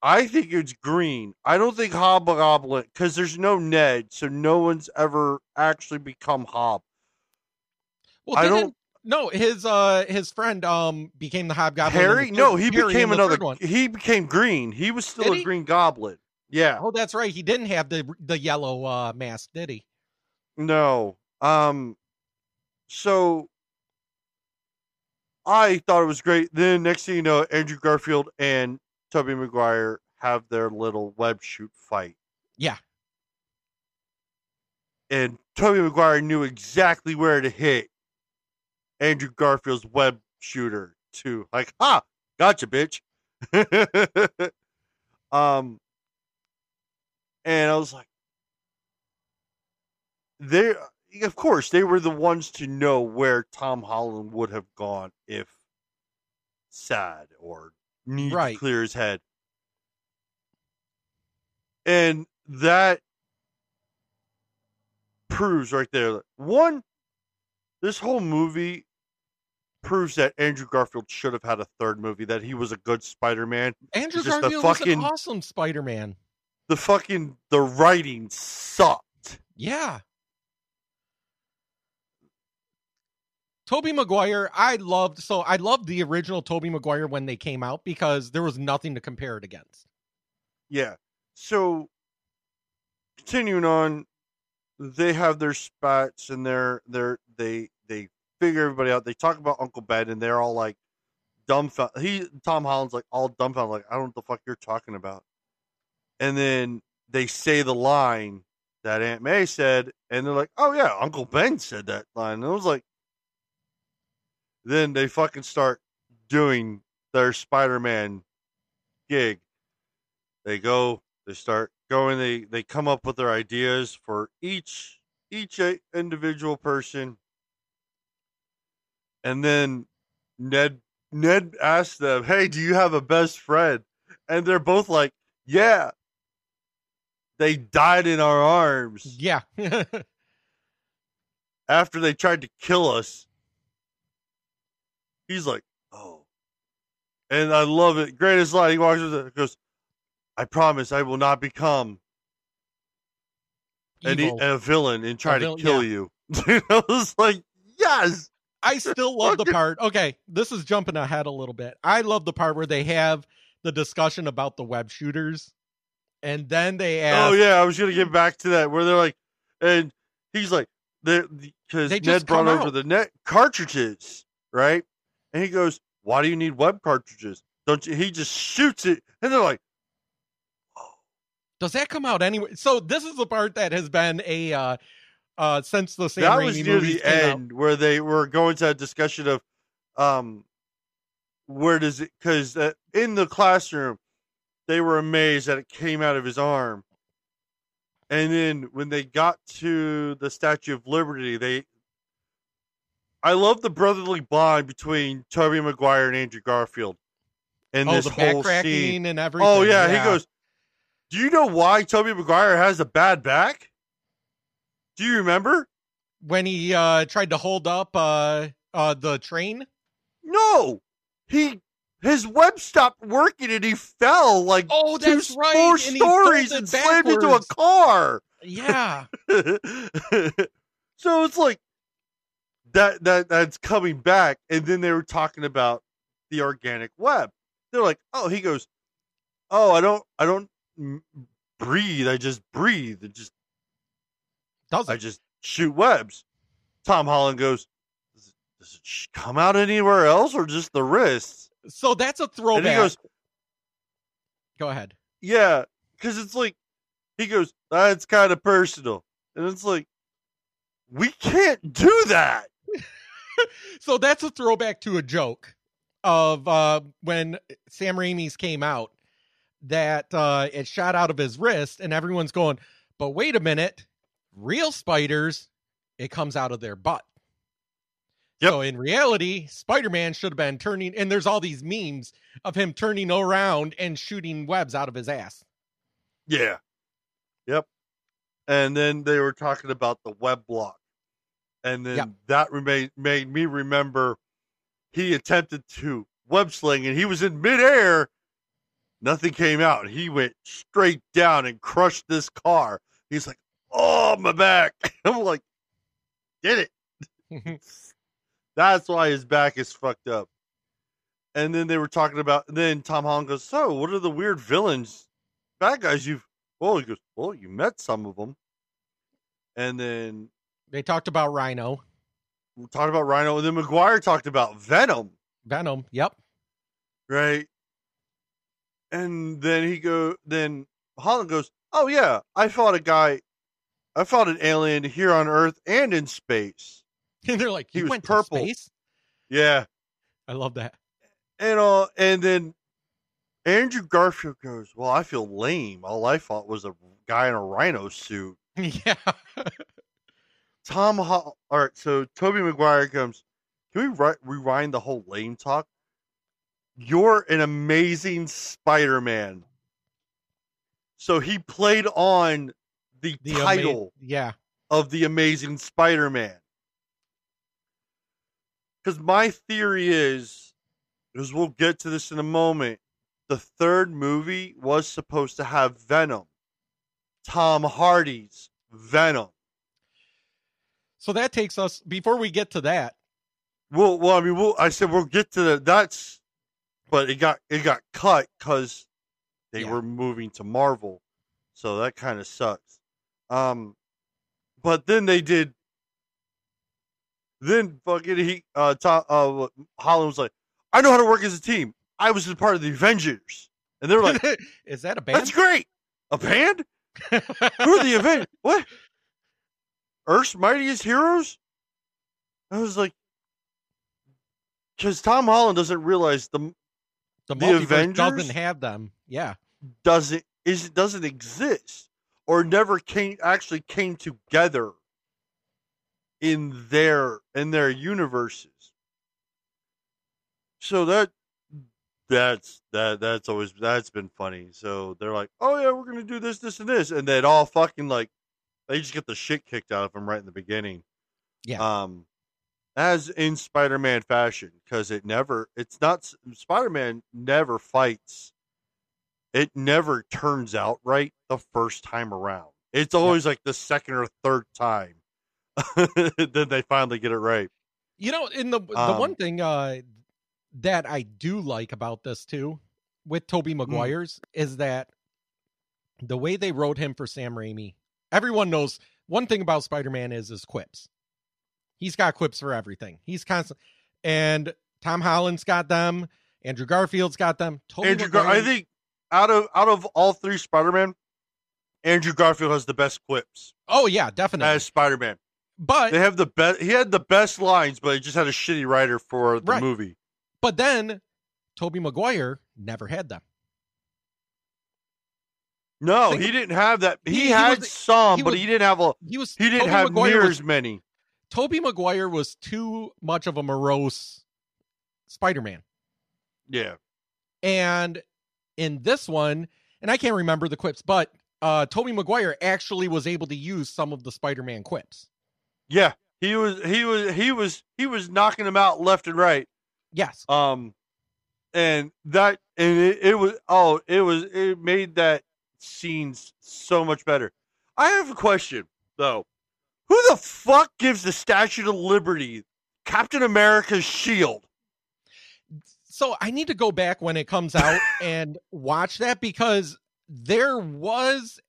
I think it's green. I don't think Hobgoblin because there's no Ned, so no one's ever actually become Hob. well I didn't, don't- no his uh his friend um became the hobgoblin the Harry? No, he Harry became another. one. He became green. He was still Did a he? Green Goblin. Yeah. oh that's right he didn't have the the yellow uh mask did he No. Um so I thought it was great. Then next thing you know, Andrew Garfield and Tobey Maguire have their little web shoot fight. yeah And Tobey Maguire knew exactly where to hit Andrew Garfield's web shooter too. Like, ha, gotcha, bitch. um and I was like, they of course they were the ones to know where Tom Holland would have gone if sad or need Right. to clear his head. And that proves right there that, one this whole movie proves that Andrew Garfield should have had a third movie that he was a good Spider-Man. andrew just the garfield was fucking an awesome spider-man the fucking the writing sucked. yeah Tobey Maguire, I loved so I loved the original Tobey Maguire when they came out because there was nothing to compare it against. Yeah. So continuing on, they have their spats and they're they're they they figure everybody out. They talk about Uncle Ben and they're all like dumbfounded. He Tom Holland's like all dumbfounded, like I don't know what the fuck you're talking about. And then they say the line that Aunt May said, and they're like, "Oh yeah, Uncle Ben said that line." And it was like, then they fucking start doing their Spider-Man gig. They go, they start going. They they come up with their ideas for each each uh, individual person, and then Ned Ned asks them, "Hey, do you have a best friend?" And they're both like, "Yeah." They died in our arms Yeah. after they tried to kill us. He's like, oh. And I love it. Greatest line. He walks with it. Goes, I promise I will not become an, e- a villain and try to kill yeah. you. I was like, yes. I still love the part. Okay, this is jumping ahead a little bit. I love the part where they have the discussion about the web shooters, and then they oh, ask, Oh yeah, I was gonna get back to that where they're like, and he's like, because Ned brought over out. the net cartridges, right? And he goes, "Why do you need web cartridges? Don't you?" He just shoots it, and they're like, "Does that come out anyway?" So this is the part that has been a uh, uh, since the Sam that Raimi was near the came out. end where they were going to a discussion of, um, where does it? Because uh, in the classroom, they were amazed that it came out of his arm. And then when they got to the Statue of Liberty, they I love the brotherly bond between Tobey Maguire and Andrew Garfield. In Oh, this whole scene. and Oh everything, yeah, yeah. he goes, Do you know why Tobey Maguire has a bad back? Do you remember? when he uh, tried to hold up uh, uh, the train. No. He his web stopped working and he fell like Oh, two that's right, four and stories and slammed into a car. Yeah. so it's like that that that's coming back and then they were talking about the organic web they're like oh he goes oh i don't i don't breathe i just breathe it just Does I just shoot webs. Tom Holland goes, does it, does it sh- come out anywhere else or just the wrists? So that's a And throwback. he goes, Go ahead. yeah, because it's like, he goes, that's kind of personal. And it's like, we can't do that. So that's a throwback to a joke of uh, when Sam Raimi's came out that uh, it shot out of his wrist, and everyone's going, but wait a minute, real spiders, it comes out of their butt. So in reality, Spider Man should have been turning, and there's all these memes of him turning around and shooting webs out of his ass. Yeah. Yep. And then they were talking about the web block. And then Yep. that remain, made me remember he attempted to web sling and he was in midair. Nothing came out. He went straight down and crushed this car. He's like, oh, my back. I'm like, did it. That's why his back is fucked up. And then they were talking about, then Tom Holland goes, so what are the weird villains, bad guys you've, well, he goes, well, you met some of them. And then They talked about Rhino. we talked about Rhino, and then Maguire talked about Venom, Venom. Yep. right? And then he go, then Holland goes, oh yeah, I fought a guy, I fought an alien here on Earth and in space. And they're like, He you was went purple. to space? Yeah, I love that. and uh, and then Andrew Garfield goes, well, I feel lame. All I fought was a guy in a rhino suit. yeah. Tom Hall. All right, so Tobey Maguire comes. Can we ri- rewind the whole lame talk? You're an amazing Spider-Man. So he played on the, The ama- title yeah. of the Amazing Spider-Man. Because my theory is, as we'll get to this in a moment, the third movie was supposed to have Venom, Tom Hardy's Venom. So that takes us before we get to that. Well, well, I mean, we'll, I said we'll get to the that's, but it got it got cut because they were moving to Marvel, so that kind of sucks. Um, but then they did. Then fucking he uh, Tom, uh Holland was like, I know how to work as a team. I was a part of the Avengers, and they were like, Is that a band? That's great. A band? Who are the Avengers? What? Earth's Mightiest Heroes? I was like, because Tom Holland doesn't realize the The, the Avengers doesn't have them. Yeah. doesn't is doesn't exist or never came actually came together in their in their universes. So that that's that that's always that's been funny. So they're like, "Oh yeah, we're gonna do this, this, and this," and then all fucking like they just get the shit kicked out of them right in the beginning. Yeah. Um, as in Spider-Man fashion, because it never it's not Spider-Man never fights. It never turns out right the first time around. It's always like the second or third time. then they finally get it right. You know, in the the Um, one thing uh that I do like about this too with. Tobey Maguire's is that the way they wrote him for Sam Raimi, everyone knows one thing about Spider-Man is his quips. He's got quips for everything. He's constant and Tom Holland's got them, Andrew Garfield's got them. Toby Andrew Gar- I think out of out of all three Spider-Man, Andrew Garfield has the best quips Oh yeah, definitely. as Spider-Man. But They have the best. He had the best lines, but he just had a shitty writer for the Right. movie. but then Tobey Maguire never had them. No, Think- he didn't have that. He, He- had was- some, he but he didn't have a. He was He didn't Tobey have Maguire near was- as many. Tobey Maguire was too much of a morose Spider-Man. Yeah, And in this one, and I can't remember the quips, but uh Tobey Maguire actually was able to use some of the Spider-Man quips. yeah. He was. He was. He was. He was knocking them out left and right. Yes. Um, and that and it, it was. Oh, it was. It made that scenes so much better. I have a question though. Who the fuck gives the Statue of Liberty Captain America's shield? So I need to go back when it comes out and watch that because there was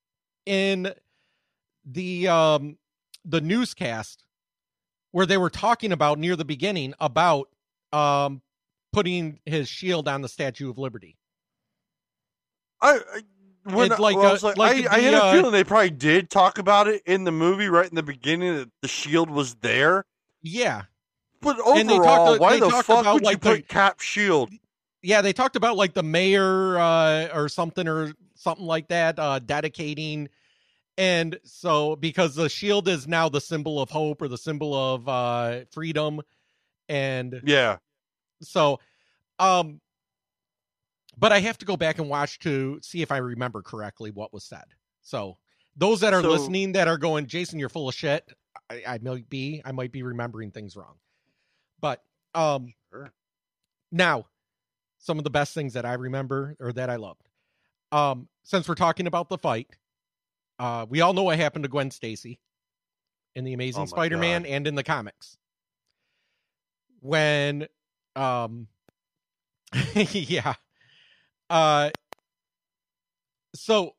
in the um the newscast where they were talking about near the beginning about um putting his shield on the Statue of Liberty. I, I when It's I- like well, I, a- was like, like I, I had a uh, feeling they probably did talk about it in the movie right in the beginning that the shield was there. Yeah. But overall, talked- why the fuck about, would you put the- Cap shield? Yeah, they talked about like the mayor uh, or something or something like that, uh, dedicating. And so, because the shield is now the symbol of hope or the symbol of uh, freedom, and Yeah, so, um, but I have to go back and watch to see if I remember correctly what was said. So, those that are So- listening that are going, Jason, you're full of shit. I, I might be, I might be remembering things wrong, but um, now some of the best things that I remember or that I loved. Um, since we're talking about the fight, uh, we all know what happened to Gwen Stacy in the Amazing Oh Spider-Man God. and in the comics. When, um, yeah, uh, so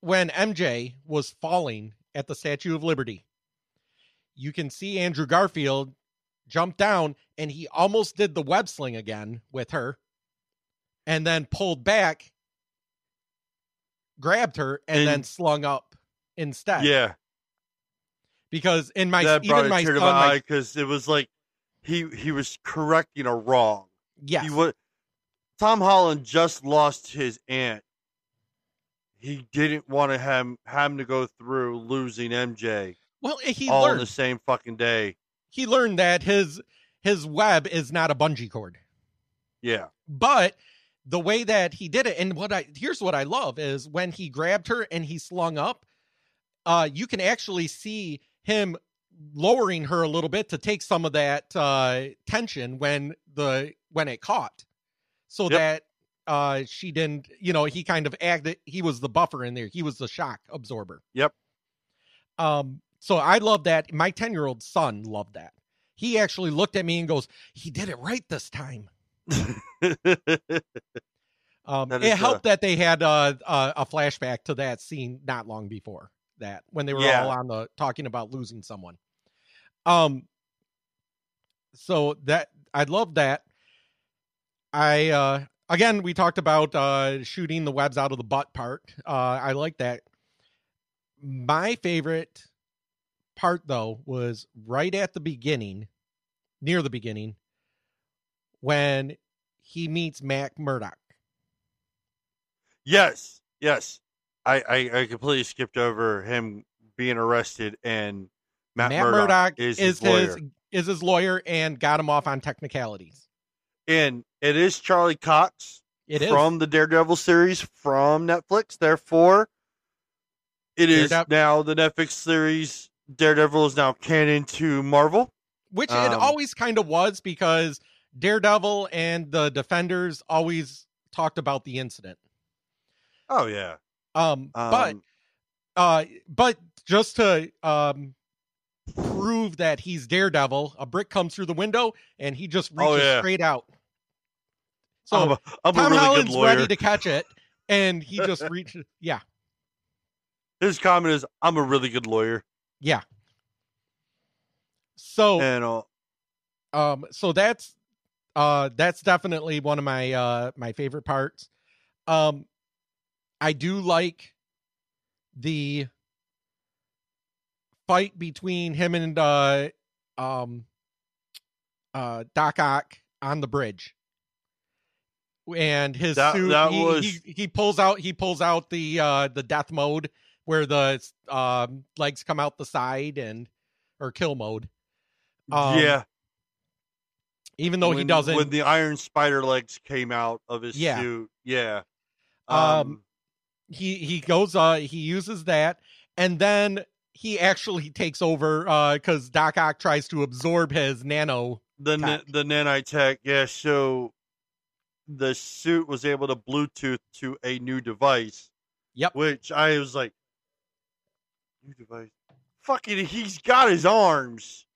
when MJ was falling at the Statue of Liberty, you can see Andrew Garfield jump down and he almost did the web sling again with her and then pulled back, grabbed her, and, And- then slung up instead. yeah. Because in my that even my tear son, my eye because it was like he he was correcting a wrong. yes, He was Tom Holland just lost his aunt. He didn't want to have have him to go through losing MJ well, he all in learned the same fucking day. he learned that his his web is not a bungee cord. Yeah, But the way that he did it, and what I here's what I love is when he grabbed her and he slung up, uh, you can actually see him lowering her a little bit to take some of that uh tension when the when it caught. So Yep. that uh she didn't, you know, he kind of acted he was the buffer in there. He was the shock absorber. Yep. Um, so I love that. My 10 year old son loved that. He actually looked at me and goes, he did it right this time. Um, it is, helped uh, that they had uh, uh, a flashback to that scene not long before that when they were Yeah. all on the talking about losing someone. Um, so that I love that. I uh, again we talked about uh, shooting the webs out of the butt part. Uh, I like that. My favorite part though was right at the beginning, near the beginning, when he meets Matt Murdock. yes, yes. I, I I completely skipped over him being arrested and Matt, Matt, Murdock, Murdock, is, is, his his is his lawyer and got him off on technicalities. And it is Charlie Cox It is. from the Daredevil series from Netflix. Therefore, it is Daredevil- now the Netflix series. Daredevil is now canon to Marvel. Which it Um, always kind of was because Daredevil and the Defenders always talked about the incident. Oh yeah, Um, but Um, uh but just to um prove that he's Daredevil, a brick comes through the window and he just reaches Oh, yeah. straight out. So I'm a, I'm Tom really Holland's good lawyer. ready to catch it and he just reaches yeah. His comment is, "I'm a really good lawyer." Yeah. So And uh, um so that's uh that's definitely one of my uh my favorite parts. Um I do like the fight between him and uh um uh Doc Ock on the bridge. And his That- suit that he, was- he he pulls out he pulls out the uh the death mode where the um legs come out the side and or kill mode. Um, yeah, even though he doesn't When the Iron Spider legs came out of his Yeah. suit, yeah. Um, he he goes uh he uses that and then he actually takes over uh because Doc Ock tries to absorb his nano the na- tech. the nanotech, yeah. So the suit was able to Bluetooth to a new device. Yep. Which I was like, new device. Fucking, he's got his arms.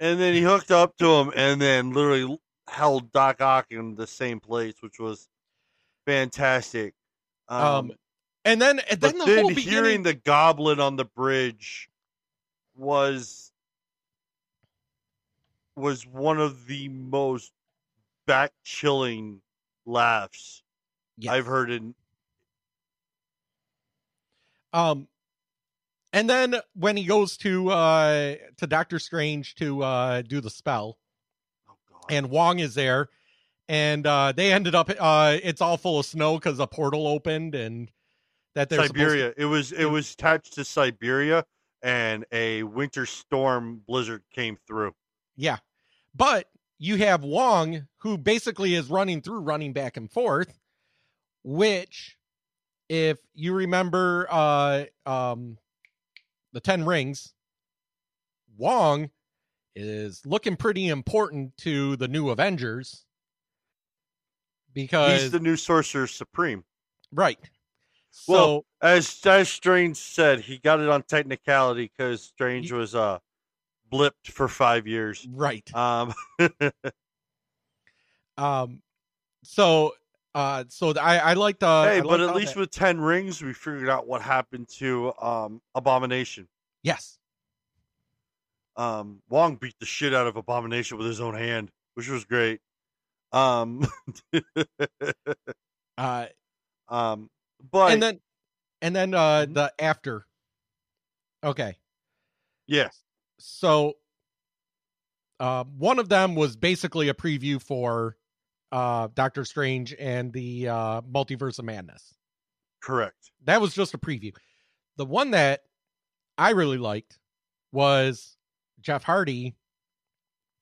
And then he hooked up to him, and then literally held Doc Ock in the same place, which was fantastic. Um, Um, and then and then the then whole hearing beginning the goblin on the bridge was was one of the most back chilling laughs yeah. I've heard in Um, and then when he goes to uh to Doctor Strange to uh do the spell, and Wong is there, and uh they ended up uh it's all full of snow because a portal opened and that they're supposed to- Siberia. It was it was attached to Siberia and a winter storm blizzard came through. Yeah. But you have Wong, who basically is running through, running back and forth, which, if you remember uh um the Ten Rings, Wong is looking pretty important to the new Avengers. Because He's the new sorcerer supreme. right. So Well, as as Strange said, he got it on technicality because Strange was uh blipped for five years. Right. Um. um so uh so I I liked uh hey, but at least that- with ten rings, we figured out what happened to um Abomination. Yes. Um, Wong beat the shit out of Abomination with his own hand, which was great. Um. uh um. But and then and then uh the after okay yes so uh one of them was basically a preview for uh doctor strange and the uh multiverse of madness correct. that was just a preview the one that i really liked was jeff hardy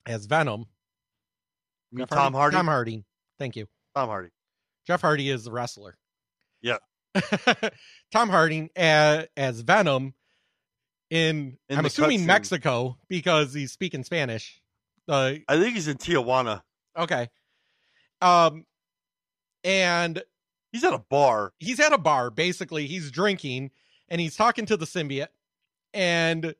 as venom Jeff Tom Hardy? tom hardy thank you Tom Hardy. jeff hardy is the wrestler Yeah. Tom Harding as, as Venom in, In I'm assuming. Mexico because he's speaking Spanish. Uh, I think he's in Tijuana. okay. Um, and he's at a bar. He's at a bar. Basically, he's drinking and he's talking to the symbiote, and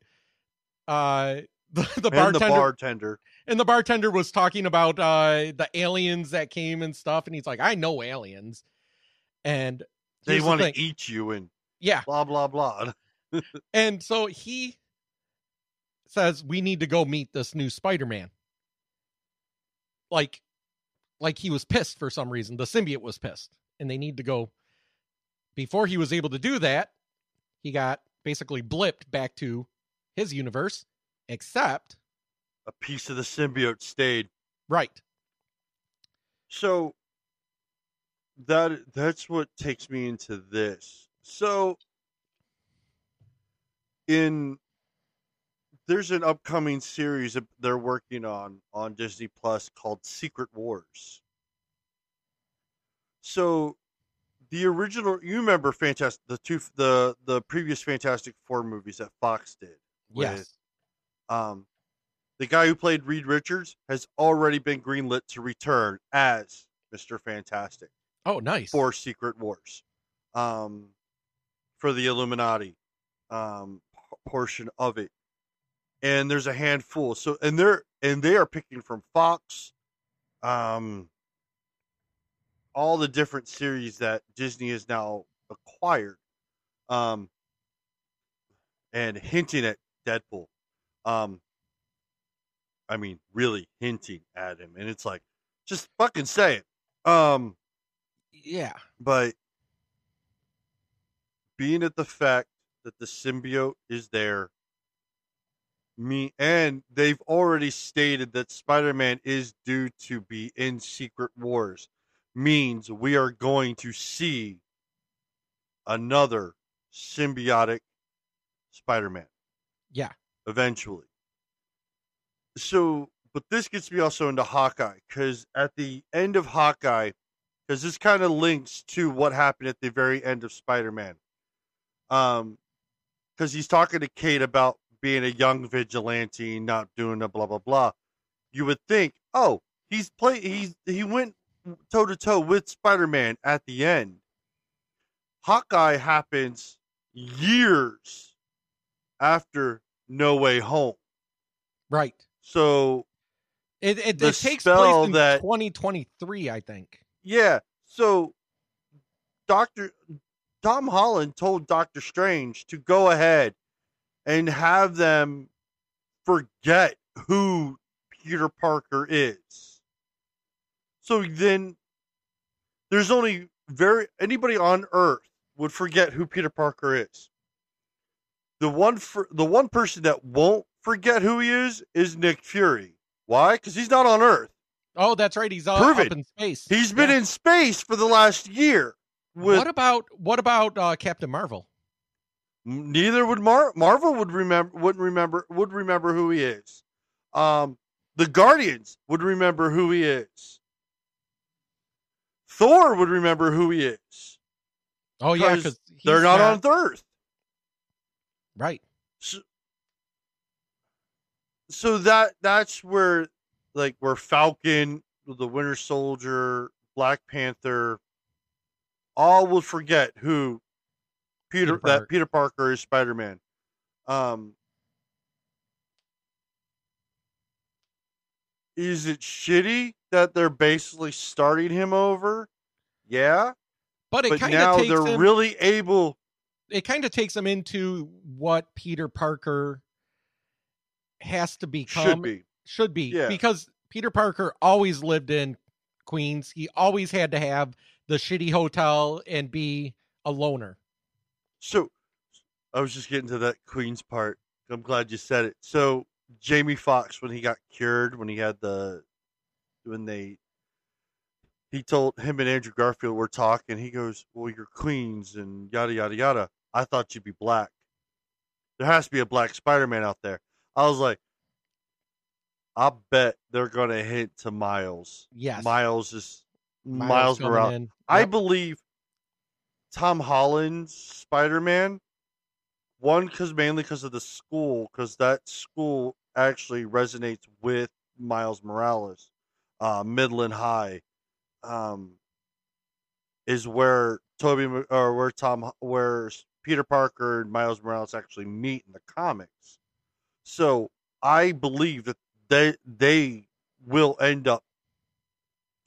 uh, the, the And bartender the bartender. and the bartender was talking about uh the aliens that came and stuff, and he's like, "I know aliens," and They want to eat you and Yeah. blah blah blah. And so he says we need to go meet this new Spider-Man. Like like he was pissed for some reason. The symbiote was pissed and they need to go before he was able to do that, he got basically blipped back to his universe except a piece of the symbiote stayed. Right. So that that's what takes me into this. So in there's an upcoming series that they're working on on Disney Plus called Secret Wars. So the original you remember fantastic the two the the previous Fantastic Four movies that Fox did with Yes. um the guy who played Reed Richards has already been greenlit to return as Mr. Fantastic Oh, nice. for Secret Wars. Um for the Illuminati um portion of it. And there's a handful. So and they're and they are picking from Fox um all the different series that Disney has now acquired. Um and hinting at Deadpool. Um I mean, really hinting at him. And it's like, just fucking say it. Um Yeah. but being at the fact that the symbiote is there me and they've already stated that spider-man is due to be in secret wars means we are going to see another symbiotic spider-man Yeah. eventually. So, but this gets me also into Hawkeye because at the end of Hawkeye, because this kind of links to what happened at the very end of Spider-Man. Um, because he's talking to Kate about being a young vigilante, not doing a blah blah blah. You would think, oh, he's play he's he went toe to toe with Spider-Man at the end. Hawkeye happens years after No Way Home. Right. So It it, it takes place in that- 2023, I think. yeah, so Doctor Tom Holland told Doctor Strange to go ahead and have them forget who Peter Parker is. So then there's only very anybody on earth would forget who Peter Parker is. The one for, the one person that won't forget who he is is Nick Fury. Why? Cuz he's not on earth. Oh, that's right. He's all up in space. He's been in space for the last year. With what about what about uh, Captain Marvel? neither would Mar- Marvel would remember wouldn't remember would remember who he is. Um, the Guardians would remember who he is. Thor would remember who he is. Oh yeah, because they're not, on Earth. Right. So, so that that's where like where Falcon, the Winter Soldier, Black Panther, all will forget who Peter, Peter that Peter Parker is Spider Man. Um, is it shitty that they're basically starting him over? Yeah, But it but kind now takes they're him, really able. it kind of takes them into what Peter Parker has to become Should be. should be Yeah. because Peter Parker always lived in Queens. He always had to have the shitty hotel and be a loner. So I was just getting to that Queens part. I'm glad you said it. So Jamie Foxx, when he got cured, when he had the, when they, he told him and Andrew Garfield were talking. He goes, "Well, you're Queens and yada yada yada. I thought you'd be black. There has to be a black Spider-Man out there." I was like, "I bet they're gonna hint to Miles. Yes. Miles is Miles Miles, Morales. in. I believe Tom Holland's Spider Man. One, because mainly because of the school, because that school actually resonates with Miles Morales. Uh, Midland High um, is where Tobey or where Tom where Peter Parker and Miles Morales actually meet in the comics. So I believe that they they will end up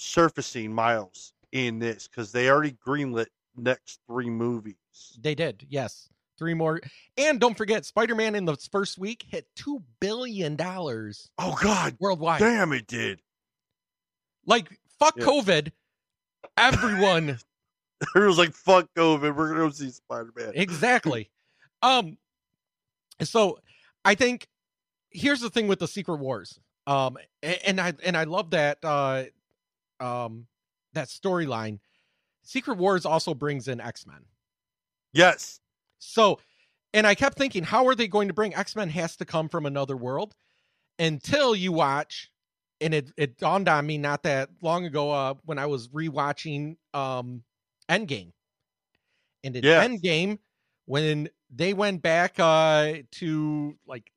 surfacing Miles in this because they already greenlit next three movies. They did, yes. Three more. And don't forget, Spider Man in the first week hit $2 billion. Oh, God, worldwide. damn it did. Like, fuck Yeah. COVID. Everyone. It was like fuck COVID. We're gonna go see Spider Man. exactly. Um, so I think here's the thing with the Secret Wars. Um, and I and I love that uh, um, that storyline. Secret Wars also brings in X Men. Yes. So, and I kept thinking, how are they going to bring X Men? Has to come from another world. Until you watch, and it it dawned on me not that long ago uh, when I was rewatching um, Endgame. And in Yes. Endgame, when they went back uh, to like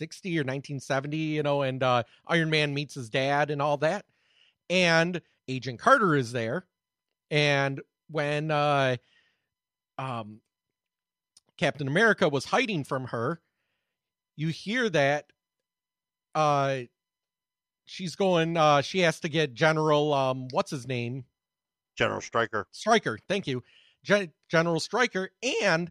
1960 or 1970, you know, and uh, Iron Man meets his dad and all that, and Agent Carter is there, and when uh, um, Captain America was hiding from her, you hear that uh, she's going. Uh, she has to get General. Um, what's his name? General Stryker. Stryker. Thank you, Gen- General Stryker, and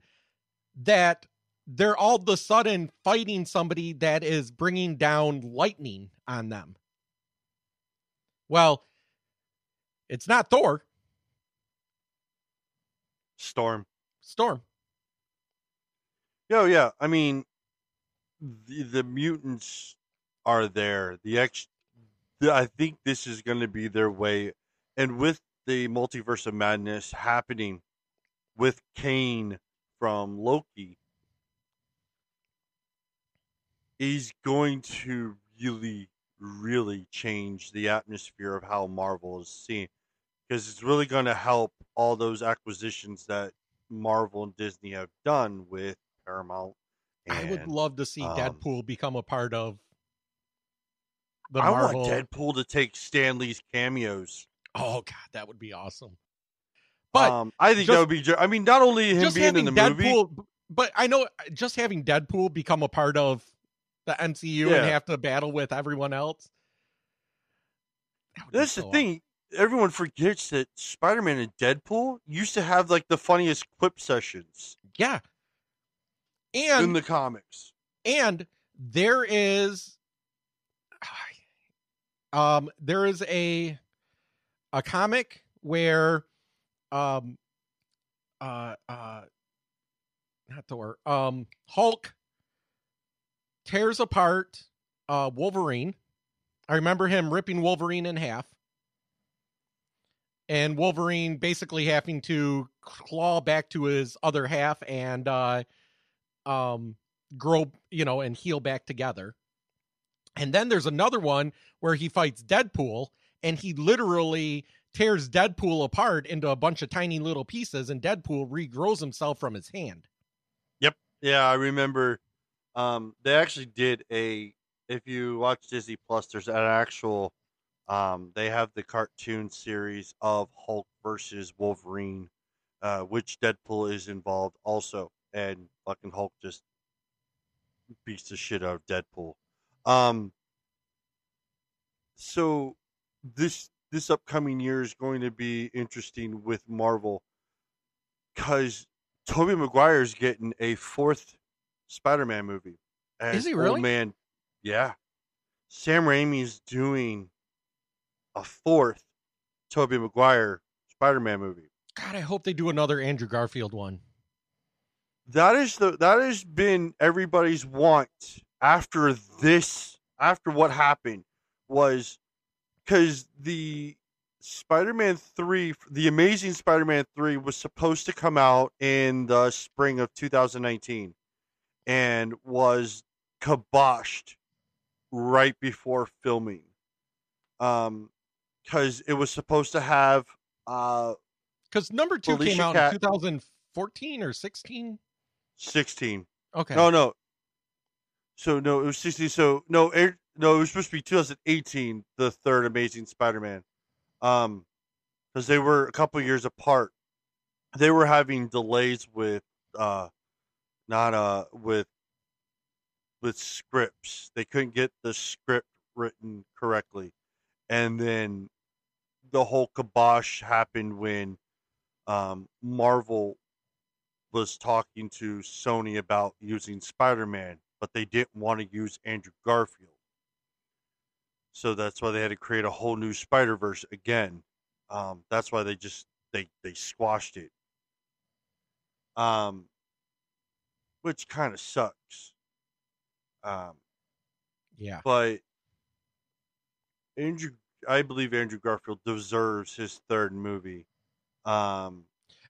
that they're all of a sudden fighting somebody that is bringing down lightning on them. Well, it's not Thor. Storm. Storm. Yo, yeah. I mean, the, the mutants are there. The X. the- I think this is going to be their way, and with the multiverse of madness happening, with Kang from Loki, is going to really, really change the atmosphere of how Marvel is seen, because it's really going to help all those acquisitions that Marvel and Disney have done with Paramount. I would love to see um, Deadpool become a part of the I Marvel. want Deadpool to take Stan Lee's cameos. Oh god, that would be awesome. But um, I think just- that would be. I mean, not only him being in the movie, Deadpool, b- but I know just having Deadpool become a part of the MCU Yeah. and have to battle with everyone else. that that's the so thing. Everyone forgets that Spider-Man and Deadpool used to have like the funniest quip sessions. Yeah. And in the comics. and there is um there is a a comic where um uh uh not Thor um Hulk tears apart uh Wolverine. I remember him ripping Wolverine in half. And Wolverine basically having to claw back to his other half and uh um grow, you know, and heal back together. And then there's another one where he fights Deadpool and he literally tears Deadpool apart into a bunch of tiny little pieces and Deadpool regrows himself from his hand. Yep. Yeah, I remember. Um, they actually did a. If you watch Disney Plus, there's an actual. Um, they have the cartoon series of Hulk versus Wolverine, uh, which Deadpool is involved also, and fucking Hulk just beats the shit out of Deadpool. Um, so this this upcoming year is going to be interesting with Marvel because Tobey Maguire is getting a fourth Spider-Man movie. Is he Old really? Man, yeah. Sam Raimi's doing a fourth Tobey Maguire Spider-Man movie. God, I hope they do another Andrew Garfield one. That is the that has been everybody's want after this after what happened was because the Spider-Man three, the Amazing Spider-Man three, was supposed to come out in the spring of 2019, and was kiboshed right before filming. Um, because it was supposed to have uh Because number two Felicia came out Cat- in 2014 or 16. 16. Okay. No, no. So no, it was 16. So no, it, no, it was supposed to be 2018, the third Amazing Spider-Man. Um, because they were a couple years apart. They were having delays with uh, not uh with with scripts. They couldn't get the script written correctly, and then the whole kibosh happened when um Marvel was talking to Sony about using Spider-Man, but they didn't want to use Andrew Garfield. So that's why they had to create a whole new Spider-Verse again. Um, that's why they just they they squashed it. Um, which kind of sucks. Um, Yeah. but Andrew, I believe Andrew Garfield deserves his third movie. Um,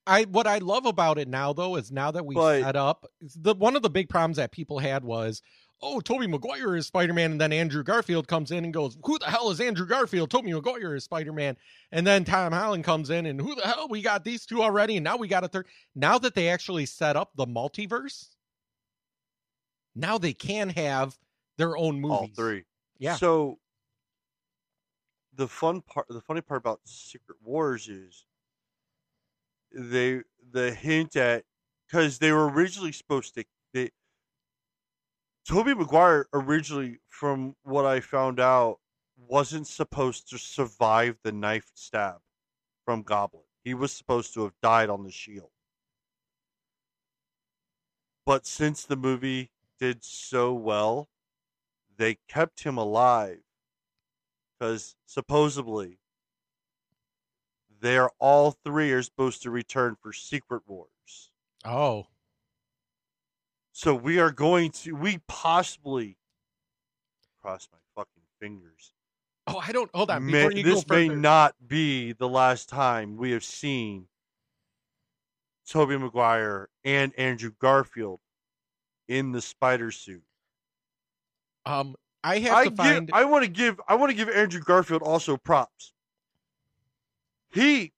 I what I love about it now though is now that we But- set up the one of the big problems that people had was oh Tobey Maguire is Spider Man and then Andrew Garfield comes in and goes who the hell is Andrew Garfield Tobey Maguire is Spider Man and then Tom Holland comes in and who the hell we got these two already and now we got a third now that they actually set up the multiverse now they can have their own movies all three. yeah So the fun part, the funny part about Secret Wars is they the hint at because they were originally supposed to they Tobey Maguire originally, from what I found out, wasn't supposed to survive the knife stab from Goblin. He was supposed to have died on the shield. But since the movie did so well, they kept him alive because supposedly they're all three are supposed to return for Secret Wars. oh So we are going to we possibly cross my fucking fingers. oh I don't hold on May- before you go this may not be the last time we have seen Tobey Maguire and Andrew Garfield in the spider suit. um I have I to give, find I want to give I want to give Andrew Garfield also props. He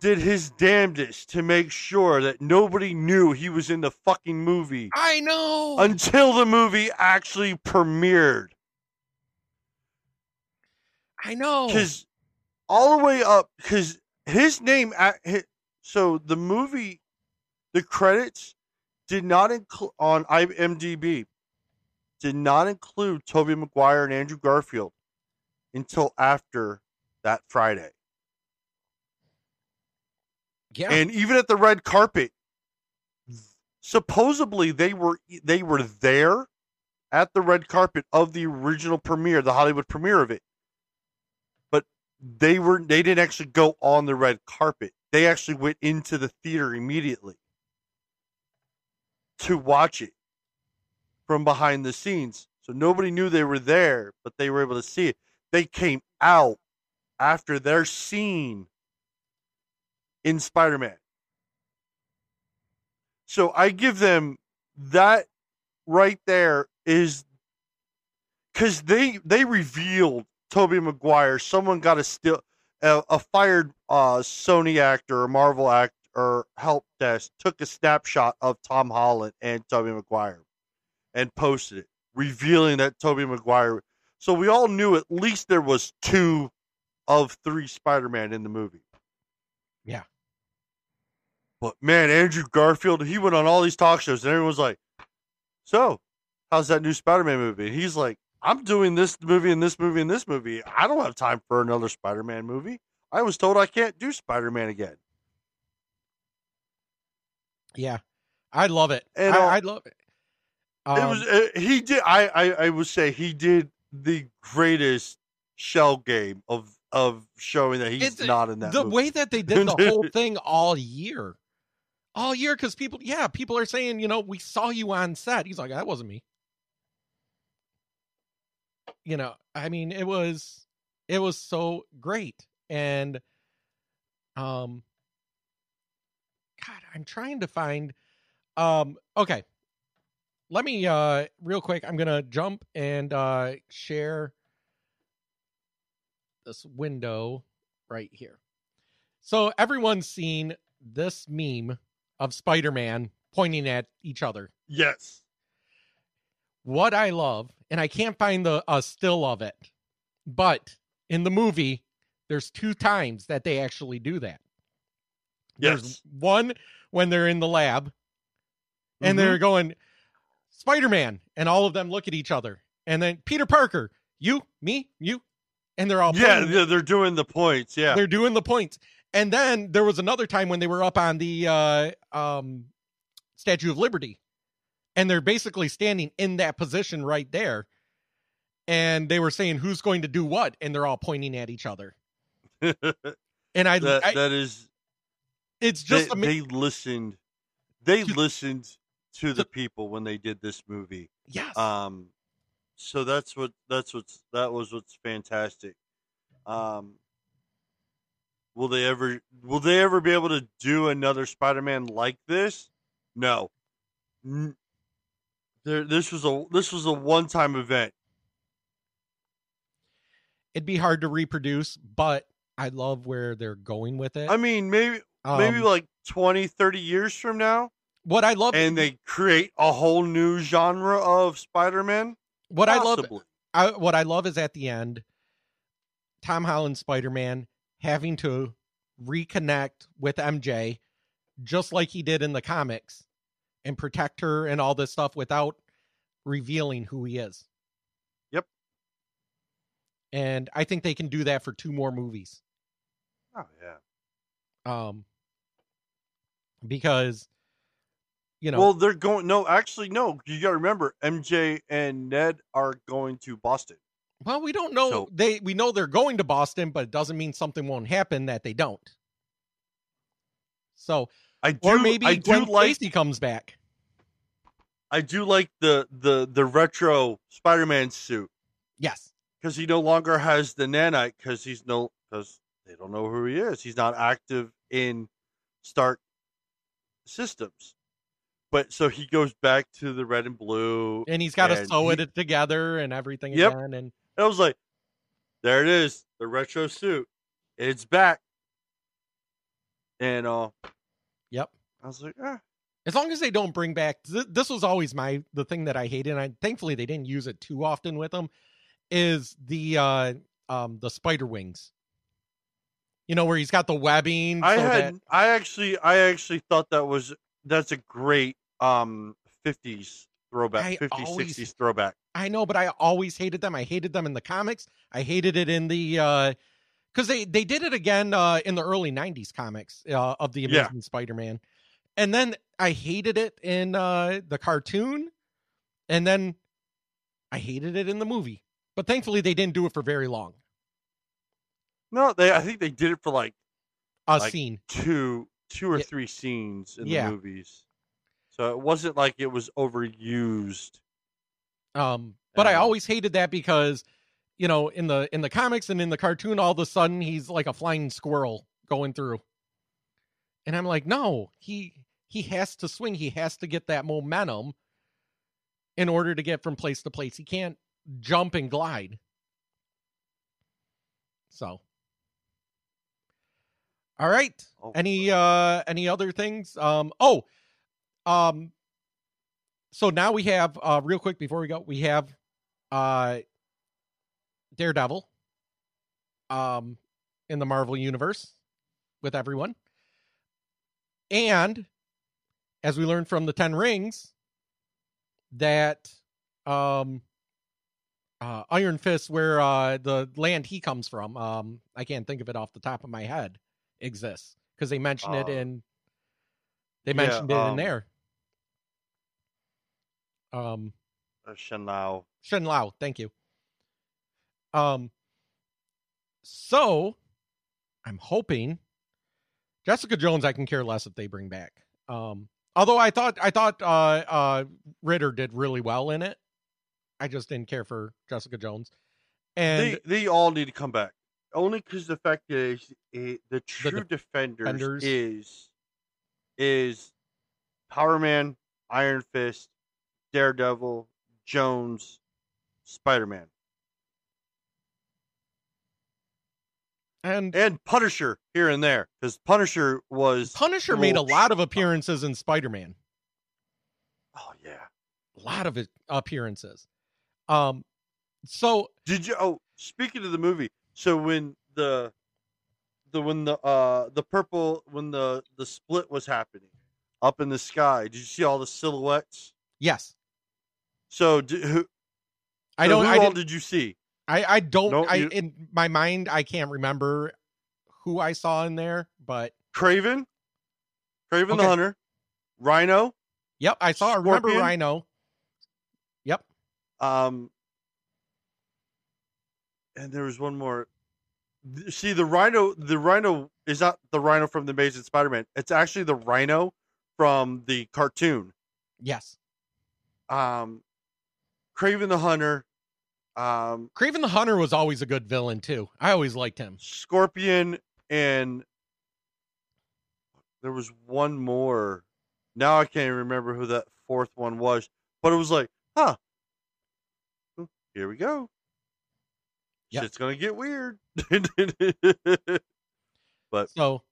did his damnedest to make sure that nobody knew he was in the fucking movie I know until the movie actually premiered. I know Because all the way up, because his name, at, so the movie, the credits did not include on IMDb, did not include Tobey Maguire and Andrew Garfield until after that Friday. yeah And even at the red carpet, supposedly they were they were there at the red carpet of the original premiere, the Hollywood premiere of it. But they were they didn't actually go on the red carpet. They actually went into the theater immediately to watch it from behind the scenes. So nobody knew they were there, but they were able to see it. They came out after their scene in Spider Man. So I give them that right there is because they they revealed Tobey Maguire. Someone got a still a, a fired uh, Sony actor or Marvel actor or help desk took a snapshot of Tom Holland and Tobey Maguire and posted it, revealing that Tobey Maguire. So we all knew at least there was two of three Spider-Man in the movie. Yeah. But man, Andrew Garfield, he went on all these talk shows and everyone's like, So, how's that new Spider Man movie? And he's like, I'm doing this movie and this movie and this movie. I don't have time for another Spider Man movie. I was told I can't do Spider Man again. Yeah. I love it. And, I, uh, I love it. it was Um, uh, he did I, I I would say he did the greatest shell game of of showing that he's not in that the movie. way that they did the whole thing all year all year because people yeah people are saying you know we saw you on set he's like that wasn't me you know i mean it was it was so great and um god i'm trying to find um okay let me uh real quick i'm gonna jump and uh share this window right here so everyone's seen this meme of spider-man pointing at each other Yes. what I love, and I can't find the a still of it, but in the movie, there's two times that they actually do that. There's Yes. one when they're in the lab and Mhm. they're going, Spider Man, and all of them look at each other. And then Peter Parker, you, me, you. And they're all Yeah, they're doing the points. Yeah. they're doing the points. And then there was another time when they were up on the uh, um, Statue of Liberty, and they're basically standing in that position right there. And they were saying who's going to do what, and they're all pointing at each other. And I, that, I that is it's just they, ama- they listened they listened to the people when they did this movie. Yes, um so that's what that's what's that was what's fantastic. Um will they ever will they ever be able to do another spider-man like this? No. N- there this was a this was a one-time event. It'd be hard to reproduce, but I love where they're going with it. i mean maybe maybe Um, like 20 30 years from now what I love, and they create a whole new genre of spider-man what I love, I, what I love is at the end, Tom Holland Spider Man having to reconnect with MJ, just like he did in the comics, and protect her and all this stuff without revealing who he is. Yep. And I think they can do that for two more movies. oh yeah Um, because you know, well, they're going. No, actually, no. You got to remember, MJ and Ned are going to Boston. Well, we don't know. So- they we know they're going to Boston, but it doesn't mean something won't happen that they don't. So, I do. or maybe I Gwen do like. Stacy comes back. I do like the the the retro Spider-Man suit Yes, because he no longer has the nanite because he's no because they don't know who he is. He's not active in Stark systems. But so he goes back to the red and blue, and he's got to sew he- it together and everything Yep. again. And I was like, there it is, the retro suit. It's back. And uh yep, I was like, ah, as long as they don't bring back th- this was always my the thing that I hated. And I thankfully they didn't use it too often with them. Is the uh um the spider wings? You know where he's got the webbing. I so had that- I actually I actually thought that was that's a great um 50s throwback, I 50s always- 60s throwback. I know, but I always hated them. I hated them in the comics. I hated it in the uh because they they did it again uh in the early '90s comics uh, of the Yeah. Amazing Spider-Man, and then I hated it in uh, the cartoon, and then I hated it in the movie. But thankfully, they didn't do it for very long. No, they. I think they did it for like A like scene. two, two or Yeah. three scenes in Yeah. the movies. So it wasn't like it was overused. Um, but I always hated that because, you know, in the in the comics and in the cartoon, all of a sudden he's like a flying squirrel going through, and I'm like, no, he he has to swing. He has to get that momentum in order to get from place to place. He can't jump and glide. So, all right. Oh, Any uh any other things? Um. Oh. Um. So now we have uh real quick before we go, we have uh Daredevil um in the Marvel universe with everyone. And as we learned from the 10 rings that um uh Iron Fist where uh the land he comes from, um I can't think of it off the top of my head exists because they mentioned it Uh, in they yeah, mentioned it in there. Um Uh, Shen Lao. Shen Lao, thank you. Um, so I'm hoping Jessica Jones. I can care less if they bring back. Um, although I thought I thought uh, uh, Ritter did really well in it. I just didn't care for Jessica Jones. And they they all need to come back. Only because the fact is, eh, the true de- defenders, defenders. is is Power Man, Iron Fist, Daredevil, Jones, Spider Man, and and Punisher here and there because Punisher was Punisher made a lot of appearances in Spider Man. Oh yeah, a lot of appearances. Um, so Did you? Oh, speaking of the movie, so when the the when the uh the purple when the the split was happening up in the sky, did you see all the silhouettes? yes, So did, who? I don't. Who I all did you see? I I don't. I you- in my mind I can't remember who I saw in there, but Kraven, Kraven Okay. the Hunter, Rhino. yep, I saw. I remember Rhino. Yep. Um, and there was one more. See, the Rhino, the Rhino is not the Rhino from the Amazing Spider-Man. It's actually the Rhino from the cartoon. Yes. Um, Kraven the Hunter, um, Kraven the Hunter was always a good villain too. I always liked him. Scorpion, and there was one more. Now I can't even remember who that fourth one was, but it was like, huh, here we go. Yep. Shit's gonna get weird. but So,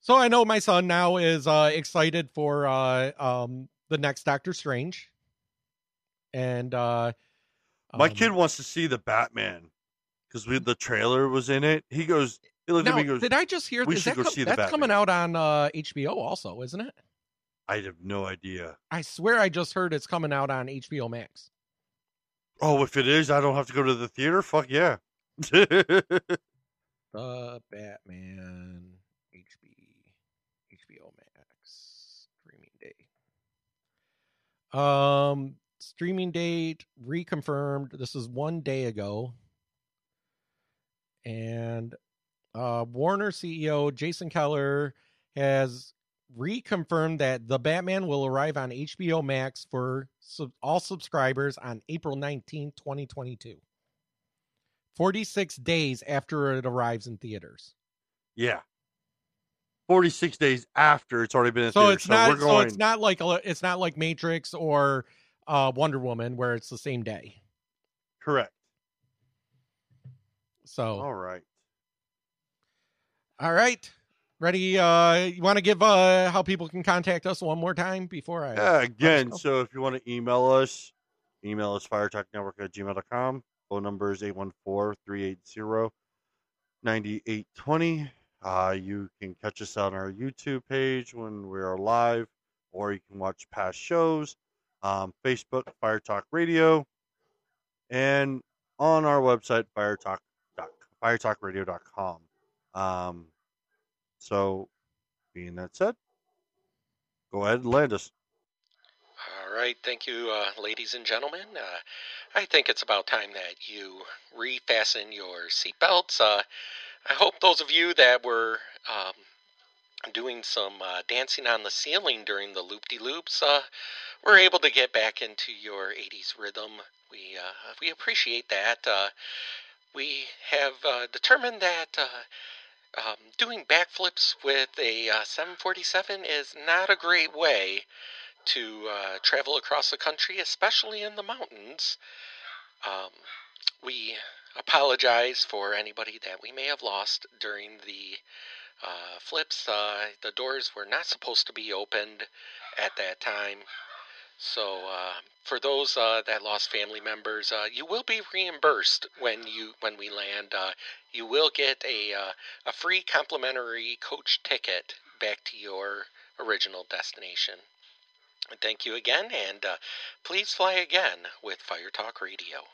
so I know my son now is uh excited for uh um the next Doctor Strange, and uh my um, kid wants to see the Batman because the trailer was in it. He goes, he looked at me, goes, did I just hear "We should that go co- see the that's coming out on uh HBO also, isn't it? I have no idea. I swear I just heard it's coming out on HBO Max. Oh, if it is, I don't have to go to the theater. Fuck yeah. The Batman HB HBO Max streaming date. Um streaming date reconfirmed. This is one day ago. And uh Warner CEO Jason Kilar has reconfirmed that The Batman will arrive on HBO Max for sub- all subscribers on April 19, 2022. 46 days after it arrives in theaters. yeah. 46 days after it's already been in So theater. it's so not we're so it's not like it's not like Matrix or uh Wonder Woman where it's the same day. correct. So All right. all right. Ready uh you want to give uh how people can contact us one more time before I Yeah, again, so if you want to email us, email us firetalknetwork at gmail.com. Phone number is 814-380-9820. Uh, you can catch us on our YouTube page when we are live, or you can watch past shows. Um, Facebook, Fire Talk Radio, and on our website, firetalk, firetalkradio.com. Um, so, being that said, Go ahead and land us. All right, thank you, uh, ladies and gentlemen. Uh, I think it's about time that you refasten your seatbelts. Uh, I hope those of you that were um, doing some uh, dancing on the ceiling during the loop de loops uh, were able to get back into your 80s rhythm. We, uh, we appreciate that. Uh, we have uh, determined that uh, um, doing backflips with a uh, 747 is not a great way to uh, travel across the country, especially in the mountains. Um, we apologize for anybody that we may have lost during the uh, flips. Uh, the doors were not supposed to be opened at that time. So, uh, for those uh, that lost family members, uh, you will be reimbursed when you when we land. Uh, you will get a uh, a free complimentary coach ticket back to your original destination. Thank you again, and uh, please fly again with Fire Talk Radio.